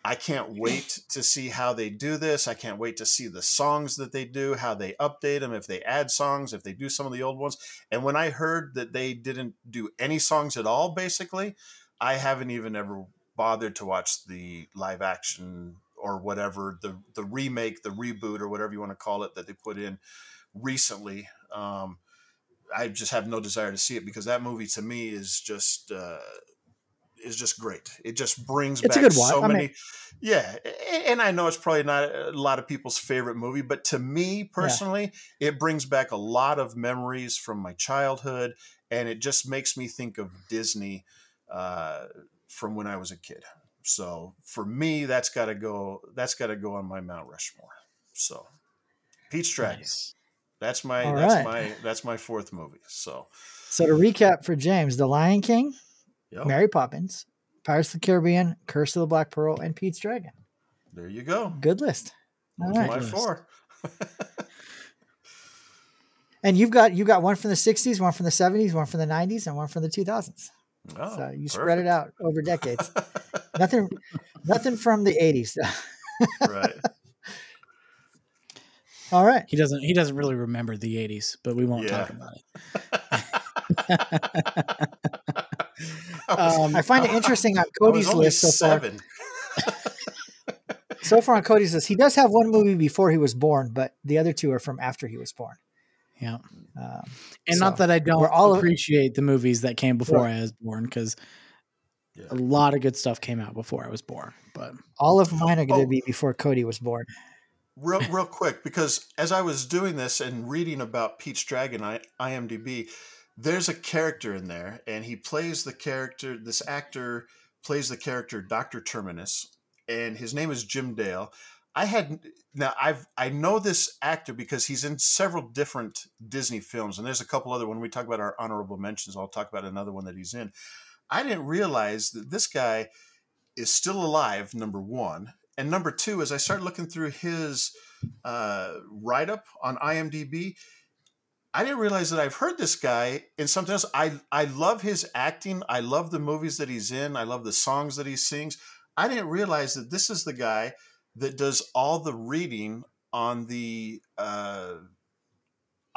I can't wait to see how they do this. I can't wait to see the songs that they do, how they update them, if they add songs, if they do some of the old ones. And when I heard that they didn't do any songs at all, basically, I haven't even ever bothered to watch the live action or whatever the the remake, the reboot, or whatever you want to call it that they put in recently. Um, I just have no desire to see it because that movie to me is just uh, is just great. It just brings It's back so I mean- many. yeah, and I know it's probably not a lot of people's favorite movie, but to me personally, it brings back a lot of memories from my childhood, and it just makes me think of Disney uh, from when I was a kid. So for me, that's got to go. That's got to go on my Mount Rushmore. So, Pete's Dragon. Nice. That's my All that's right. my that's my fourth movie. So, So to recap for James, The Lion King, yep, Mary Poppins, Pirates of the Caribbean, Curse of the Black Pearl, and Pete's Dragon. there you go. Good list. All Those are right. my list. four. [LAUGHS] And you've got you got one from the '60s, one from the '70s, one from the '90s, and one from the 2000s. Oh, so you spread it out over decades. [LAUGHS] nothing, nothing from the '80s. [LAUGHS] right. All right. He doesn't. He doesn't really remember the '80s, but we won't talk about it. [LAUGHS] I was- Um, I find it interesting on [LAUGHS] Cody's list so far. seven. So far on Cody's list, he does have one movie before he was born, but the other two are from after he was born. yeah, Um, and So, not that I don't all- appreciate the movies that came before Right. I was born, because Yeah. a lot of good stuff came out before I was born. But all of mine are going to Oh. be before Cody was born. Real real quick because as I was doing this and reading about Pete's Dragon I, IMDb, there's a character in there, and he plays the character. This actor plays the character Doctor Terminus, and his name is Jim Dale. I had now I've I know this actor because he's in several different Disney films, and there's a couple other. When we talk about our honorable mentions, I'll talk about another one that he's in. I didn't realize that this guy is still alive. Number one, and number two, as I started looking through his uh, write up on IMDb, I didn't realize that I've heard this guy in something else. I I love his acting. I love the movies that he's in. I love the songs that he sings. I didn't realize that this is the guy that does all the reading on the uh,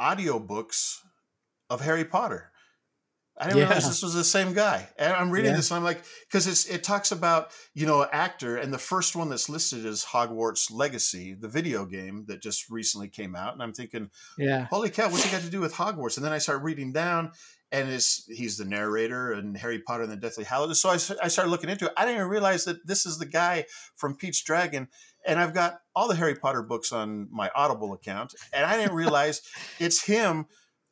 audiobooks of Harry Potter. I didn't realize this was the same guy. And I'm reading Yeah. this and I'm like, because it's it talks about, you know, an actor, and the first one that's listed is Hogwarts Legacy, the video game that just recently came out. And I'm thinking, Yeah. holy cow, what's it got to do with Hogwarts? And then I start reading down, and it's he's the narrator and Harry Potter and the Deathly Hallows. So I started looking into it. I didn't even realize that this is the guy from Pete's Dragon, and I've got all the Harry Potter books on my Audible account, and I didn't realize it's him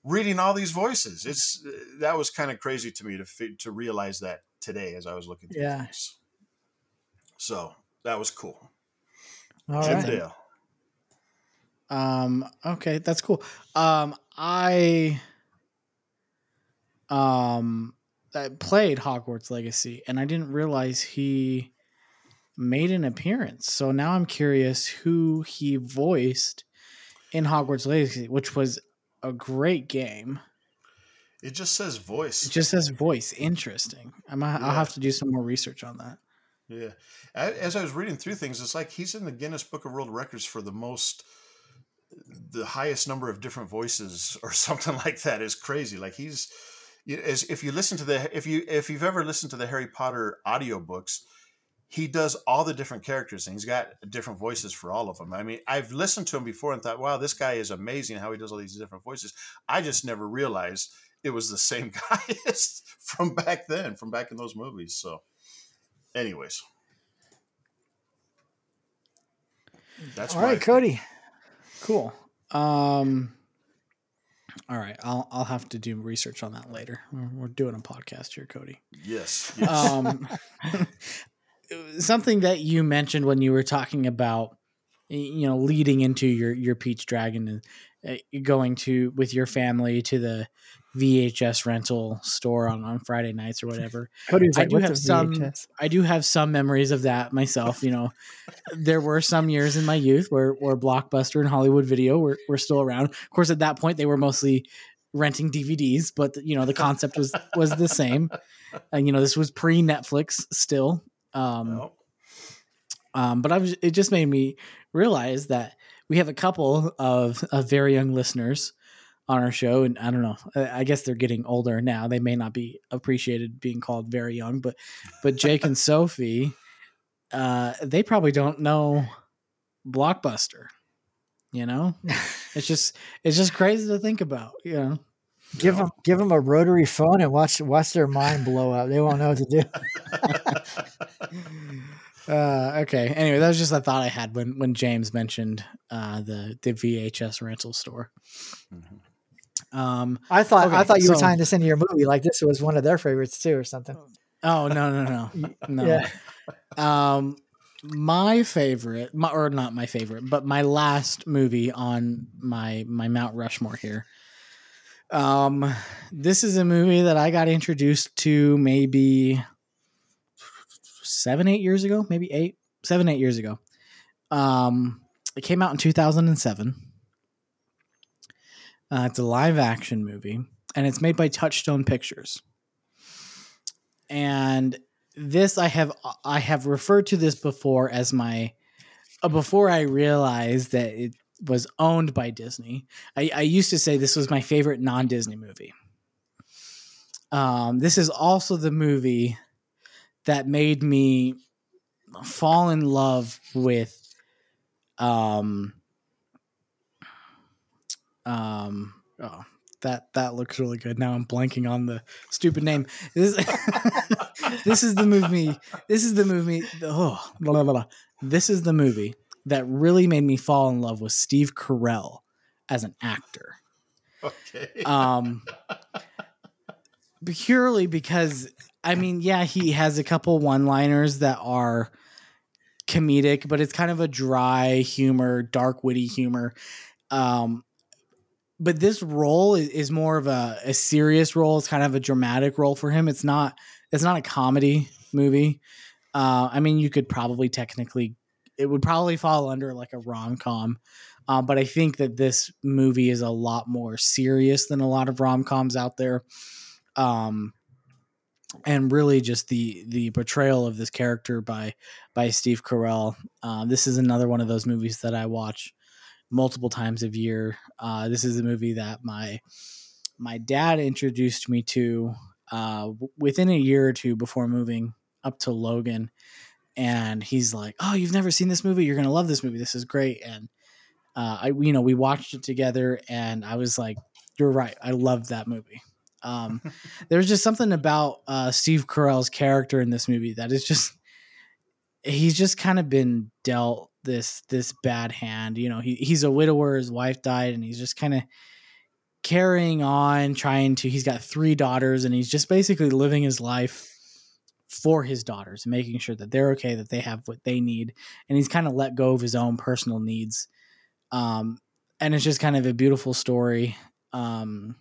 reading all these voices. It's uh, that was kind of crazy to me to to realize that today as I was looking through Yeah. things. So that was cool. All Jim right. Dale. Um, okay, that's cool. Um, I um I played Hogwarts Legacy and I didn't realize he made an appearance. So now I'm curious who he voiced in Hogwarts Legacy, which was a great game. It just says voice. It just says voice. Interesting. I'm, I'll Yeah. have to do some more research on that. Yeah. As I was reading through things, it's like he's in the Guinness Book of World Records for the most the highest number of different voices [LAUGHS] or something like that is crazy. Like he's you- as if you listen to the if you if you've ever listened to the Harry Potter audiobooks, he does all the different characters and he's got different voices for all of them. I mean, I've listened to him before and thought, wow, this guy is amazing how he does all these different voices. I just never realized it was the [LAUGHS] same guy from back then, from back in those movies. So, anyways, that's All my Cody. Cool. Um. All right, I'll I'll have to do research on that later. We're, we're doing a podcast here, Cody. Yes, yes. Um, [LAUGHS] something that you mentioned when you were talking about, you know, leading into your your Pete's Dragon and uh, going to with your family to the VHS rental store on on Friday nights or whatever. I like, do have some. I do have some memories of that myself. You know, there were some years in my youth where where Blockbuster and Hollywood Video were were still around. Of course, at that point they were mostly renting DVDs, but you know the concept was was the same. And you know this was pre Netflix still. Um, um, but I was it just made me realize that we have a couple of, of very young listeners on our show, and I don't know. I I guess they're getting older now. They may not be appreciated being called very young, but but Jake and [LAUGHS] Sophie, uh, they probably don't know Blockbuster. You know, it's just it's just crazy to think about. You know, Give them give them a rotary phone and watch watch their mind blow up. They won't know what to do. [LAUGHS] Uh, okay. Anyway, that was just a thought I had when when James mentioned uh, the the VHS rental store. Mhm. Um. I thought I thought you were so- tying this into your movie, like this was one of their favorites too, or something. Oh no no no no. Yeah. Um, my favorite, my, or not my favorite, but my last movie on my my Mount Rushmore here. Um, this is a movie that I got introduced to maybe seven, eight years ago, maybe eight, seven, eight years ago. Um, it came out in two thousand and seven. Uh, it's a live action movie, and it's made by Touchstone Pictures. And this I have I have referred to this before as my uh, before I realized that it was owned by Disney. I, I used to say this was my favorite non Disney movie. Um, this is also the movie that made me fall in love with um um oh that that looks really good now i'm blanking on the stupid name this, [LAUGHS] this is the movie this is the movie oh blah, blah, blah. this is the movie that really made me fall in love with steve carell as an actor. Okay. um purely because i mean yeah he has a couple one liners that are comedic but it's kind of a dry humor dark witty humor. Um but this role is, is more of a, a serious role. It's kind of a dramatic role for him. It's not it's not a comedy movie. Uh i mean you could probably technically it would probably fall under like a rom-com uh, but I think that this movie is a lot more serious than a lot of rom coms out there, um, and really just the the portrayal of this character by by Steve Carell. Uh, this is another one of those movies that I watch multiple times a year. Uh, this is a movie that my my dad introduced me to uh, within a year or two before moving up to Logan, and he's like, "Oh, you've never seen this movie? You're gonna love this movie. This is great." And uh, I you know we watched it together, and I was like, "You're right. I loved that movie." Um, [LAUGHS] there's just something about uh, Steve Carell's character in this movie that is just he's just kind of been dealt this this bad hand. You know, he he's a widower. His wife died, and he's just kind of carrying on, trying to. He's got three daughters, and he's just basically living his life for his daughters, making sure that they're okay, that they have what they need, and he's kind of let go of his own personal needs um, and it's just kind of a beautiful story. Um,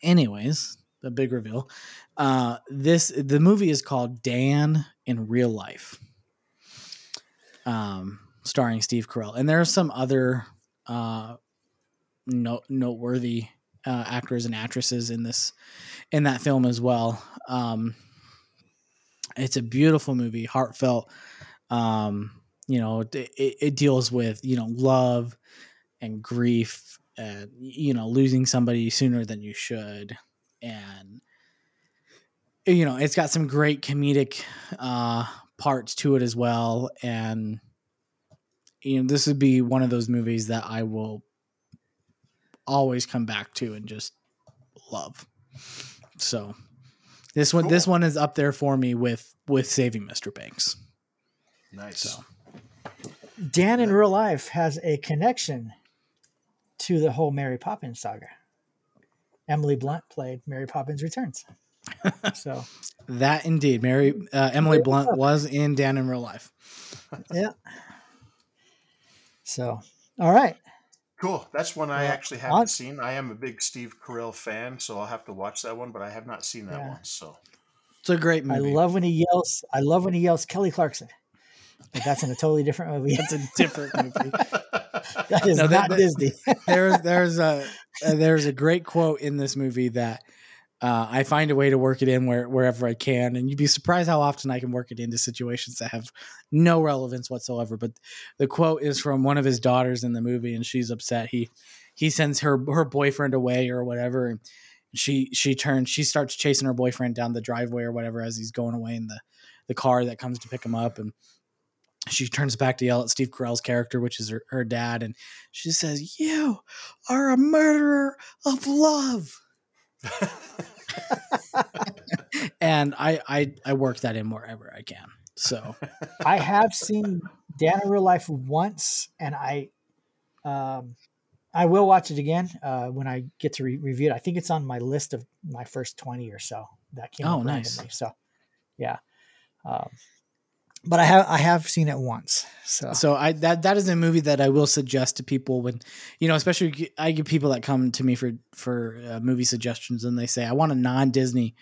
anyways, the big reveal. Uh, this the movie is called Dan in Real Life, um, starring Steve Carell, and there are some other uh, note, noteworthy uh, actors and actresses in this in that film as well. Um, it's a beautiful movie, heartfelt. Um, you know, it, it deals with you know love and grief and you know losing somebody sooner than you should and you know it's got some great comedic uh parts to it as well and you know this would be one of those movies that I will always come back to and just love so this one this one is up there for me with with saving Mr. Banks Nice. so Dan in real life has a connection to the whole Mary Poppins saga. Emily Blunt played Mary Poppins Returns. [LAUGHS] so that indeed Mary uh, Emily Blunt was in Dan in real life yeah. So all right. Cool. That's one I Well, actually haven't on- seen. I am a big Steve Carell fan, so I'll have to watch that one, but I have not seen that Yeah. one. So it's a great movie. I love when he yells I love when he yells Kelly Clarkson. But that's in a totally different movie. That's a different movie. [LAUGHS] that is No, that- not that- Disney. [LAUGHS] there's there's a uh, there's a great quote in this movie that uh, I find a way to work it in where, wherever I can, and you'd be surprised how often I can work it into situations that have no relevance whatsoever. But the quote is from one of his daughters in the movie, and she's upset. He he sends her her boyfriend away or whatever, and she she turns she starts chasing her boyfriend down the driveway or whatever as he's going away in the the car that comes to pick him up and. She turns back to yell at Steve Carell's character, which is her, her dad, and she says, "You are a murderer of love." [LAUGHS] and I, I I work that in wherever I can. So [LAUGHS] I have seen Dan in real life once, and I, um, I will watch it again uh, when I get to re- review it. I think it's on my list of my first twenty or so that came. Oh, nice. So, yeah, um, but I have I have seen it once. So, so I that that is a movie that I will suggest to people when you know, especially I get people that come to me for for uh, movie suggestions and they say I want a non Disney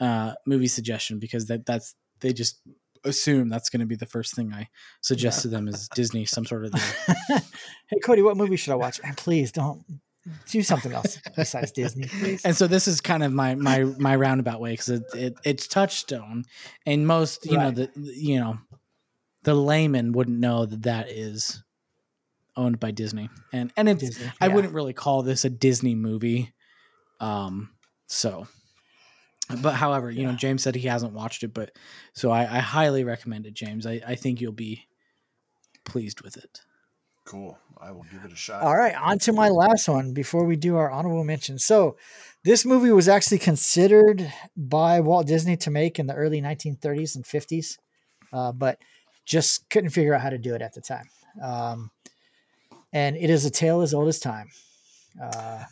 uh, movie suggestion because that that's they just assume that's going to be the first thing I suggest to them is Disney some sort of [LAUGHS] hey Cody, what movie should I watch? And please don't do something else besides Disney, [LAUGHS] please. and so this is kind of my my my roundabout way because it, it it's touchstone. And most you know the you know the layman wouldn't know that that is owned by disney. And and it's Disney, i wouldn't really call this a disney movie. Um so but however you know james said he hasn't watched it but so i, I highly recommend it james. I, I think you'll be pleased with it cool. I will give it a shot. All right, on to my last one before we do our honorable mention. So, this movie was actually considered by Walt Disney to make in the early 1930s and 50s, uh, but just couldn't figure out how to do it at the time. Um, and it is a tale as old as time. Uh,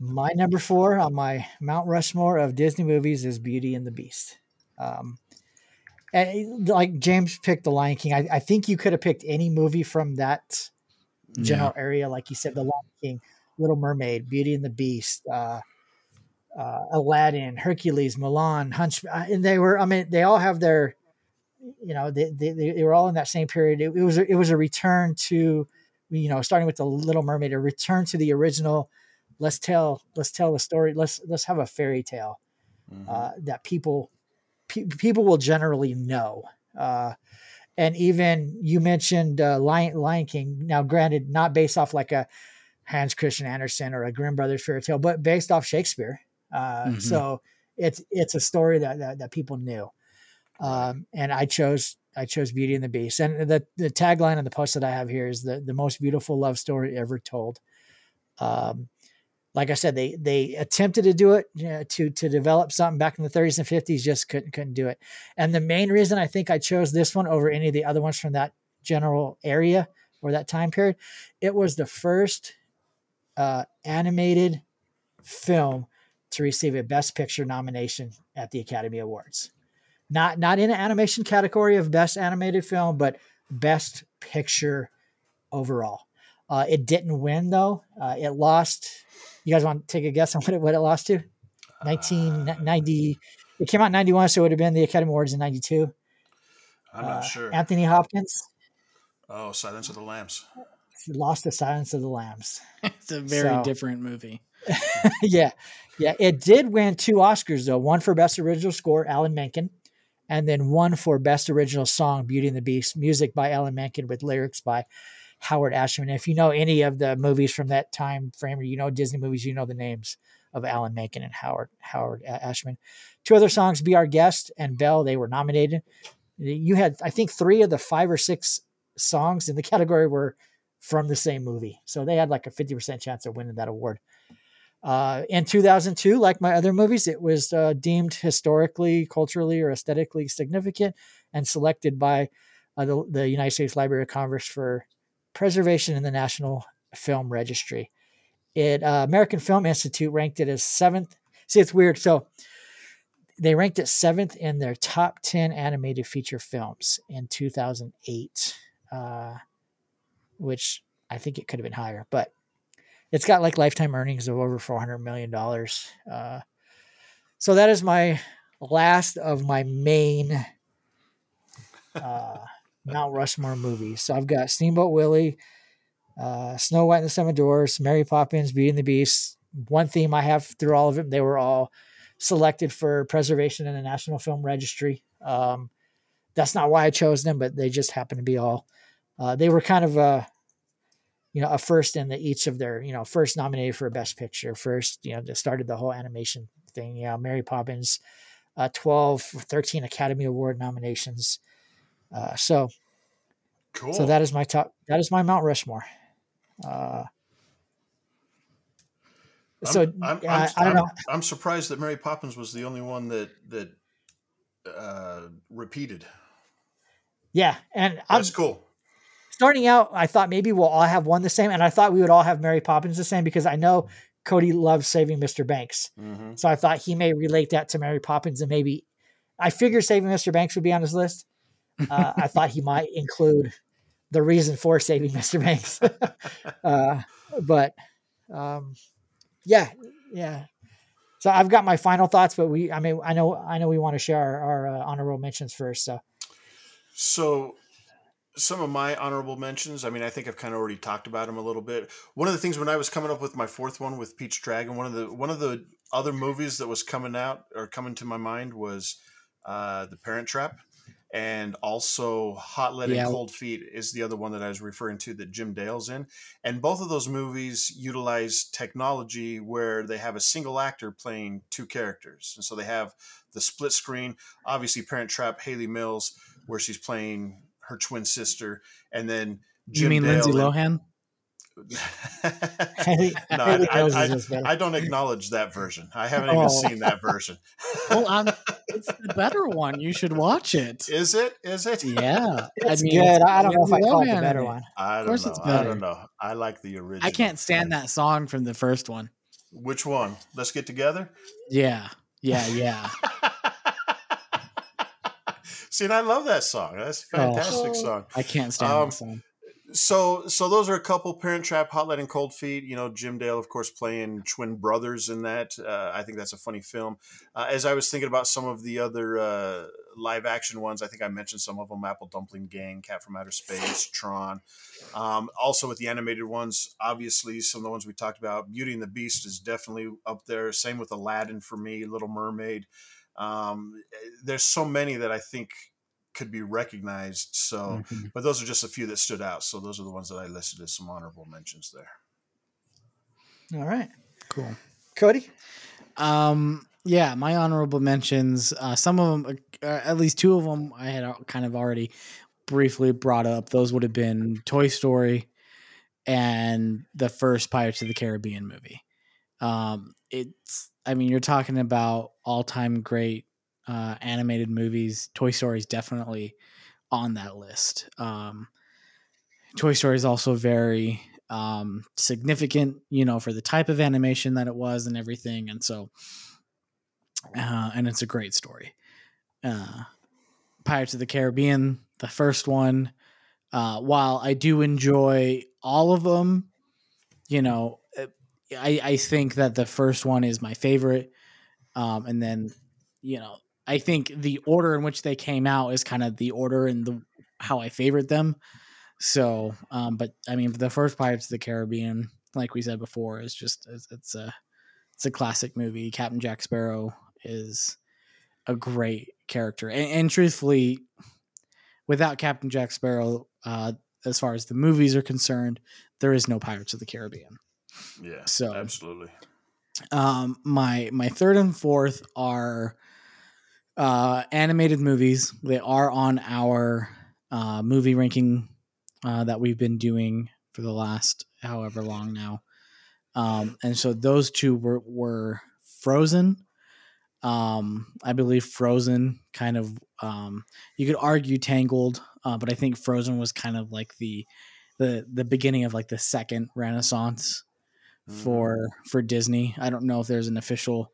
my number four on my Mount Rushmore of Disney movies is Beauty and the Beast. Um, and like James picked The Lion King, I, I think you could have picked any movie from that general area, like you said, The Lion King, Little Mermaid, Beauty and the Beast, uh, uh, Aladdin, Hercules, Mulan, Hunch, uh, and they were. I mean, they all have their, you know, they they, they were all in that same period. It, it was a, it was a return to, you know, starting with the Little Mermaid, a return to the original. Let's tell let's tell the story. Let's let's have a fairy tale Mhm. uh, that people pe- people will generally know. Uh, and even you mentioned uh, Lion, Lion King. Now, granted, not based off like a Hans Christian Andersen or a Grimm Brothers fairy tale, but based off Shakespeare. Uh, Mhm. So it's it's a story that that, that people knew. Um, and I chose I chose Beauty and the Beast. And the the tagline on the post that I have here is the the most beautiful love story ever told. Um, like I said, they they attempted to do it you know, to to develop something back in the 30s and 50s, just couldn't couldn't do it. And the main reason I think I chose this one over any of the other ones from that general area or that time period, it was the first uh, animated film to receive a Best Picture nomination at the Academy Awards. Not not in an animation category of Best Animated Film, but Best Picture overall. Uh, it didn't win though. Uh, it lost. You guys want to take a guess on [LAUGHS] what it, what it lost to? 1990. It came out in 91, so it would have been the Academy Awards in 92. I'm not Uh, sure. Anthony Hopkins oh, Silence of the Lambs. lost to Silence of the Lambs. [LAUGHS] it's a very So- different movie [LAUGHS] yeah, yeah. It did win two Oscars though. One for Best Original Score, Alan Menken, and then one for Best Original Song, Beauty and the Beast, music by Alan Menken with lyrics by Howard Ashman. If you know any of the movies from that time frame, or you know Disney movies, you know the names of Alan Menken and Howard Howard Ashman. Two other songs, "Be Our Guest" and "Belle," they were nominated. You had, I think, three of the five or six songs in the [LAUGHS] category were from the same movie, so they had like a fifty percent chance of winning that award. Uh, in 2002, like my other movies, it was uh, deemed historically, culturally, or aesthetically significant and selected by uh, the, the, United States Library of Congress for preservation in the National Film Registry. It uh, American Film Institute ranked it as seventh. See, it's weird. So they ranked it seventh in their top 10 animated feature films in 2008, uh, which I think it could have been higher, but it's got like lifetime earnings of over 400 million dollars uh, so that is my last of my main uh, mount rushmore movies so i've got steamboat willie uh, snow white and the seven dwarfs mary poppins beauty and the beast one theme i have through all of them they were all selected for preservation in the national film registry um, that's not why i chose them but they just happen to be all uh, they were kind of a you know, a first in the each of their, you know, first nominated for a best picture, first, you know, that started the whole animation thing. Yeah, Mary Poppins, uh, 12, 13 Academy Award nominations. Uh, so, cool. So that is my top. That is my Mount Rushmore. Uh, so I'm, I'm, I, I don't know. I'm surprised that Mary Poppins was the only one that that uh, repeated. Yeah, and that's I'm, cool starting out, I thought maybe we'll all have one the same, and I thought we would all have Mary Poppins the same because I know Cody loves saving Mr. Banks. Mm-hmm. So I thought he may relate that to Mary Poppins, and maybe I figured saving Mr. Banks would be on his list. Uh, I thought he might include the reason for saving Mr. Banks, [LAUGHS] uh, but um, yeah, yeah. So I've got my final thoughts, but we, I mean, I know, I know we want to share our, our uh, honorable mentions first. So, so some of my honorable mentions. I mean, I think I've kind of already talked about them a little bit. One of the things when I was coming up with my fourth one with Pete's Dragon, one of the one of the other movies that was coming out or coming to my mind was uh, The Parent Trap, and also Hot Lead yeah. and Cold Feet is the other one that I was referring to that Jim Dale's in. And both of those movies utilize technology where they have a single actor playing two characters, and so they have the split screen. Obviously, Parent Trap, Hayley Mills, where she's playing her twin sister, and then Jim you mean Dale Lindsay Lohan? [LAUGHS] no, I, I, I, I, don't acknowledge that version. I haven't even oh. seen that version. [LAUGHS] well, um, [LAUGHS] it's the better one. You should watch it. Is it? Is it? Yeah, it's I mean, good. I don't know if I call it the better one. I don't of course know. It's better. I don't know. I like the original. I can't stand that song from the first one. Which one? Let's get together. Yeah, yeah, yeah. See, and I love that song. That's a fantastic oh, song. I can't stand um, that song. So, so those are a couple Parent Trap, Hot Lead and Cold Feet. You know, Jim Dale, of course, playing twin brothers in that. Uh, I think that's a funny film. Uh, as I was thinking about some of the other uh, live action ones, I think I mentioned some of them: Apple Dumpling Gang, Cat from Outer Space, Tron. Um, also, with the animated ones, obviously, some of the ones we talked about, Beauty and the Beast is definitely up there. Same with Aladdin for me, Little Mermaid. Um, there's so many that I think could be recognized. So, mm-hmm. but those are just a few that stood out. So those are the ones that I listed as some honorable mentions there. All right, cool. Cody. Um, yeah, my honorable mentions. Uh, some of them, uh, at least two of them, I had kind of already briefly brought up. Those would have been Toy Story and the first Pirates of the Caribbean movie. Um, it's I mean, you're talking about all time great uh, animated movies. Toy Story is definitely on that list. Um, Toy Story is also very um, significant, you know, for the type of animation that it was and everything. And so, uh, and it's a great story. Uh, Pirates of the Caribbean, the first one, uh, while I do enjoy all of them, you know, I, I think that the first one is my favorite. Um, and then, you know, I think the order in which they came out is kind of the order and the how I favored them. So, um, but I mean, the first Pirates of the Caribbean, like we said before, is just it's, it's a it's a classic movie. Captain Jack Sparrow is a great character, and, and truthfully, without Captain Jack Sparrow, uh, as far as the movies are concerned, there is no Pirates of the Caribbean. Yeah. So- absolutely. Um, my my third and fourth are uh, animated movies. They are on our uh, movie ranking uh, that we've been doing for the last however long now. Um, and so those two were were Frozen. Um, I believe Frozen kind of um, you could argue Tangled, uh, but I think Frozen was kind of like the the the beginning of like the second Renaissance Mm-hmm. for for Disney. I don't know if there's an official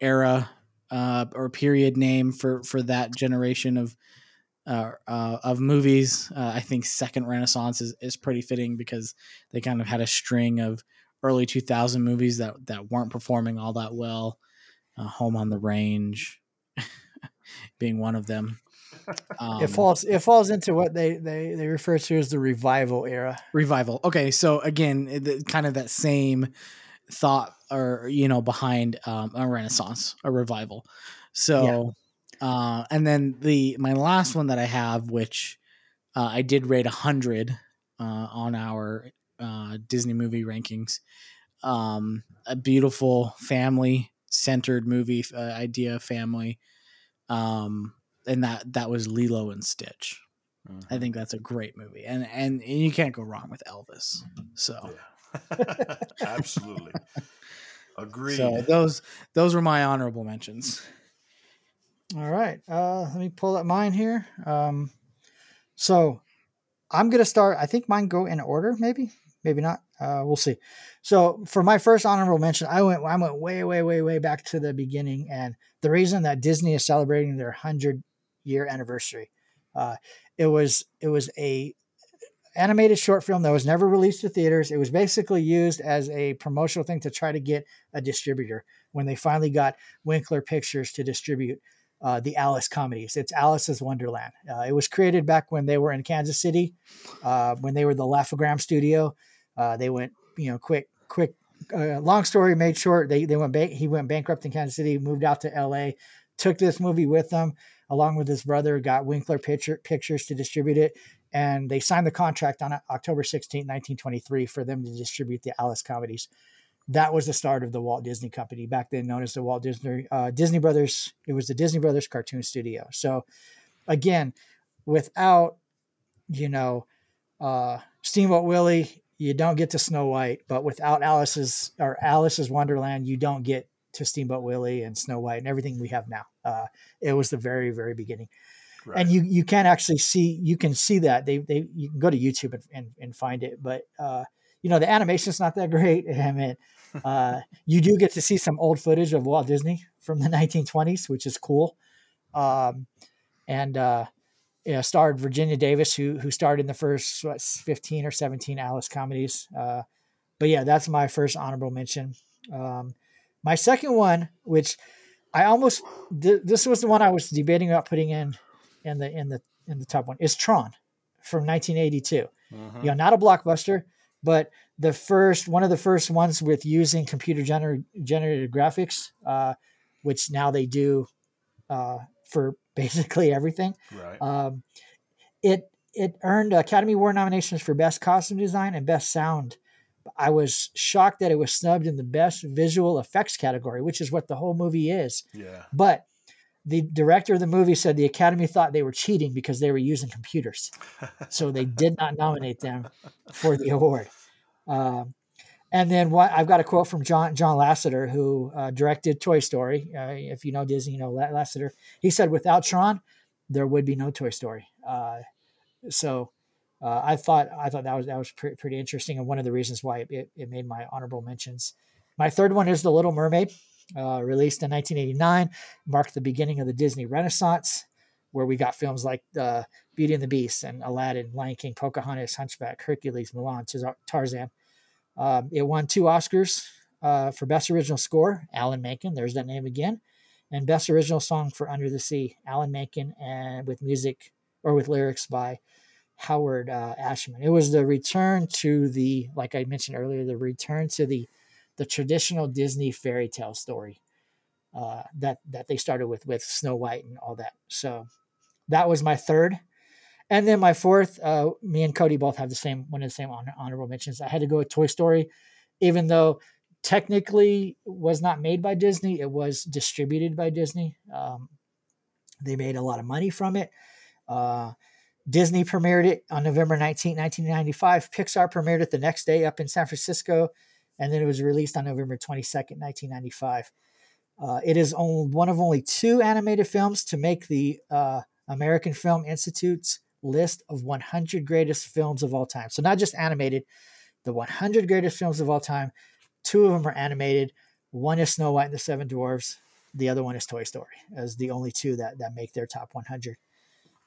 era uh, or period name for for that generation of uh, uh, of movies. Uh, I think Second Renaissance is, is pretty fitting because they kind of had a string of early 2000 movies that that weren't performing all that well. Uh, Home on the Range [LAUGHS] being one of them. Um, it falls it falls into what they, they they refer to as the revival era. revival okay so again it- kind of that same thought or you know behind um, a renaissance a revival so uh, and then the my last one that i have which uh, i did rate 100 uh, on our uh, disney movie rankings um, a beautiful family centered movie uh, idea family um, and that that was lilo and stitch. I think that's a great movie, and and, and you can't go wrong with Elvis. So, Yeah. Absolutely. Agreed. so those those were my honorable mentions. All right. Uh, let me pull up mine here. Um, so I'm gonna start. I think mine go in order. Maybe, maybe not. Uh, we'll see. So for my first honorable mention, I went. I went way, way, way, way back to the beginning, and the reason that Disney is celebrating their hundred year anniversary. Uh, it was it was a animated short film that was never released to theaters. It was basically used as a promotional thing to try to get a distributor when they finally got Winkler Pictures to distribute uh, the Alice comedies. It's Alice's Wonderland. Uh, it was created back when they were in Kansas City, uh, when they were the Laugh-O-Gram studio. Uh, they went, you know, quick, quick. Uh, long story made short, they they went. Ba- he went bankrupt in Kansas City, moved out to L.A., took this movie with them along with his brother. Got Winkler Picture, Pictures to distribute it, and they signed the contract on October 16, 1923, for them to distribute the Alice comedies that was the start of the Walt Disney Company back then, known as the Walt Disney uh, Disney Brothers. It was the Disney Brothers Cartoon Studio. So, again, without you know uh, Steamboat Willie, you don't get to Snow White. But without Alice's or Alice's Wonderland, you don't get to Steamboat Willie and Snow White and everything we have now. Uh, it was the very very beginning Right. and you you can actually see you can see that they they you can go to YouTube and and, and find it, but uh, you know the animation's not that great. [LAUGHS] I mean, uh, you do get to see some old footage of Walt Disney from the [LAUGHS] 1920s, which is cool. Um, and uh, you know, starred Virginia Davis, who who starred in the first what, 15 or 17 Alice comedies. Uh, but yeah, that's my first honorable mention. Um, my second one, which I almost th- this was the one I was debating about putting in in the in the in the top one is Tron from 1982. Mhm. You know, not a blockbuster, but the first one of the first ones with using computer gener- generated graphics, uh, which now they do uh, for [LAUGHS] basically everything. Right. Um, it it earned Academy Award nominations for Best Costume Design and Best Sound. I was shocked that it was snubbed in the Best Visual Effects category, which is what the whole movie is. yeah. But the director of the movie said the Academy thought they were cheating because they were using computers, so they did not nominate them for the award. Um, and then what I've got a quote from John John Lasseter, who uh, directed Toy Story. Uh, if you know Disney, you know Lasseter. He said, "Without Tron, there would be no Toy Story." Uh, so uh, I thought I thought that was that was pre- pretty interesting, and one of the reasons why it, it, it made my honorable mentions. My third one is The Little Mermaid, uh, released in 1989, marked the beginning of the Disney Renaissance, where we got films like uh, Beauty and the Beast and Aladdin, Lion King, Pocahontas, Hunchback, Hercules, Mulan, Tarzan. Um, it won two Oscars uh, for Best Original Score, Alan Menken. There's that name again, and Best Original Song for Under the Sea, Alan Menken, and with music or with lyrics by Howard uh, Ashman. It was the return to the, like I mentioned earlier, the return to the the traditional Disney fairy tale story uh, that that they started with with Snow White and all that. So that was my third. And then my fourth, uh, me and Cody both have the same one of the same honor, honorable mentions. I had to go with Toy Story, even though technically was not made by Disney. It was distributed by Disney. Um, they made a lot of money from it. Uh, Disney premiered it on November 19, 1995. Pixar premiered it the next day up in San Francisco, and then it was released on November 22nd, 1995. Uh, it is one of only two animated films to make the uh, American Film Institute's list of 100 greatest films of all time. So not just animated, the 100 greatest films of all time. Two of them are animated. One is Snow White and the Seven Dwarfs. The other one is Toy Story, as the only two that that make their top 100.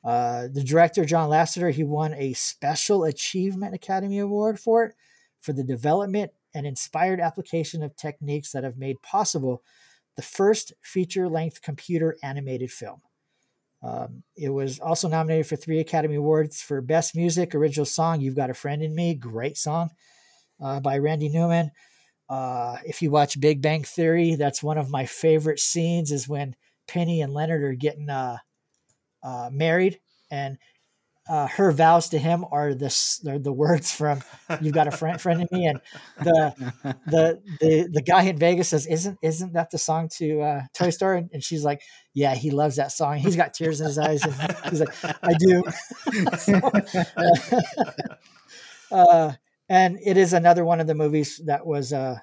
Uh, the director John Lasseter he won a Special Achievement Academy Award for it for the development and inspired application of techniques that have made possible the first feature-length computer animated film. Um, it was also nominated for three Academy Awards for Best Music, Original Song, You've Got a Friend in Me, great song uh, by Randy Newman. Uh, if you watch Big Bang Theory, that's one of my favorite scenes is when Penny and Leonard are getting uh, uh, married and uh, her vows to him are the are the words from "You've got a [LAUGHS] friend friend in me," and the the the the guy in Vegas says, "Isn't isn't that the song to uh, Toy Story?" And she's like, "Yeah, he loves that song. He's got tears in his eyes." And he's like, "I do." [LAUGHS] [LAUGHS] uh, and it is another one of the movies that was uh,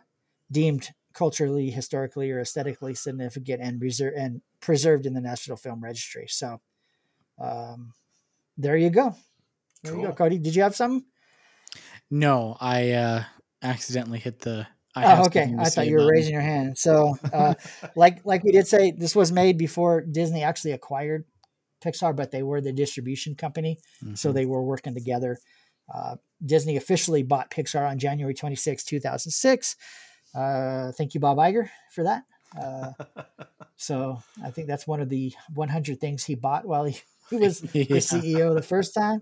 deemed culturally, historically, or aesthetically significant and reserved and preserved in the National Film Registry. So, um, there you go. There you go, Cody. Did you have something? No, I uh, accidentally hit the. I oh, okay. I thought you were button. raising your hand. So, uh, [LAUGHS] like like we did say, this was made before Disney actually acquired Pixar, but they were the distribution company, so Mhm. they were working together. Uh, Disney officially bought Pixar on January 26, 2006. Uh, thank you, Bob Iger, for that. Uh, [LAUGHS] so I think that's one of the 100 things he bought while he, he was [LAUGHS] the CEO the first time,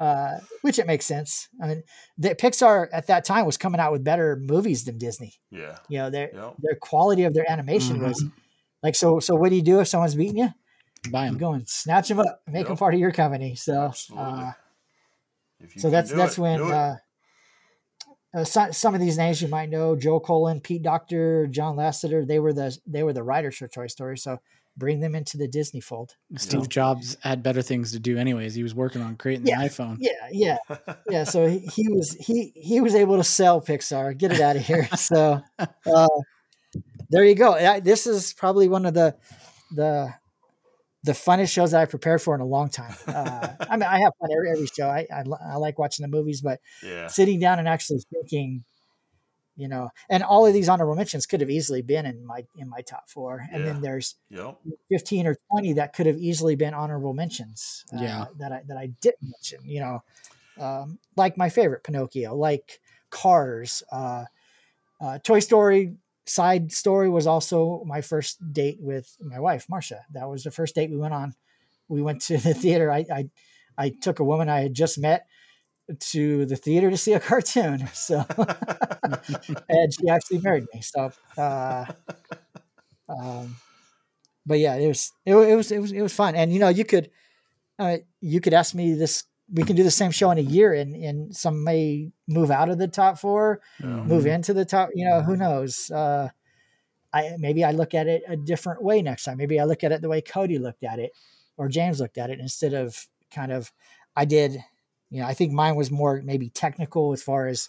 uh, which it makes sense. I mean, the, Pixar at that time was coming out with better movies than Disney. yeah. You know, their Yep. their quality of their animation was Mhm. like so. So what do you do if someone's beating you? Buy them, go and snatch them up, and make them part of your company. So, Absolutely. uh, If you so that's that's it, when uh, uh, some, some of these names you might know: Joe Colin, Pete Docter, John Lasseter. They were the they were the writers for Toy Story. So bring them into the Disney fold. Steve Yeah. Jobs had better things to do, anyways. He was working on creating Yeah. the iPhone. Yeah, yeah, yeah. So he, he was he he was able to sell Pixar, get it out of here. [LAUGHS] So uh, there you go. Yeah, This is probably one of the the the funnest shows that I prepared for in a long time. Uh, I mean, I have fun every, every show. I, I I like watching the movies, but yeah. sitting down and actually thinking, you know, and all of these honorable mentions could have easily been in my in my top four, and Yeah. then there's Yep. 15 or 20 that could have easily been honorable mentions uh, Yeah. that I that I didn't mention you know um, like my favorite Pinocchio like Cars uh, uh, Toy Story side story was also my first date with my wife Marcia that was the first date we went on we went to the theater I I, I took a woman I had just met to the theater to see a [LAUGHS] cartoon so [LAUGHS] and she actually married me so uh, um, but yeah, it was it, it was it was it was fun, and you know you could uh, you could ask me this. We can do the same show in a year, and and some may move out of the top four, Yeah. move into the top. You know, who knows? Uh, I maybe I look at it a different way next time. Maybe I look at it the way Cody looked at it, or James looked at it, instead of kind of I did. You know, I think mine was more maybe technical as far as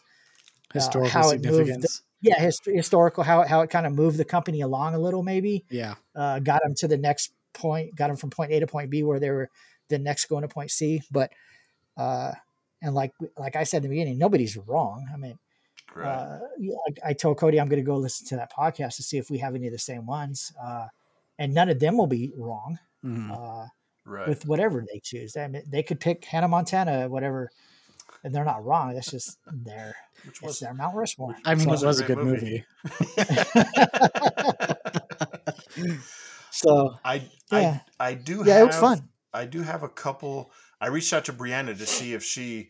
Historical how it moved the- yeah, his, historical how how it kind of moved the company along a little, maybe yeah. uh, got them to the next point, got them from point A to point B where they were the next going to point C. But uh, and like like I said in the beginning, nobody's wrong. I mean, Right. uh, I, I told Cody I'm going to go listen to that podcast to see if we have any of the same ones, uh, and none of them will be wrong Mhm. uh, right. with whatever they choose. I mean, they could pick Hannah Montana, whatever, and they're not wrong. That's just their Which it's was their Mount Rushmore. I mean, was it was a good movie. movie. [LAUGHS] So I, Yeah. I I do yeah, have it was fun. I do have a couple. I reached out to Brianna to see if she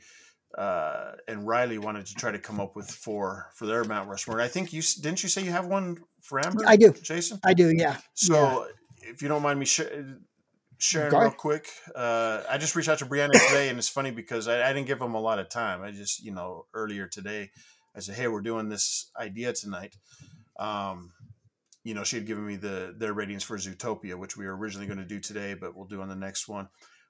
uh, and Riley wanted to try to come up with four for their Mount Rushmore. And I think you didn't you say you have one for Amber? I do. Jason. I do. Yeah. So if you don't mind me sh- Sharon, real quick. Uh, I just reached out to Brianna today, and it's funny because I, I didn't give them a lot of time. I just, you know, earlier today, I said, "Hey, we're doing this idea tonight." Um, you know, she had given me the their ratings for Zootopia, which we were originally going to do today, but we'll do on the next one.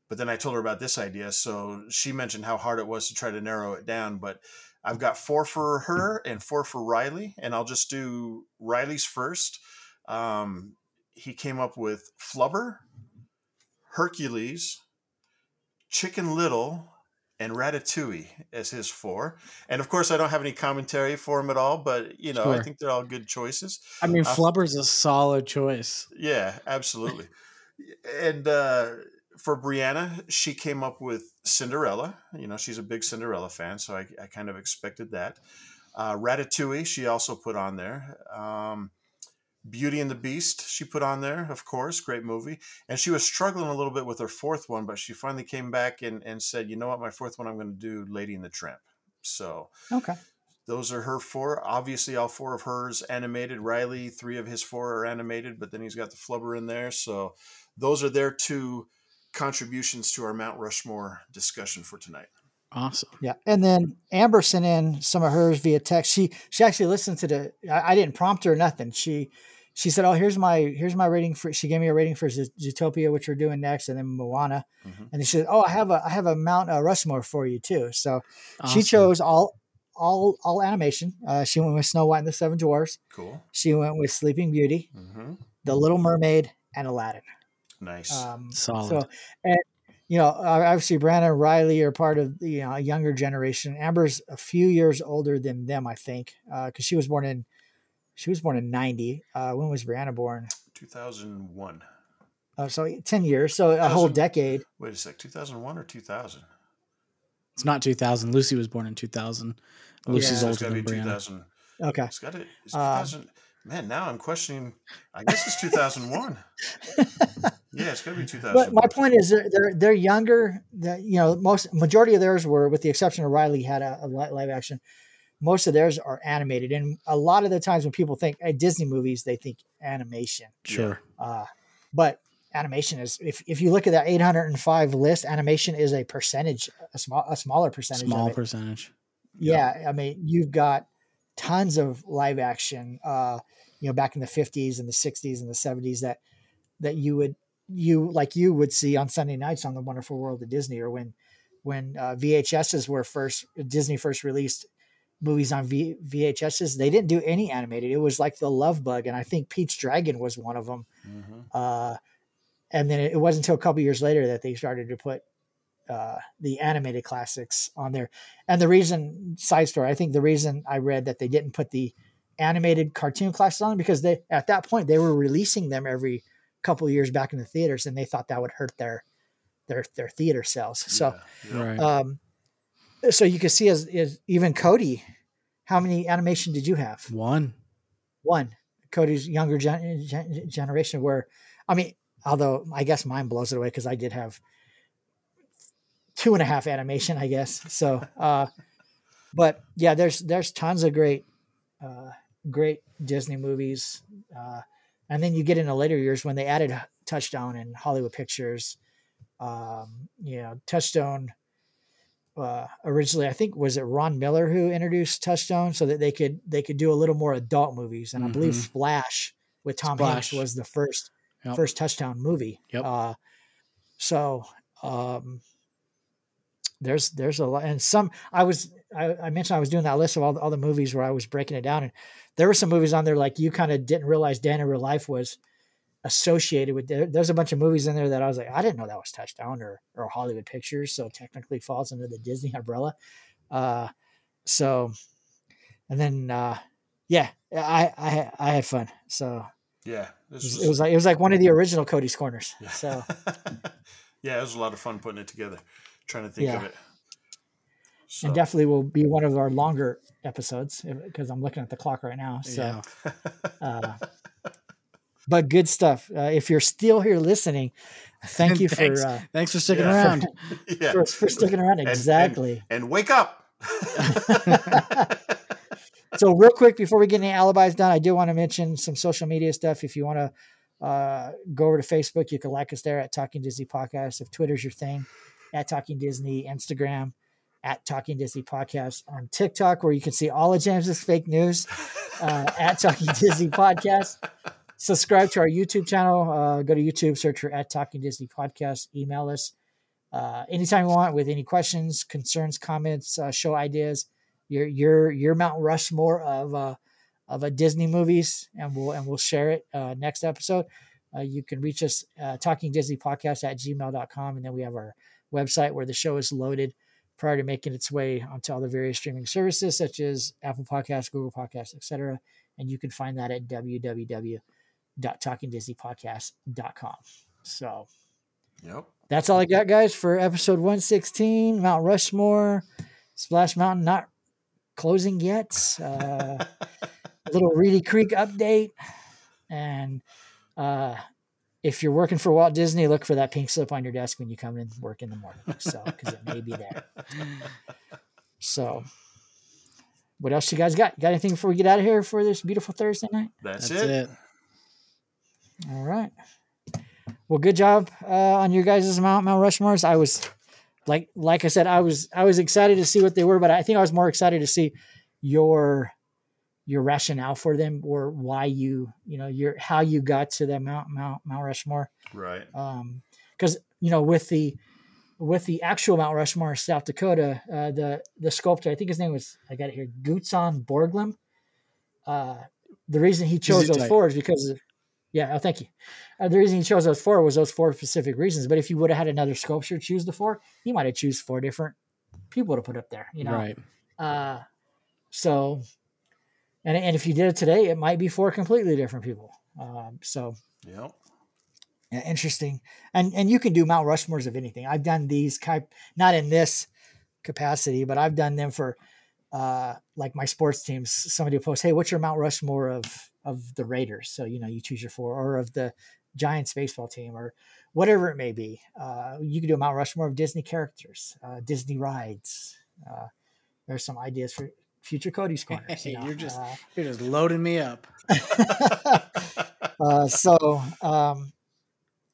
But then I told her about this idea, so she mentioned how hard it was to try to narrow it down. But I've got four for her and four for Riley, and I'll just do Riley's first. Um, he came up with Flubber, Hercules, Chicken Little, and Ratatouille as his four. And of course, I don't have any commentary for him at all, but you know, I think they're all good choices. I mean, Uh, Flubber's a solid choice. Yeah, absolutely. [LAUGHS] and uh, for Brianna, she came up with Cinderella. You know, she's a big Cinderella fan, so I, I kind of expected that. Uh, Ratatouille, she also put on there. Um, Beauty and the Beast, she put on there, of course, great movie. And she was struggling a little bit with her fourth one, but she finally came back and, and said, you know what, my fourth one, I'm going to do Lady and the Tramp. So Okay. those are her four. Obviously, all four of hers animated. Riley, three of his four are animated, but then he's got the flubber in there. So those are their two contributions to our Mount Rushmore discussion for tonight. Awesome. Yeah, and then Amber sent in some of hers via text. She she actually listened to the. I, I didn't prompt her or nothing. She she said, "Oh, here's my here's my rating for." She gave me a rating for Zo- Zootopia, which we're doing next, and then Moana. Mhm. And then she said, "Oh, I have a I have a Mount uh, Rushmore for you too." So she chose all all all animation. Uh, she went with Snow White and the Seven Dwarfs. Cool. She went with Sleeping Beauty, hmm The Little Mermaid, and Aladdin. Nice. Um, Solid. so, and you know, uh, obviously Brandon and Riley are part of the you know, a younger generation. Amber's a few years older than them, I think, because she was born in she was born in ninety. Uh, when was Brianna born? 2001. Oh, so ten years, so a whole decade. Wait a sec. 2001 or 2000? It's not 2000. Lucy was born in 2000. Lucy's Yeah. So it's older than be Brianna. 2000. Okay, It's got it. It's Uh, 2000. Man, now I'm questioning. I guess it's 2001. [LAUGHS] yeah, it's going to be 2000. but my point is they're they're, they're younger. That you know, most majority of theirs were, with the exception of Riley, had a, a live action. Most of theirs are animated, and a lot of the times when people think hey, Disney movies, they think animation. Sure. Uh, but animation is if, if you look at that 805 list, animation is a percentage, a small a smaller percentage. Small of it. percentage. Yeah, I mean you've got tons of live action. Uh, you know, back in the 50s and the 60s and the 70s that that you would you like you would see on Sunday nights on the Wonderful World of Disney or when when uh, VHSs were first Disney first released movies on v, VHSs. They didn't do any animated. It was like the Love Bug, and I think Pete's Dragon was one of them. hmm Uh, and then it, it wasn't until a couple years later that they started to put uh, the animated classics on there. And the reason, side story, I think the reason I read that they didn't put the animated cartoon classics on because they at that point they were releasing them every couple of years back in the theaters, and they thought that would hurt their their their theater sales. So Yeah, yeah. Right. um, so you can see as, as even Cody, how many animation did you have? One. one cody's younger gen- gen- generation where i mean although i guess mine blows it away because i did have two and a half animation i guess so uh but yeah there's there's tons of great uh great disney movies uh and then you get into later years when they added Touchstone and hollywood pictures um you know touchstone uh, originally, I think was it Ron Miller who introduced Touchstone so that they could they could do a little more adult movies, and I believe Mhm. Splash with Tom Splash. Hanks was the first Yep. first Touchstone movie. Yep. Uh, so um, there's there's a lot, and some I was I, I mentioned I was doing that list of all the, all the movies where I was breaking it down, and there were some movies on there like you kind of didn't realize Dan in Real Life was associated with there, there's a bunch of movies in there that I was like, I didn't know that was Touchstone or or Hollywood Pictures, so technically falls under the Disney umbrella. Uh, so, and then uh, yeah, I I I had fun. So yeah. was, it was like it was like one of the original Cody's corners. yeah. So [LAUGHS] yeah, it was a lot of fun putting it together, trying to think of it. So, and definitely will be one of our longer episodes because I'm looking at the clock right now. So. Yeah. Uh, but good stuff. Uh, if you're still here listening, thank [LAUGHS] you for Thanks. uh, Thanks for sticking Yeah. around. [LAUGHS] yeah. for, for sticking around. and- Exactly. and wake up. [LAUGHS] so real quick before we get any alibis done, I do want to mention some social media stuff. If you want to uh, go over to Facebook. You can like us there at Talking Disney Podcast. If Twitter's your thing, at Talking Disney, Instagram at Talking Disney Podcast, on TikTok, where you can see all of James's fake news uh, [LAUGHS] at Talking Disney Podcast. Subscribe to our YouTube channel. Uh, go to YouTube, search for at Talking Disney Podcast. Email us uh, anytime you want with any questions, concerns, comments, uh, show ideas. Your your your Mount Rushmore of uh, of a Disney movies, and we'll and we'll share it uh, next episode. Uh, you can reach us uh, talking Disney podcast at gmail.com. And then we have our website where the show is loaded prior to making its way onto all the various streaming services such as Apple Podcasts, Google Podcasts, etc. And you can find that at www.talkingdisneypodcast.com. So Yep. that's all I got, guys, for episode 116. Mount Rushmore, Splash Mountain not closing yet. Uh, a [LAUGHS] little Reedy Creek update. And uh, if you're working for Walt Disney, look for that pink slip on your desk when you come in work in the morning. So, because it may be there. [LAUGHS] So, what else you guys got? Got anything before we get out of here for this beautiful Thursday night? That's, That's it. it. All right. Well, good job uh, on your guys' Mount Mount Rushmores. I was like like I said, I was I was excited to see what they were, but I think I was more excited to see your your rationale for them or why you you know your how you got to the Mount Mount Mount Rushmore. Right. Um, because you know with the with the actual Mount Rushmore South Dakota, uh, the the sculptor, I think his name was I got it here, Gutzon Borglum. Uh, the reason he chose those Gesundheit. four is because of, yeah, oh, thank you. Uh, the reason he chose those four was those four specific reasons. But if you would have had another sculpture choose the four, he might have choose four different people to put up there. You know, Right. uh, so, and and if you did it today, it might be four completely different people. Um, so Yep. yeah, interesting. And and you can do Mount Rushmores of anything. I've done these type not in this capacity, but I've done them for uh like my sports teams. Somebody will post, "Hey, what's your Mount Rushmore of of the Raiders?" So you know you choose your four, or of the Giants baseball team, or whatever it may be. Uh, you can do a Mount Rushmore of Disney characters, uh, Disney rides. Uh, there's some ideas for future Cody's [LAUGHS] corners. you know. You're just- Uh, You're just loading me up. [LAUGHS] uh, so um,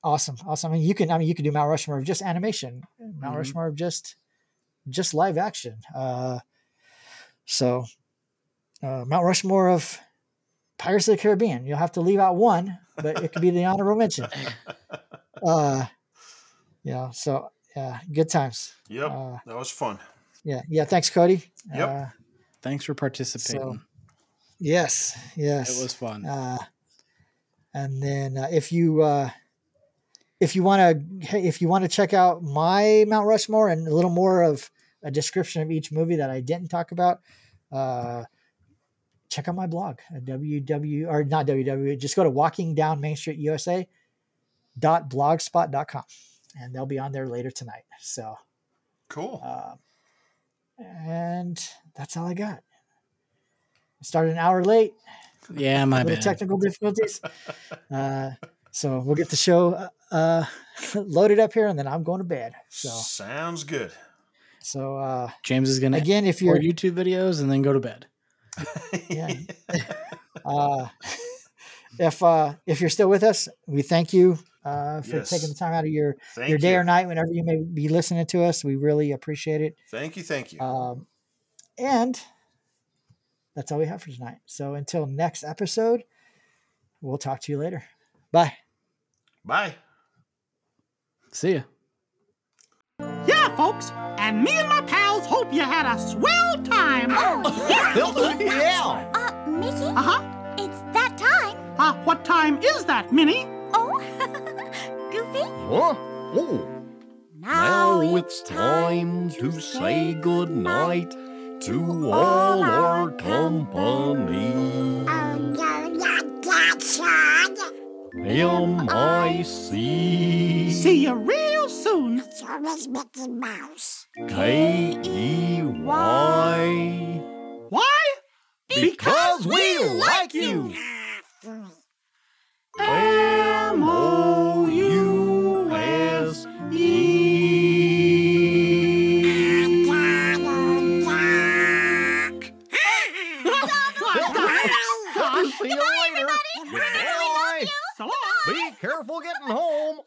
awesome, awesome. I mean, you can. I mean, you can do Mount Rushmore of just animation, Mount Mhm. Rushmore of just just live action. Uh, so uh, Mount Rushmore of Pirates of the Caribbean. You'll have to leave out one, but it could be the honorable mention. [LAUGHS] Uh, yeah. So yeah, good times. Yep. Uh, that was fun. yeah, yeah. Thanks, Cody. Yep. Thanks for participating. yes, yes. it was fun. Uh, and then uh, if you uh, if you want to if you want to check out my Mount Rushmore and a little more of a description of each movie that I didn't talk about, uh, check out my blog at www or not www. Just go to Walking Down Main Street USA dot blogspot.com and they'll be on there later tonight. So Cool. uh, and that's all I got. I started an hour late yeah, my bad. technical difficulties. [LAUGHS] Uh, so we'll get the show uh, [LAUGHS] loaded up here, and then I'm going to bed. So, Sounds good. so uh, James is gonna again, if you're YouTube videos and then go to bed. [LAUGHS] Yeah. uh, if uh, if you're still with us, we thank you uh, for Yes. taking the time out of your Thank your day you. or night, whenever you may be listening to us. We really appreciate it. Thank you. Thank you. Um, and that's all we have for tonight. So until next episode, we'll talk to you later. Bye. Bye. See ya. Yeah, folks, and me and my pals hope you had a swell time. [LAUGHS] yeah. [LAUGHS] Uh, Mickey, Uh huh. it's that time. Uh, what time is that, Minnie? Oh, Huh? Oh, now it's time to say good night to all our company. That's right. M-I-C See you real soon. It's always Mickey Mouse. K-E-Y Why? Because we like you! [LAUGHS] home